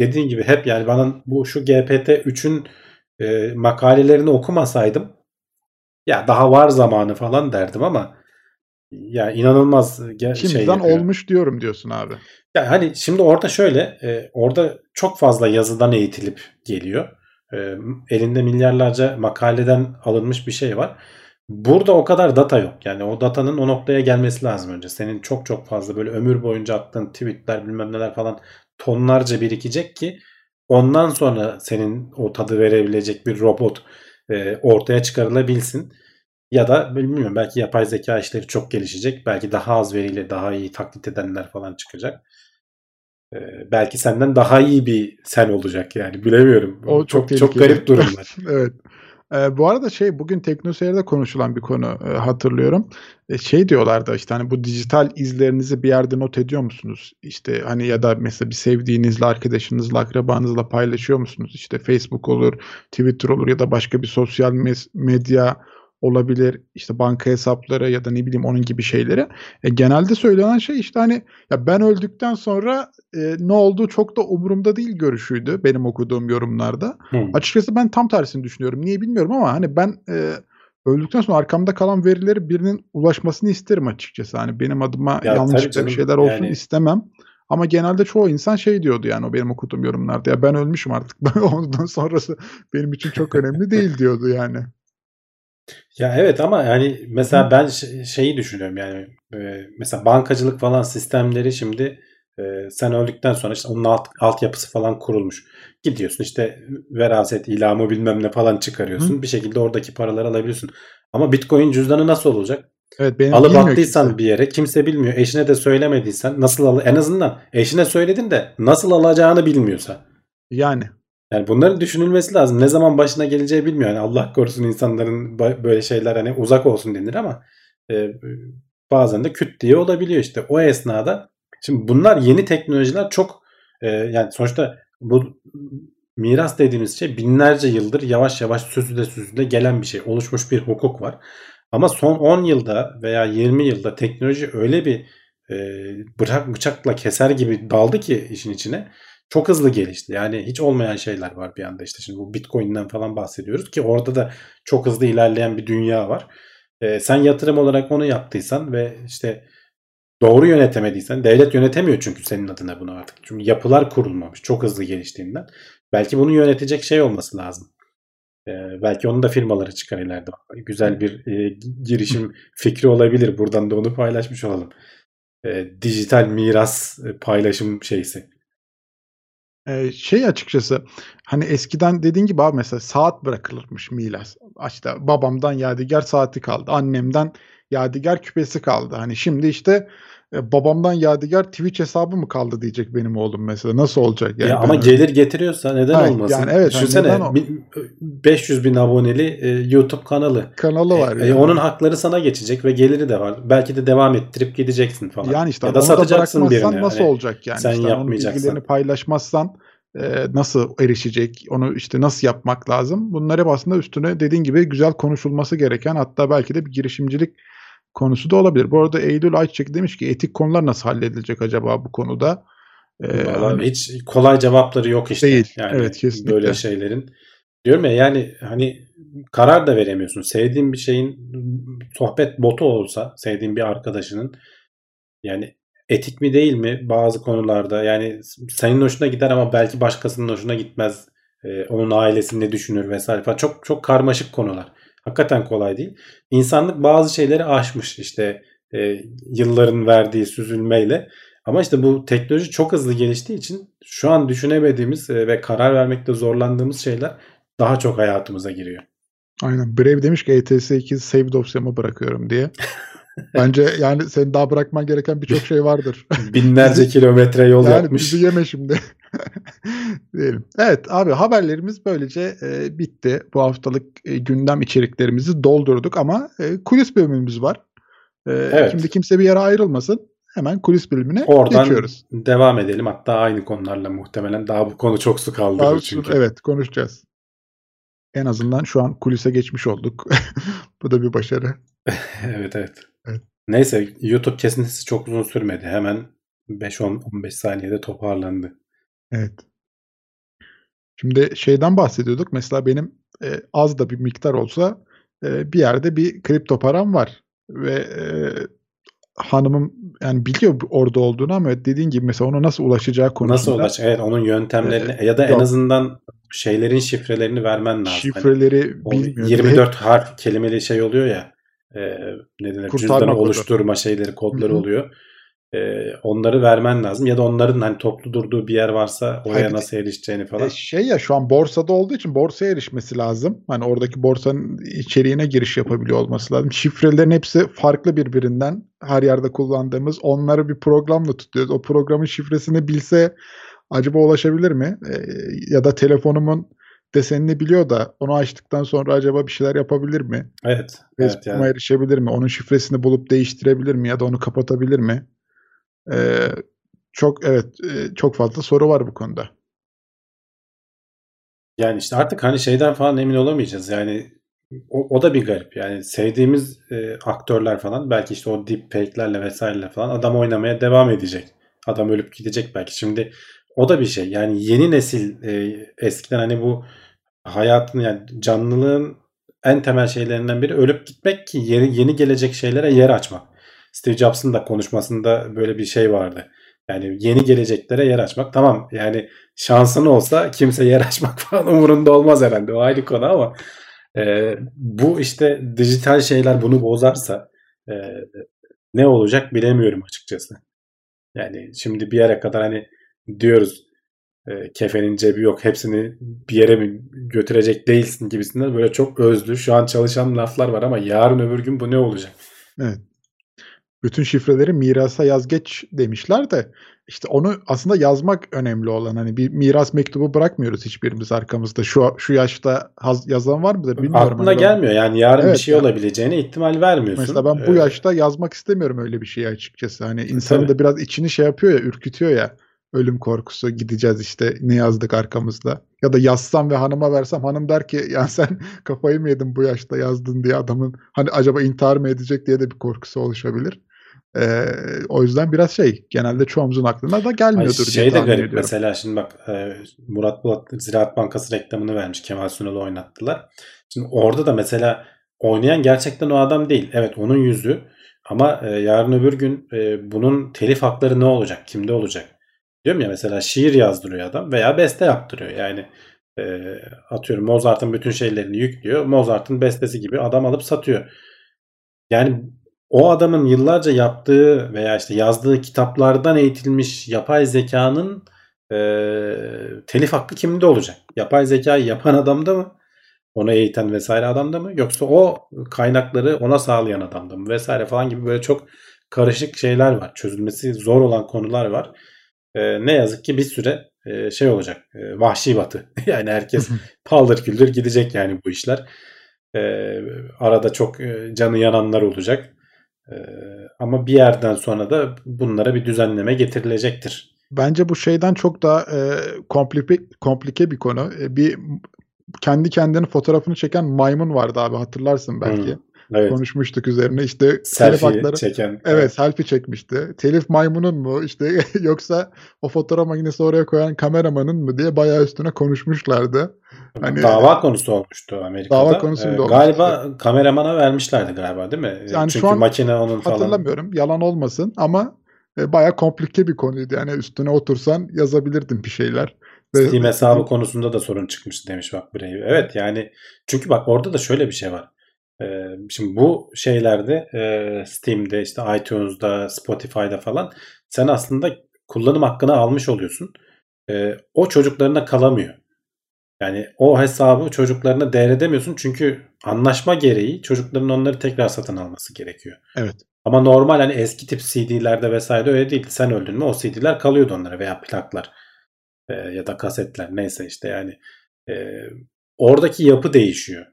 Dediğin gibi hep yani bana bu şu GPT-3'ün e, makalelerini okumasaydım ya daha var zamanı falan derdim ama ya inanılmaz şey Şimdiden yapıyor. olmuş diyorum diyorsun abi. Yani hani şimdi orada şöyle, e, orada çok fazla yazıdan eğitilip geliyor. E, elinde milyarlarca makaleden alınmış bir şey var. Burada o kadar data yok. Yani o datanın o noktaya gelmesi lazım önce. Senin çok çok fazla böyle ömür boyunca attığın tweetler bilmem neler falan tonlarca birikecek ki ondan sonra senin o tadı verebilecek bir robot e, ortaya çıkarılabilsin. Ya da bilmiyorum belki yapay zeka işleri çok gelişecek. Belki daha az veriyle daha iyi taklit edenler falan çıkacak. Ee, belki senden daha iyi bir sen olacak yani bilemiyorum. O çok çok çok garip durumlar. evet. Ee, bu arada şey bugün TeknoSeyir'de konuşulan bir konu e, hatırlıyorum. E, şey diyorlardı işte hani bu dijital izlerinizi bir yerde not ediyor musunuz? İşte hani ya da mesela bir sevdiğinizle, arkadaşınızla, akrabanızla paylaşıyor musunuz? İşte Facebook olur, Twitter olur ya da başka bir sosyal mes- medya olabilir. İşte banka hesapları ya da ne bileyim onun gibi şeyleri. E, genelde söylenen şey işte hani ya ben öldükten sonra e, ne olduğu çok da umurumda değil görüşüydü benim okuduğum yorumlarda. Hı. Açıkçası ben tam tersini düşünüyorum. Niye bilmiyorum ama hani ben e, öldükten sonra arkamda kalan verileri birinin ulaşmasını isterim açıkçası. Hani benim adıma Ya yanlışlıkla bir şeyler olsun yani- istemem. Ama genelde çoğu insan şey diyordu yani o benim okuduğum yorumlarda. Ya ben ölmüşüm artık. Ondan sonrası benim için çok önemli değil diyordu yani. Ya evet ama yani mesela ben şeyi düşünüyorum yani e, mesela bankacılık falan sistemleri şimdi e, sen öldükten sonra işte onun alt, altyapısı falan kurulmuş. Gidiyorsun işte veraset ilamı bilmem ne falan çıkarıyorsun. Bir şekilde oradaki paraları alabiliyorsun. Ama Bitcoin cüzdanı nasıl olacak? Evet benim Alıp attıysan kimse. bir yere kimse bilmiyor. Eşine de söylemediysen nasıl al en azından eşine söyledin de nasıl alacağını bilmiyorsa. Yani Yani bunların düşünülmesi lazım. Ne zaman başına geleceği bilmiyor. Yani Allah korusun insanların böyle şeyler hani uzak olsun denir ama e, bazen de küt diye olabiliyor işte. O esnada şimdi bunlar yeni teknolojiler çok e, yani sonuçta bu miras dediğimiz şey binlerce yıldır yavaş yavaş süzüle süzüle gelen bir şey. Oluşmuş bir hukuk var. Ama son 10 yılda veya 20 yılda teknoloji öyle bir e, bıçak bıçakla keser gibi daldı ki işin içine çok hızlı gelişti. Yani hiç olmayan şeyler var bir anda işte şimdi bu Bitcoin'den falan bahsediyoruz ki orada da çok hızlı ilerleyen bir dünya var. Ee, sen yatırım olarak onu yaptıysan ve işte doğru yönetemediysen devlet yönetemiyor çünkü senin adına bunu artık. Çünkü yapılar kurulmamış çok hızlı geliştiğinden. Belki bunu yönetecek şey olması lazım. Ee, belki onun da firmaları çıkar ileride. Güzel bir e, girişim fikri olabilir. Buradan da onu paylaşmış olalım. Ee, dijital miras e, paylaşım şeysi. Şey açıkçası hani eskiden dediğin gibi abi mesela saat bırakılırmış miras. İşte babamdan yadigar saati kaldı. Annemden yadigar küpesi kaldı. Hani şimdi işte e, babamdan yadigar Twitch hesabı mı kaldı diyecek benim oğlum mesela. Nasıl olacak yani? ya ama Ben- gelir getiriyorsa neden Hayır, olmasın? yani evet, hani Düşünsene neden o- bin- 500 bin aboneli e, YouTube kanalı. kanalı var. E, e, yani. onun hakları sana geçecek ve geliri de var. Belki de devam ettirip gideceksin falan. Yani işte ya da satacaksın birine. nasıl Hani olacak yani? sen İşte onun yapmayacaksan. bilgilerini paylaşmazsan e, nasıl erişecek? Onu işte nasıl yapmak lazım? Bunlar hep aslında üstüne dediğin gibi güzel konuşulması gereken hatta belki de bir girişimcilik konusu da olabilir. Bu arada Eylül Ayçiçek demiş ki etik konular nasıl halledilecek acaba bu konuda? E, Vallahi hani- hiç kolay cevapları yok işte. Değil. Yani Evet, kesinlikle. Böyle şeylerin. Diyorum ya yani hani karar da veremiyorsun. Sevdiğin bir şeyin sohbet botu olsa sevdiğin bir arkadaşının yani etik mi değil mi bazı konularda yani senin hoşuna gider ama belki başkasının hoşuna gitmez. Ee, onun ailesi ne düşünür vesaire falan. Çok çok karmaşık konular. Hakikaten kolay değil. İnsanlık bazı şeyleri aşmış işte e, yılların verdiği süzülmeyle. Ama işte bu teknoloji çok hızlı geliştiği için şu an düşünemediğimiz e, ve karar vermekte zorlandığımız şeyler daha çok hayatımıza giriyor. Aynen. Brave demiş ki ETS 2 save dosyamı bırakıyorum diye. Bence yani senin daha bırakman gereken birçok şey vardır. Binlerce kilometre yol yani yapmış. bizi yeme şimdi. Diyelim. Evet abi haberlerimiz böylece e, bitti. Bu haftalık e, gündem içeriklerimizi doldurduk ama e, kulis bölümümüz var. E, Evet. Şimdi kimse bir yere ayrılmasın. Hemen kulis bölümüne Oradan geçiyoruz. devam edelim. Hatta aynı konularla muhtemelen daha bu konu çok su kaldırır çünkü. Evet konuşacağız. En azından şu an kulise geçmiş olduk. Bu da bir başarı. evet evet. Neyse YouTube kesintisi çok uzun sürmedi. Hemen 5-10-15 saniyede toparlandı. Evet. Şimdi şeyden bahsediyorduk. Mesela benim e, az da bir miktar olsa e, bir yerde bir kripto param var ve e, hanımım yani biliyor orada olduğunu ama dediğin gibi mesela ona nasıl ulaşacağı konusunda Nasıl ulaş? Evet onun yöntemlerini ya da en yok. azından şeylerin şifrelerini vermen lazım. Hani şifreleri o bilmiyor. 24 harf kelimeli şey oluyor ya. E, ne denir? Cüzdanı oluşturma şeyleri, kodları Hı hı. oluyor. E, onları vermen lazım. Ya da onların hani toplu durduğu bir yer varsa oraya Hayır, nasıl erişeceğini falan. E, şey ya şu an borsada olduğu için borsaya erişmesi lazım. Hani oradaki borsanın içeriğine giriş yapabiliyor olması lazım. Şifrelerin hepsi farklı birbirinden. Her yerde kullandığımız. Onları bir programla tutuyoruz. O programın şifresini bilse acaba ulaşabilir mi? E, ya da telefonumun desenini biliyor da onu açtıktan sonra acaba bir şeyler yapabilir mi? Evet. Evet Facebook'uma yani. erişebilir mi? Onun şifresini bulup değiştirebilir mi? Ya da onu kapatabilir mi? E, çok evet e, çok fazla soru var bu konuda. Yani işte artık hani şeyden falan emin olamayacağız. Yani o, o da bir garip. Yani sevdiğimiz e, aktörler falan belki işte o deepfake'lerle vesaireyle falan adam oynamaya devam edecek. Adam ölüp gidecek belki. Şimdi o da bir şey. Yani yeni nesil e, eskiden hani bu hayatın yani canlılığın en temel şeylerinden biri ölüp gitmek ki yeni, yeni gelecek şeylere yer açmak. Steve Jobs'ın da konuşmasında böyle bir şey vardı. Yani yeni geleceklere yer açmak. Tamam yani şansın olsa kimse yer açmak falan umurunda olmaz herhalde. O ayrı konu ama e, bu işte dijital şeyler bunu bozarsa e, ne olacak bilemiyorum açıkçası. Yani şimdi bir yere kadar hani diyoruz e, kefenin cebi yok hepsini bir yere mi götürecek değilsin gibisinden böyle çok özlü şu an çalışan laflar var ama yarın öbür gün bu ne olacak? Evet. Bütün şifreleri mirasa yaz geç demişler de işte onu aslında yazmak önemli olan hani bir miras mektubu bırakmıyoruz hiçbirimiz arkamızda. Şu şu yaşta haz, yazan var mıdır bilmiyorum. Aklına Hani gelmiyor yani yarın Evet bir şey ya. olabileceğine ihtimal vermiyorsun. Mesela ben bu Ee, yaşta yazmak istemiyorum öyle bir şeyi açıkçası. Hani insanın tabii. da biraz içini şey yapıyor ya, ürkütüyor ya. Ölüm korkusu gideceğiz işte ne yazdık arkamızda. Ya da yazsam ve hanıma versem hanım der ki ya sen kafayı mı yedin bu yaşta yazdın diye adamın hani acaba intihar mı edecek diye de bir korkusu oluşabilir. Ee, o yüzden biraz şey genelde çoğumuzun aklına da Ay gelmiyordur diye şey de tahmin garip ediyorum. mesela şimdi bak e, Murat Bulat Ziraat Bankası reklamını vermiş. Kemal Sunal'ı oynattılar. Şimdi orada da mesela oynayan gerçekten o adam değil. Evet onun yüzü ama e, yarın öbür gün e, bunun telif hakları ne olacak? Kimde olacak? Diyorum ya mesela şiir yazdırıyor adam veya beste yaptırıyor. Yani e, atıyorum Mozart'ın bütün şeylerini yüklüyor. Mozart'ın bestesi gibi adam alıp satıyor. Yani o adamın yıllarca yaptığı veya işte yazdığı kitaplardan eğitilmiş yapay zekanın e, telif hakkı kimde olacak? Yapay zekayı yapan adamda mı? Onu eğiten vesaire adamda mı? Yoksa o kaynakları ona sağlayan adamda mı? Vesaire falan gibi böyle çok karışık şeyler var. Çözülmesi zor olan konular var. E, ne yazık ki bir süre e, şey olacak. E, vahşi batı. yani herkes paldır küldür gidecek yani bu işler. E, arada çok e, canı yananlar olacak. E, ama bir yerden sonra da bunlara bir düzenleme getirilecektir. Bence bu şeyden çok daha e, komplike, komplike bir konu. E, bir kendi kendinin fotoğrafını çeken maymun vardı abi hatırlarsın belki. Hı, Evet. Konuşmuştuk üzerine işte Selfie hakları. çeken. Evet selfie çekmişti. Telif maymunun mu işte yoksa o fotoğraf makinesi oraya koyan kameramanın mı diye bayağı üstüne konuşmuşlardı. Hani- dava konusu olmuştu Amerika'da. Dava konusu Ee, Galiba kameramana vermişlerdi galiba değil mi? Yani Çünkü şu an makine onun falan. Hatırlamıyorum yalan olmasın ama e, bayağı komplike bir konuydu. Yani üstüne otursan yazabilirdin bir şeyler. Steam hesabı konusunda da sorun çıkmıştı demiş bak Brave. Evet yani çünkü bak orada da şöyle bir şey var. Ee, şimdi bu şeylerde e, Steam'de işte iTunes'da Spotify'da falan sen aslında kullanım hakkını almış oluyorsun. Ee, o çocuklarına kalamıyor. Yani o hesabı çocuklarına devredemiyorsun çünkü anlaşma gereği çocukların onları tekrar satın alması gerekiyor. Evet. Ama normal hani eski tip CD'lerde vesaire öyle değil. Sen öldün mü o CD'ler kalıyordu onlara veya plaklar Ee, ya da kasetler neyse işte yani Ee, oradaki yapı değişiyor.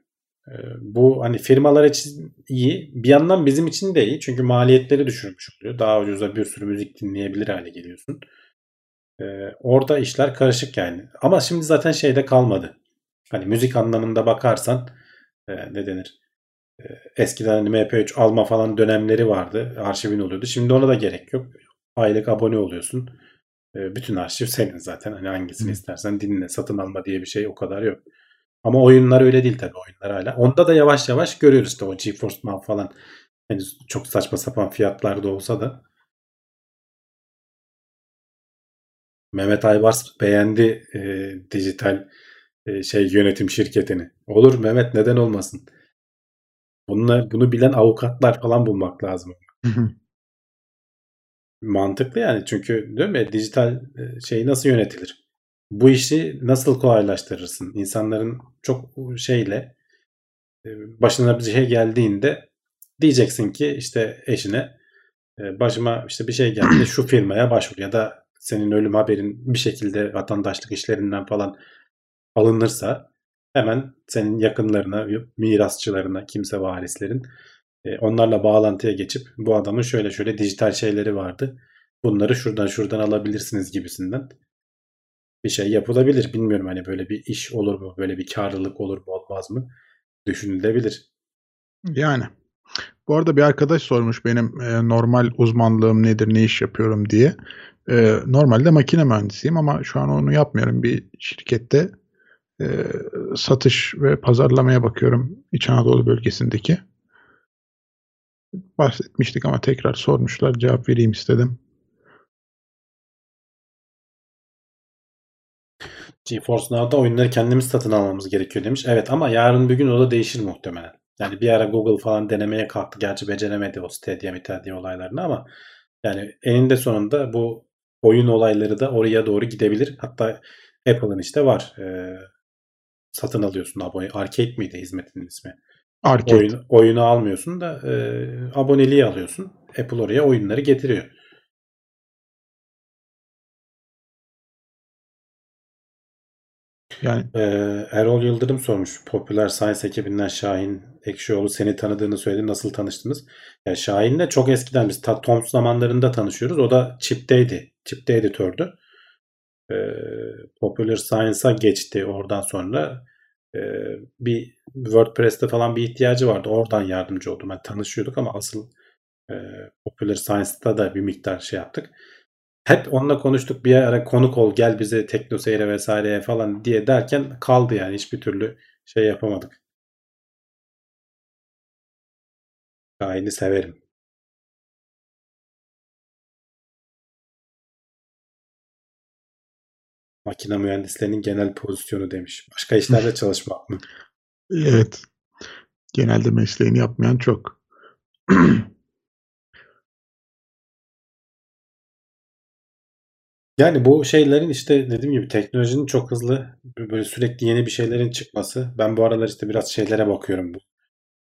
Ee, bu hani firmalar için iyi bir yandan bizim için de iyi çünkü maliyetleri düşürmüş oluyor. Daha ucuza bir sürü müzik dinleyebilir hale geliyorsun. Ee, orada işler karışık yani. Ama şimdi zaten şeyde kalmadı. Hani müzik anlamında bakarsan e, ne denir? E, eskiden hani MP3 alma falan dönemleri vardı. Arşivin oluyordu. Şimdi ona da gerek yok. Aylık abone oluyorsun. E, bütün arşiv senin zaten. Hani hangisini Hı. istersen dinle. Satın alma diye bir şey o kadar yok. Ama oyunlar öyle değil tabii oyunlar hala. Onda da yavaş yavaş görüyoruz işte o GeForce Now falan. Henüz çok saçma sapan fiyatlarda olsa da. Mehmet Aybars beğendi e, dijital e, şey yönetim şirketini. Olur Mehmet neden olmasın? Bunlar, bunu bilen avukatlar falan bulmak lazım. Mantıklı yani çünkü değil mi? Dijital e, şey nasıl yönetilir? Bu işi nasıl kolaylaştırırsın? İnsanların çok şeyle e, başına bir şey geldiğinde diyeceksin ki işte eşine e, başıma işte bir şey geldi şu firmaya başvur ya da senin ölüm haberin bir şekilde vatandaşlık işlerinden falan alınırsa hemen senin yakınlarına, mirasçılarına, kimse varislerin e, onlarla bağlantıya geçip bu adamın şöyle şöyle dijital şeyleri vardı. Bunları şuradan şuradan alabilirsiniz gibisinden bir şey yapılabilir. Bilmiyorum hani böyle bir iş olur mu? Böyle bir karlılık olur mu olmaz mı? Düşünülebilir. Yani. Bu arada bir arkadaş sormuş benim e, normal uzmanlığım nedir, ne iş yapıyorum diye. E, normalde makine mühendisiyim ama şu an onu yapmıyorum. Bir şirkette e, satış ve pazarlamaya bakıyorum İç Anadolu bölgesindeki. Bahsetmiştik ama tekrar sormuşlar. Cevap vereyim istedim. GeForce Now'da oyunları kendimiz satın almamız gerekiyor demiş. Evet ama yarın bir gün o da değişir muhtemelen. Yani bir ara Google falan denemeye kalktı. Gerçi beceremedi o Stadia Mitadia olaylarını ama yani eninde sonunda bu oyun olayları da oraya doğru gidebilir. Hatta Apple'ın işte var. Ee, satın alıyorsun abone. Arcade miydi hizmetinin ismi? Arcade. Oyun, oyunu almıyorsun da e, aboneliği alıyorsun. Apple oraya oyunları getiriyor. Yani Ee, Erol Yıldırım sormuş. Popüler Science ekibinden Şahin Ekşioğlu seni tanıdığını söyledi. Nasıl tanıştınız? Ya Şahin'le çok eskiden biz ta Toms zamanlarında tanışıyoruz. O da Chip'teydi. Chip'te editördü. Ee, Popular Science'a geçti oradan sonra. Ee, bir WordPress'te falan bir ihtiyacı vardı. Oradan yardımcı oldum. Yani tanışıyorduk ama asıl e, Popular Science'da da bir miktar şey yaptık. Hep onunla konuştuk bir ara konuk ol gel bize tekno seyre vesaireye falan diye derken kaldı yani hiçbir türlü şey yapamadık. Şahin'i severim. Makine mühendislerinin genel pozisyonu demiş. Başka işlerde çalışmak mı? evet. Genelde mesleğini yapmayan çok. Yani bu şeylerin işte dediğim gibi teknolojinin çok hızlı böyle sürekli yeni bir şeylerin çıkması. Ben bu aralar işte biraz şeylere bakıyorum bu.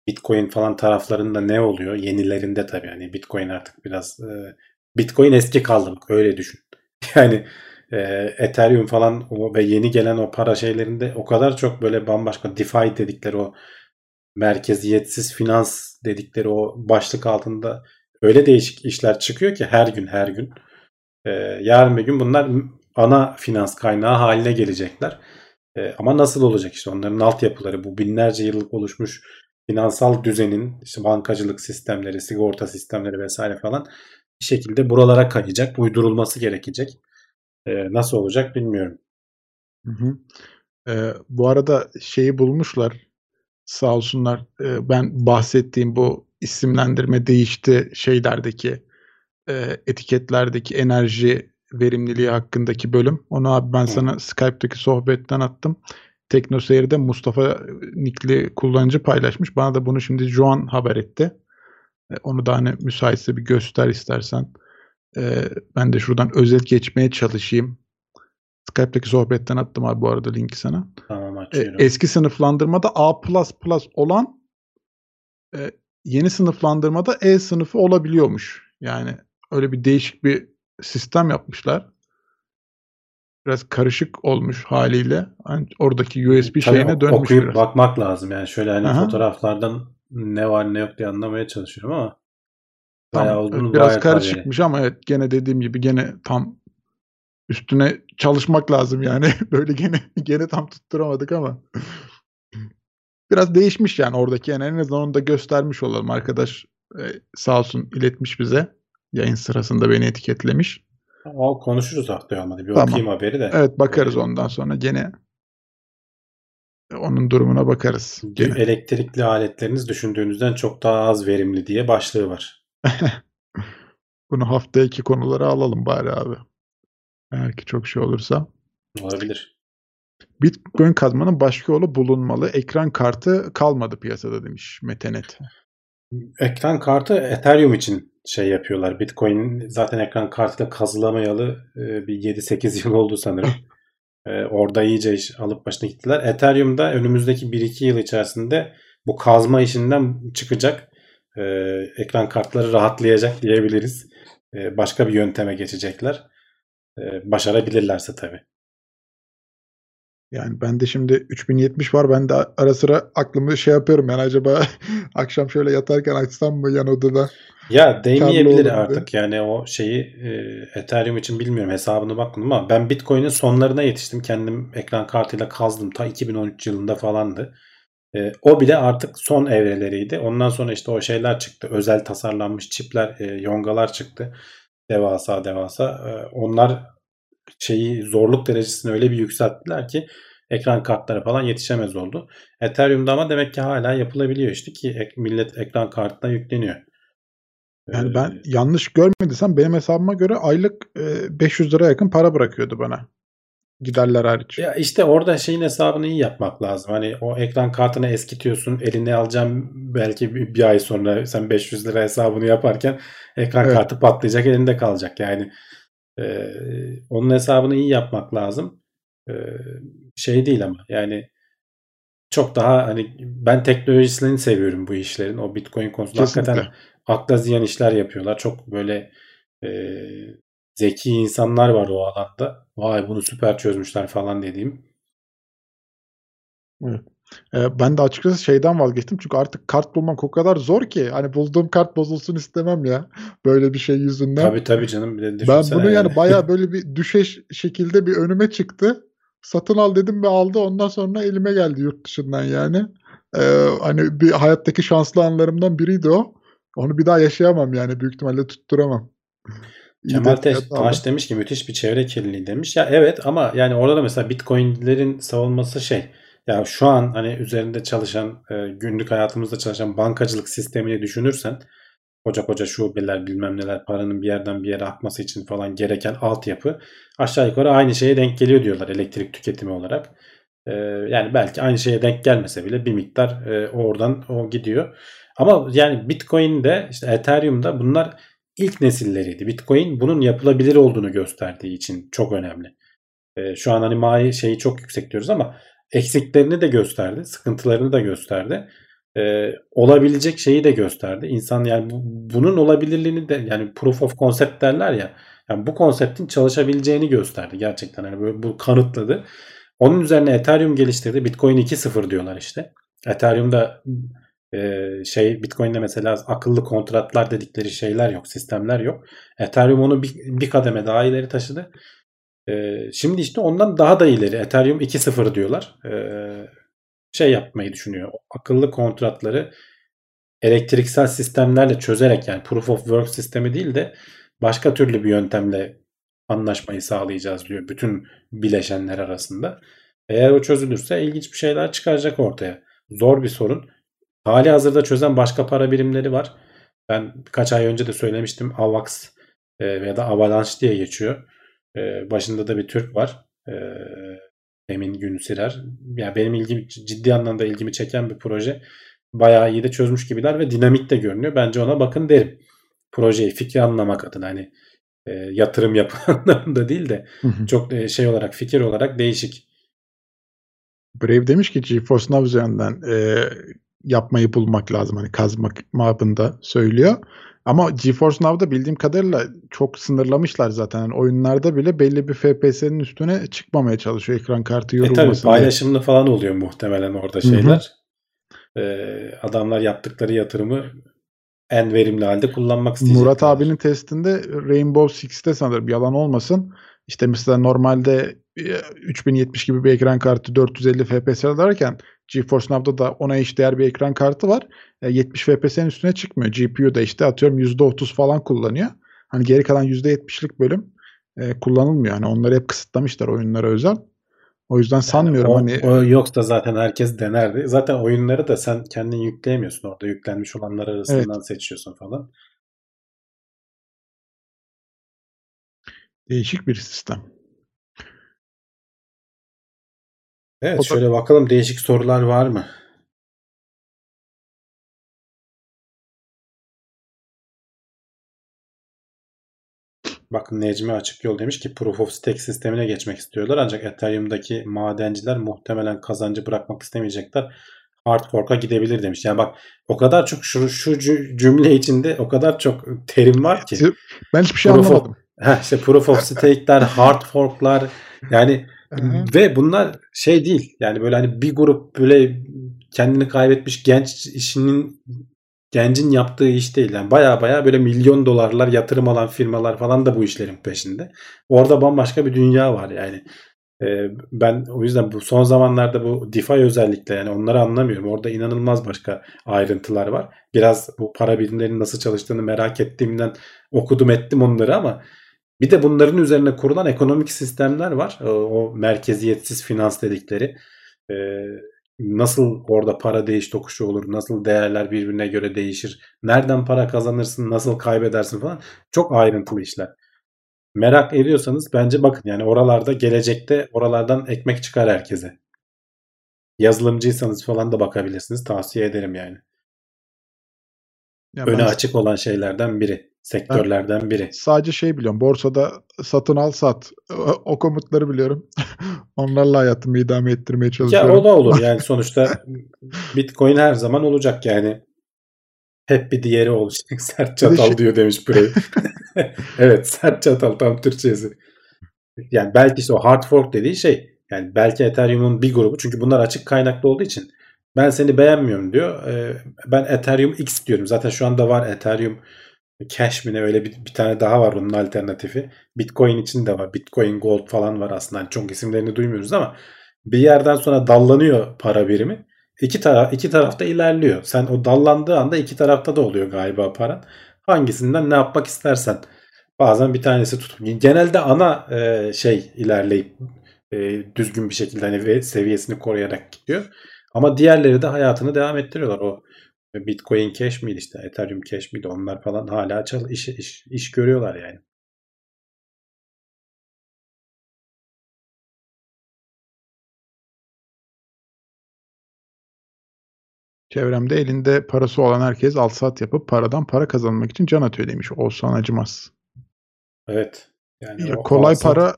Bitcoin falan taraflarında ne oluyor? Yenilerinde tabii yani Bitcoin artık biraz e, Bitcoin eski kaldı bak öyle düşün. Yani e, Ethereum falan o ve yeni gelen o para şeylerinde o kadar çok böyle bambaşka DeFi dedikleri o merkeziyetsiz finans dedikleri o başlık altında öyle değişik işler çıkıyor ki her gün her gün. Ee, yarın bir gün bunlar ana finans kaynağı haline gelecekler. Ee, ama nasıl olacak işte onların altyapıları bu binlerce yıllık oluşmuş finansal düzenin işte bankacılık sistemleri, sigorta sistemleri vesaire falan bir şekilde buralara kayacak, uydurulması gerekecek. Ee, nasıl olacak bilmiyorum. Hı hı. Ee, bu arada şeyi bulmuşlar sağ olsunlar e, ben bahsettiğim bu isimlendirme değişti şeylerdeki e, etiketlerdeki enerji verimliliği hakkındaki bölüm. Onu abi ben Hı. sana Skype'daki sohbetten attım. Teknoseyir'de Mustafa Nikli kullanıcı paylaşmış. Bana da bunu şimdi Joan haber etti. E, onu da hani müsaitse bir göster istersen. E, ben de şuradan özet geçmeye çalışayım. Skype'daki sohbetten attım abi bu arada linki sana. Tamam E, açıyorum. eski sınıflandırmada A++ olan e, yeni sınıflandırmada E sınıfı olabiliyormuş. Yani öyle bir değişik bir sistem yapmışlar. Biraz karışık olmuş haliyle. Hani oradaki USB Tabii şeyine dönmüş okuyup biraz. bakmak lazım yani şöyle hani Aha. fotoğraflardan ne var ne yok diye anlamaya çalışıyorum ama bayağı uzun biraz var yani. karışıkmış ama evet gene dediğim gibi gene tam üstüne çalışmak lazım yani. Böyle gene gene tam tutturamadık ama. Biraz değişmiş yani oradaki yani en azından onu da göstermiş olalım. Arkadaş e, sağ olsun iletmiş bize. Yayın sırasında beni etiketlemiş. Ama konuşuruz haftaya olmadı. Bir Tamam. okuyayım haberi de. Evet bakarız ondan sonra gene onun durumuna bakarız. Gene. Elektrikli aletleriniz düşündüğünüzden çok daha az verimli diye başlığı var. Bunu haftaki konulara alalım bari abi. Eğer ki çok şey olursa. Olabilir. Bitcoin kazmanın başka yolu bulunmalı. Ekran kartı kalmadı piyasada demiş Metenet. Ekran kartı Ethereum için şey yapıyorlar. Bitcoin zaten ekran kartıyla kazılamayalı e, bir 7-8 yıl oldu sanırım. E, Orada iyice iş alıp başına gittiler. Ethereum'da önümüzdeki 1-2 yıl içerisinde bu kazma işinden çıkacak. E, Ekran kartları rahatlayacak diyebiliriz. E, Başka bir yönteme geçecekler. Başarabilirlerse tabii. Yani ben de şimdi 3070 var. Ben de ara sıra aklımı şey yapıyorum. Yani acaba akşam şöyle yatarken açsam mı yan odada? Ya değmeyebilir artık yani o şeyi e, Ethereum için bilmiyorum hesabını bakmadım ama ben Bitcoin'in sonlarına yetiştim. Kendim ekran kartıyla kazdım ta 2013 yılında falandı. E, o bile artık son evreleriydi. Ondan sonra işte o şeyler çıktı. Özel tasarlanmış çipler, e, yongalar çıktı. Devasa devasa. E, onlar şeyi zorluk derecesini öyle bir yükselttiler ki ekran kartları falan yetişemez oldu. Ethereum'da ama demek ki hala yapılabiliyor işte ki ek- millet ekran kartına yükleniyor. Yani ben yanlış görmediysem benim hesabıma göre aylık e, 500 lira yakın para bırakıyordu bana. Giderler hariç. Ya işte orada şeyin hesabını iyi yapmak lazım. Hani o ekran kartını eskitiyorsun, eline alacağım belki bir, bir ay sonra sen 500 lira hesabını yaparken ekran Evet. kartı patlayacak, elinde kalacak. Yani e, onun hesabını iyi yapmak lazım. E, şey değil ama yani çok daha hani ben teknolojisini seviyorum bu işlerin. O Bitcoin konusunda Kesinlikle. hakikaten akla ziyan işler yapıyorlar. Çok böyle e, zeki insanlar var o alanda. Vay bunu süper çözmüşler falan dediğim. Evet. Ben de açıkçası şeyden vazgeçtim çünkü artık kart bulmak o kadar zor ki hani bulduğum kart bozulsun istemem ya böyle bir şey yüzünden. Tabii tabii canım bir de Ben bunu yani yani. bayağı böyle bir düşeş şekilde bir önüme çıktı. Satın al dedim ve aldı. Ondan sonra elime geldi yurt dışından yani. Ee, hani bir hayattaki şanslı anlarımdan biriydi o. Onu bir daha yaşayamam yani büyük ihtimalle tutturamam. İyi Kemal. Taş demiş ki müthiş bir çevre kirliliği demiş. Ya evet ama yani orada da mesela Bitcoin'lerin savunması şey. Ya şu an hani üzerinde çalışan e, günlük hayatımızda çalışan bankacılık sistemini düşünürsen koca koca şubeler bilmem neler paranın bir yerden bir yere akması için falan gereken altyapı aşağı yukarı aynı şeye denk geliyor diyorlar elektrik tüketimi olarak. E, yani belki aynı şeye denk gelmese bile bir miktar e, oradan o gidiyor. Ama yani Bitcoin'de işte Ethereum'da bunlar ilk nesilleriydi. Bitcoin bunun yapılabilir olduğunu gösterdiği için çok önemli. E, şu an hani mai şeyi çok yüksek diyoruz ama eksiklerini de gösterdi, sıkıntılarını da gösterdi. E, olabilecek şeyi de gösterdi. İnsan yani bu, bunun olabilirliğini de yani proof of concept derler ya. Yani bu konseptin çalışabileceğini gösterdi gerçekten. Hani böyle bu kanıtladı. Onun üzerine Ethereum geliştirdi. Bitcoin 2.0 diyorlar işte. Ethereum'da e, şey Bitcoin'de mesela akıllı kontratlar dedikleri şeyler yok, sistemler yok. Ethereum onu bir, bir kademe daha ileri taşıdı. E, şimdi işte ondan daha da ileri Ethereum 2.0 diyorlar. E, şey yapmayı düşünüyor. Akıllı kontratları elektriksel sistemlerle çözerek yani proof of work sistemi değil de başka türlü bir yöntemle anlaşmayı sağlayacağız diyor bütün bileşenler arasında. Eğer o çözülürse ilginç bir şeyler çıkaracak ortaya. Zor bir sorun. Hali hazırda çözen başka para birimleri var. Ben birkaç ay önce de söylemiştim. AVAX e, ya da Avalanche diye geçiyor. E, başında da bir Türk var. E, Emin Günsirer. Yani benim ilgimi ciddi anlamda ilgimi çeken bir proje. Bayağı iyi de çözmüş gibiler ve dinamik de görünüyor. Bence ona bakın derim. Projeyi, fikri anlamak adına hani e, yatırım yapan anlamında değil de Hı hı. çok e, şey olarak fikir olarak değişik. Brave demiş ki GeForce Now üzerinden e, yapmayı bulmak lazım. Hani kazmak mabında söylüyor. Ama GeForce Now'da bildiğim kadarıyla çok sınırlamışlar zaten. Yani oyunlarda bile belli bir FPS'nin üstüne çıkmamaya çalışıyor ekran kartı E tabi yorulmasın diye. paylaşımlı falan oluyor muhtemelen orada Hı hı. şeyler. E, adamlar yaptıkları yatırımı en verimli halde kullanmak isteyecekler. Murat abinin testinde Rainbow Six'te sanırım yalan olmasın. İşte mesela normalde e, 3070 gibi bir ekran kartı 450 FPS alırken GeForce Now'da da ona eşdeğer bir ekran kartı var. E, 70 FPS'nin üstüne çıkmıyor. GPU da işte atıyorum %30 falan kullanıyor. Hani geri kalan %70'lik bölüm e, kullanılmıyor. Hani onları hep kısıtlamışlar oyunlara özel. O yüzden sanmıyorum o, hani o yoksa zaten herkes denerdi. Zaten oyunları da sen kendin yükleyemiyorsun orada. Yüklenmiş olanlar arasından seçiyorsun falan. değişik bir sistem. Evet O da- şöyle bakalım değişik sorular var mı? Bakın Necmi Açık Yol demiş ki Proof of Stake sistemine geçmek istiyorlar ancak Ethereum'daki madenciler muhtemelen kazancı bırakmak istemeyecekler. Hard fork'a gidebilir demiş. Yani bak o kadar çok şu, şu cü- cümle içinde o kadar çok terim var ki. Ben hiçbir şey Proof of- anlamadım. Heh, işte Proof of Stake'ler, hard fork'lar yani Hı hı. ve bunlar şey değil. Yani böyle hani bir grup böyle kendini kaybetmiş genç işinin gencin yaptığı iş değil. Yani baya baya böyle milyon dolarlar yatırım alan firmalar falan da bu işlerin peşinde. Orada bambaşka bir dünya var yani. Ee, ben o yüzden bu son zamanlarda bu DeFi özellikle yani onları anlamıyorum. Orada inanılmaz başka ayrıntılar var. Biraz bu para birimlerinin nasıl çalıştığını merak ettiğimden okudum ettim onları ama bir de bunların üzerine kurulan ekonomik sistemler var. O, o merkeziyetsiz finans dedikleri. Ee, nasıl orada para değiş tokuşu olur, nasıl değerler birbirine göre değişir, nereden para kazanırsın, nasıl kaybedersin falan çok ayrıntılı işler. Merak ediyorsanız bence bakın yani oralarda gelecekte oralardan ekmek çıkar herkese. Yazılımcıysanız falan da bakabilirsiniz. Tavsiye ederim yani. Yani öne açık olan şeylerden biri. Sektörlerden biri. sadece şey biliyorum. Borsada satın al sat. O, o komutları biliyorum. Onlarla hayatımı idame ettirmeye Ya çalışıyorum. o da olur yani sonuçta Bitcoin her zaman olacak yani. Hep bir diğeri olacak. Sert çatal şey- diyor demiş burayı. evet sert çatal tam Türkçesi. Yani belki işte o hard fork dediği şey yani belki Ethereum'un bir grubu çünkü bunlar açık kaynaklı olduğu için ben seni beğenmiyorum diyor. Ee, ben Ethereum X diyorum. Zaten şu anda var Ethereum Cash mi ne öyle bir, bir tane daha var onun alternatifi. Bitcoin için de var. Bitcoin Gold falan var aslında. Hani çok isimlerini duymuyoruz ama bir yerden sonra dallanıyor para birimi. İki taraf iki tarafta ilerliyor. Sen o dallandığı anda iki tarafta da oluyor galiba paran. Hangisinden ne yapmak istersen. Bazen bir tanesi tut. Genelde ana e, şey ilerleyip e, düzgün bir şekilde hani seviyesini koruyarak gidiyor. Ama diğerleri de hayatını devam ettiriyorlar. O Bitcoin Cash miydi işte Ethereum Cash miydi onlar falan hala çal iş, iş, iş görüyorlar yani. Çevremde elinde parası olan herkes al sat yapıp paradan para kazanmak için can atıyor demiş. Oğuzhan Acımaz. Evet. Yani Ya kolay alsat- para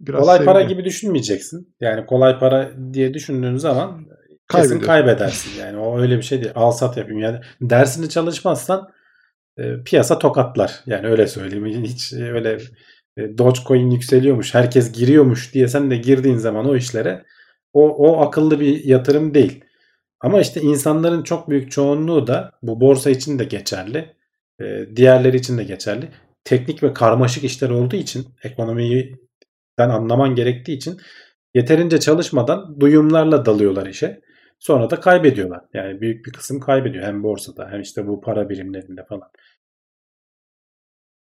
biraz kolay para sevdi. gibi düşünmeyeceksin. Yani kolay para diye düşündüğün zaman kesin kaybedersin. Yani o öyle bir şey değil. Al sat yapayım. Yani dersini çalışmazsan e, piyasa tokatlar. Yani öyle söyleyeyim. Hiç öyle e, Dogecoin yükseliyormuş, herkes giriyormuş diye sen de girdiğin zaman o işlere o, o akıllı bir yatırım değil. Ama işte insanların çok büyük çoğunluğu da bu borsa için de geçerli. e, diğerleri için de geçerli. Teknik ve karmaşık işler olduğu için ekonomiyi ben anlaman gerektiği için yeterince çalışmadan duyumlarla dalıyorlar işe. Sonra da kaybediyorlar. Yani büyük bir kısım kaybediyor hem borsada hem işte bu para birimlerinde falan.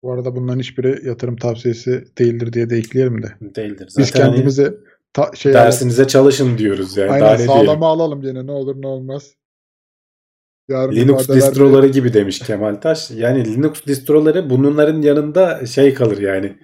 Bu arada bunların hiçbiri yatırım tavsiyesi değildir diye de ekleyelim de. Değildir. Zaten Biz hani kendimize ta- şey dersinize çalışın diyoruz yani. Daha aynen ne diyelim. sağlama alalım gene ne olur ne olmaz. Yarın Linux distroları gibi demiş Kemal Taş. Yani Linux distroları bunların yanında şey kalır yani.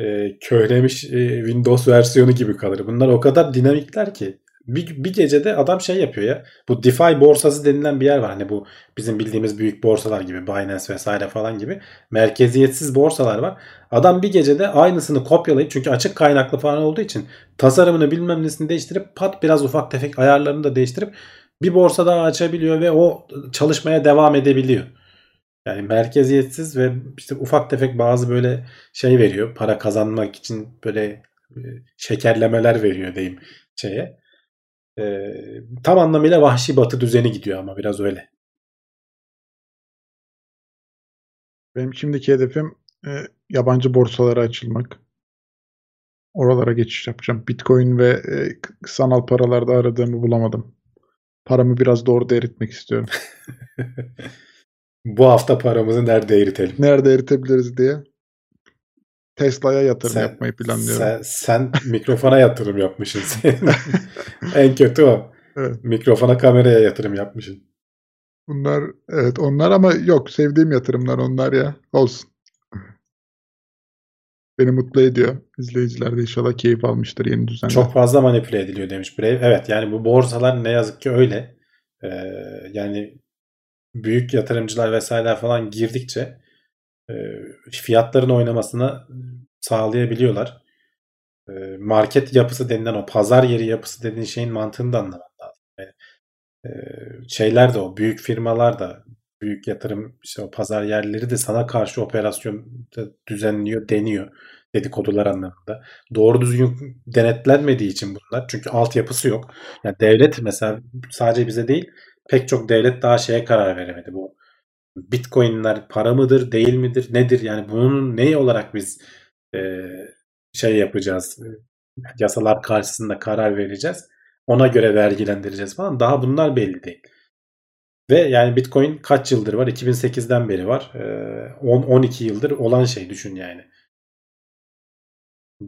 E, köhlemiş e, Windows versiyonu gibi kalır. Bunlar o kadar dinamikler ki. Bir, bir gecede adam şey yapıyor ya. Bu DeFi borsası denilen bir yer var. Hani bu bizim bildiğimiz büyük borsalar gibi Binance vesaire falan gibi. Merkeziyetsiz borsalar var. Adam bir gecede aynısını kopyalayıp çünkü açık kaynaklı falan olduğu için tasarımını bilmem nesini değiştirip pat biraz ufak tefek ayarlarını da değiştirip bir borsa daha açabiliyor ve o çalışmaya devam edebiliyor. Yani merkeziyetsiz ve işte ufak tefek bazı böyle şey veriyor. Para kazanmak için böyle e, şekerlemeler veriyor diyeyim şeye. E, tam anlamıyla vahşi batı düzeni gidiyor ama biraz öyle. Benim şimdiki hedefim e, yabancı borsalara açılmak. Oralara geçiş yapacağım. Bitcoin ve e, sanal paralarda aradığımı bulamadım. Paramı biraz orada eritmek istiyorum. Bu hafta paramızı nerede eritelim? Nerede eritebiliriz diye Tesla'ya yatırım Sen- yapmayı planlıyorum. Sen, sen mikrofona yatırım yapmışsın. Senin en kötü o. Evet. Mikrofona kameraya yatırım yapmışsın. Bunlar evet onlar ama yok sevdiğim yatırımlar onlar ya. Olsun. Beni mutlu ediyor. İzleyiciler de inşallah keyif almıştır yeni düzenden. Çok fazla manipüle ediliyor demiş Brave. Evet yani bu borsalar ne yazık ki öyle. Ee, yani büyük yatırımcılar vesaire falan girdikçe fiyatların oynamasını sağlayabiliyorlar. E, market yapısı denilen o pazar yeri yapısı dediğin şeyin mantığını da anlamak lazım. E, şeyler de o büyük firmalar da büyük yatırım işte o pazar yerleri de sana karşı operasyon düzenliyor, deniyor dedikodular anlamında. Doğru düzgün denetlenmediği için bunlar. Çünkü altyapısı yok. Yani devlet mesela sadece bize değil pek çok devlet daha şeye karar veremedi. Bu Bitcoin'ler para mıdır, değil midir, nedir? Yani bunun ne olarak biz e, şey yapacağız? e, Yasalar karşısında karar vereceğiz. Ona göre vergilendireceğiz falan. Daha bunlar belli değil. Ve yani Bitcoin kaç yıldır var? 2008'den beri var. E, 10-12 yıldır olan şey düşün yani.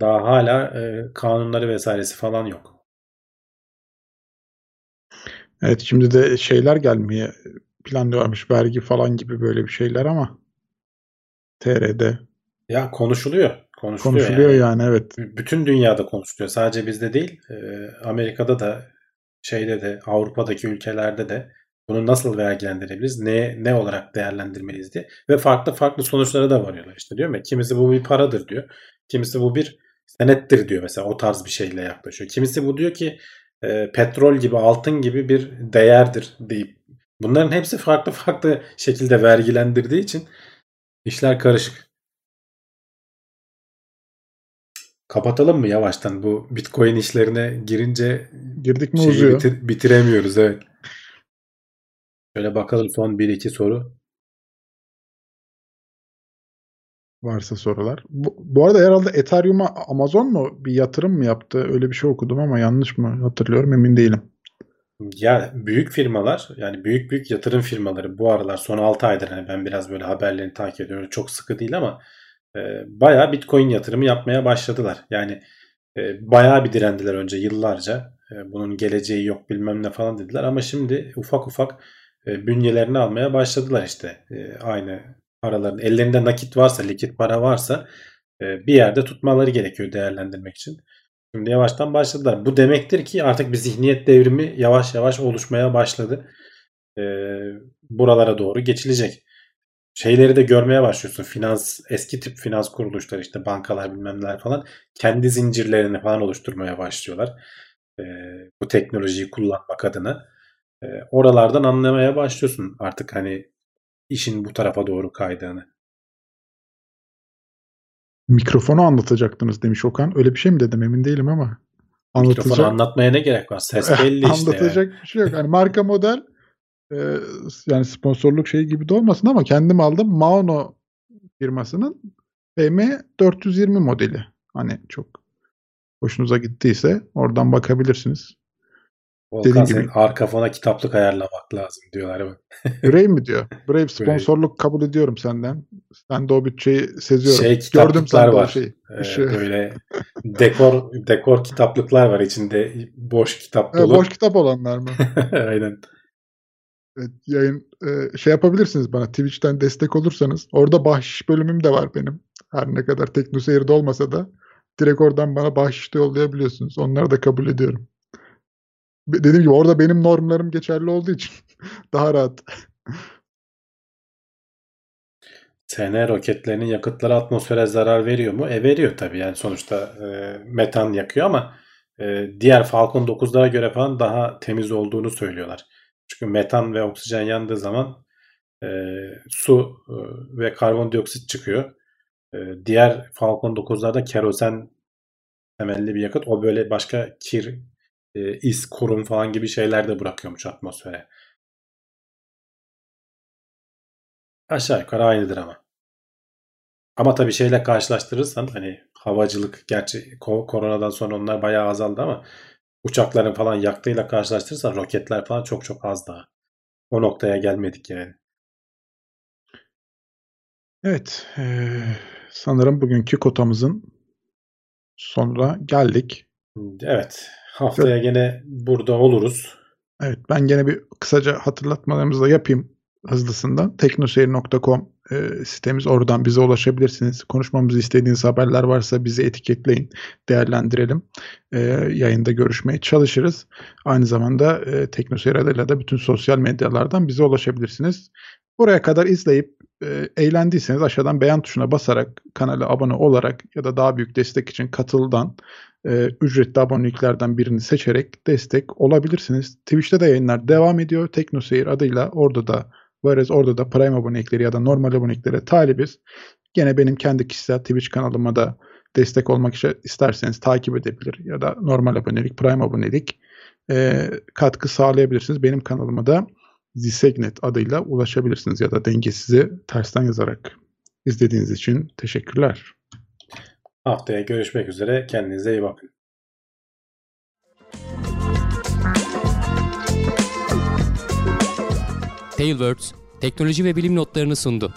Daha hala e, kanunları vesairesi falan yok. Evet şimdi de şeyler gelmeye planlıyormuş vergi falan gibi böyle bir şeyler ama TR'de Ya konuşuluyor. Konuşuluyor, konuşuluyor yani. yani evet. Bütün dünyada konuşuluyor. Sadece bizde değil. e, Amerika'da da şeyde de Avrupa'daki ülkelerde de Bunu nasıl vergilendirebiliriz? Ne ne olarak değerlendirmeliyiz diye. Ve farklı farklı sonuçlara da varıyorlar işte diyorum ya. Kimisi bu bir paradır diyor. Kimisi bu bir senettir diyor mesela o tarz bir şeyle yaklaşıyor. Kimisi bu diyor ki e, petrol gibi altın gibi bir değerdir deyip bunların hepsi farklı farklı şekilde vergilendirdiği için işler karışık. Kapatalım mı yavaştan bu Bitcoin işlerine girince Girdik mi şeyi uzuyor. bitir- bitiremiyoruz evet. Şöyle bakalım son 1-2 soru. Varsa sorular. Bu, bu arada herhalde Ethereum'a Amazon mu bir yatırım mı yaptı? Öyle bir şey okudum ama yanlış mı hatırlıyorum emin değilim. Ya büyük firmalar yani büyük büyük yatırım firmaları bu aralar son 6 aydır hani ben biraz böyle haberlerini takip ediyorum. Çok sıkı değil ama e, bayağı Bitcoin yatırımı yapmaya başladılar. Yani e, bayağı bir direndiler önce yıllarca. E, bunun geleceği yok bilmem ne falan dediler ama şimdi ufak ufak e, bünyelerini almaya başladılar işte. E, aynı paraların ellerinde nakit varsa, likit para varsa e, bir yerde tutmaları gerekiyor değerlendirmek için. Şimdi yavaştan başladılar. Bu demektir ki artık bir zihniyet devrimi yavaş yavaş oluşmaya başladı. Ee, buralara doğru geçilecek. Şeyleri de görmeye başlıyorsun. Finans, eski tip finans kuruluşları işte bankalar bilmem neler falan kendi zincirlerini falan oluşturmaya başlıyorlar. Ee, bu teknolojiyi kullanmak adına. Ee, oralardan anlamaya başlıyorsun artık hani işin bu tarafa doğru kaydığını. Mikrofonu anlatacaktınız demiş Okan. Öyle bir şey mi dedim emin değilim ama. Mikrofonu Anlatacak, anlatmaya ne gerek var? Ses belli işte. yani. anlatacak bir şey yok. Yani marka model e, yani sponsorluk şeyi gibi de olmasın ama kendim aldım. Maono firmasının PM420 modeli. Hani çok hoşunuza gittiyse oradan bakabilirsiniz. Volkan Dediğim senin gibi. arka fona kitaplık ayarlamak lazım diyorlar. Brave mi diyor? Brave sponsorluk kabul ediyorum senden. Sen de o bütçeyi seziyorum. Şey Gördüm sende o var. şeyi. Ee, böyle dekor dekor kitaplıklar var içinde boş kitap dolu. boş kitap olanlar mı? Aynen. Evet, yayın e, şey yapabilirsiniz bana Twitch'ten destek olursanız. Orada bahşiş bölümüm de var benim. Her ne kadar teknoseyirde olmasa da direkt oradan bana bahşiş de yollayabiliyorsunuz. Onları da kabul ediyorum. Dediğim gibi orada benim normlarım geçerli olduğu için daha rahat. TN roketlerinin yakıtları atmosfere zarar veriyor mu? E veriyor tabii yani sonuçta e, metan yakıyor ama e, diğer Falcon 9'lara göre falan daha temiz olduğunu söylüyorlar. Çünkü metan ve oksijen yandığı zaman e, su e, ve karbondioksit çıkıyor. E, diğer Falcon 9'larda kerosen temelli bir yakıt. O böyle başka kir, e, is, kurum falan gibi şeyler de bırakıyormuş atmosfere. Aşağı yukarı aynıdır ama. Ama tabii şeyle karşılaştırırsan hani havacılık gerçi ko- koronadan sonra onlar bayağı azaldı ama uçakların falan yaktığıyla karşılaştırırsan roketler falan çok çok az daha. O noktaya gelmedik yani. Evet. e, sanırım bugünkü kotamızın sonuna geldik. Evet. Haftaya gene burada oluruz. Evet ben gene bir kısaca hatırlatmalarımızı da yapayım hızlısından. Teknoseyir.com e, sitemiz oradan bize ulaşabilirsiniz. Konuşmamızı istediğiniz haberler varsa bizi etiketleyin, değerlendirelim. E, yayında görüşmeye çalışırız. Aynı zamanda e, Teknoseyir adıyla da bütün sosyal medyalardan bize ulaşabilirsiniz. Buraya kadar izleyip e, eğlendiyseniz aşağıdan beğen tuşuna basarak kanala abone olarak ya da daha büyük destek için katıldan e, ücretli aboneliklerden birini seçerek destek olabilirsiniz. Twitch'te de yayınlar devam ediyor. Teknoseyir adıyla orada da varız. Orada da Prime abonelikleri ya da normal aboneliklere talibiz. Gene benim kendi kişisel Twitch kanalıma da destek olmak için isterseniz takip edebilir ya da normal abonelik, Prime abonelik e, katkı sağlayabilirsiniz. Benim kanalıma da Zisegnet adıyla ulaşabilirsiniz ya da dengesizi tersten yazarak. İzlediğiniz için teşekkürler. Haftaya görüşmek üzere. Kendinize iyi bakın. Tailwords teknoloji ve bilim notlarını sundu.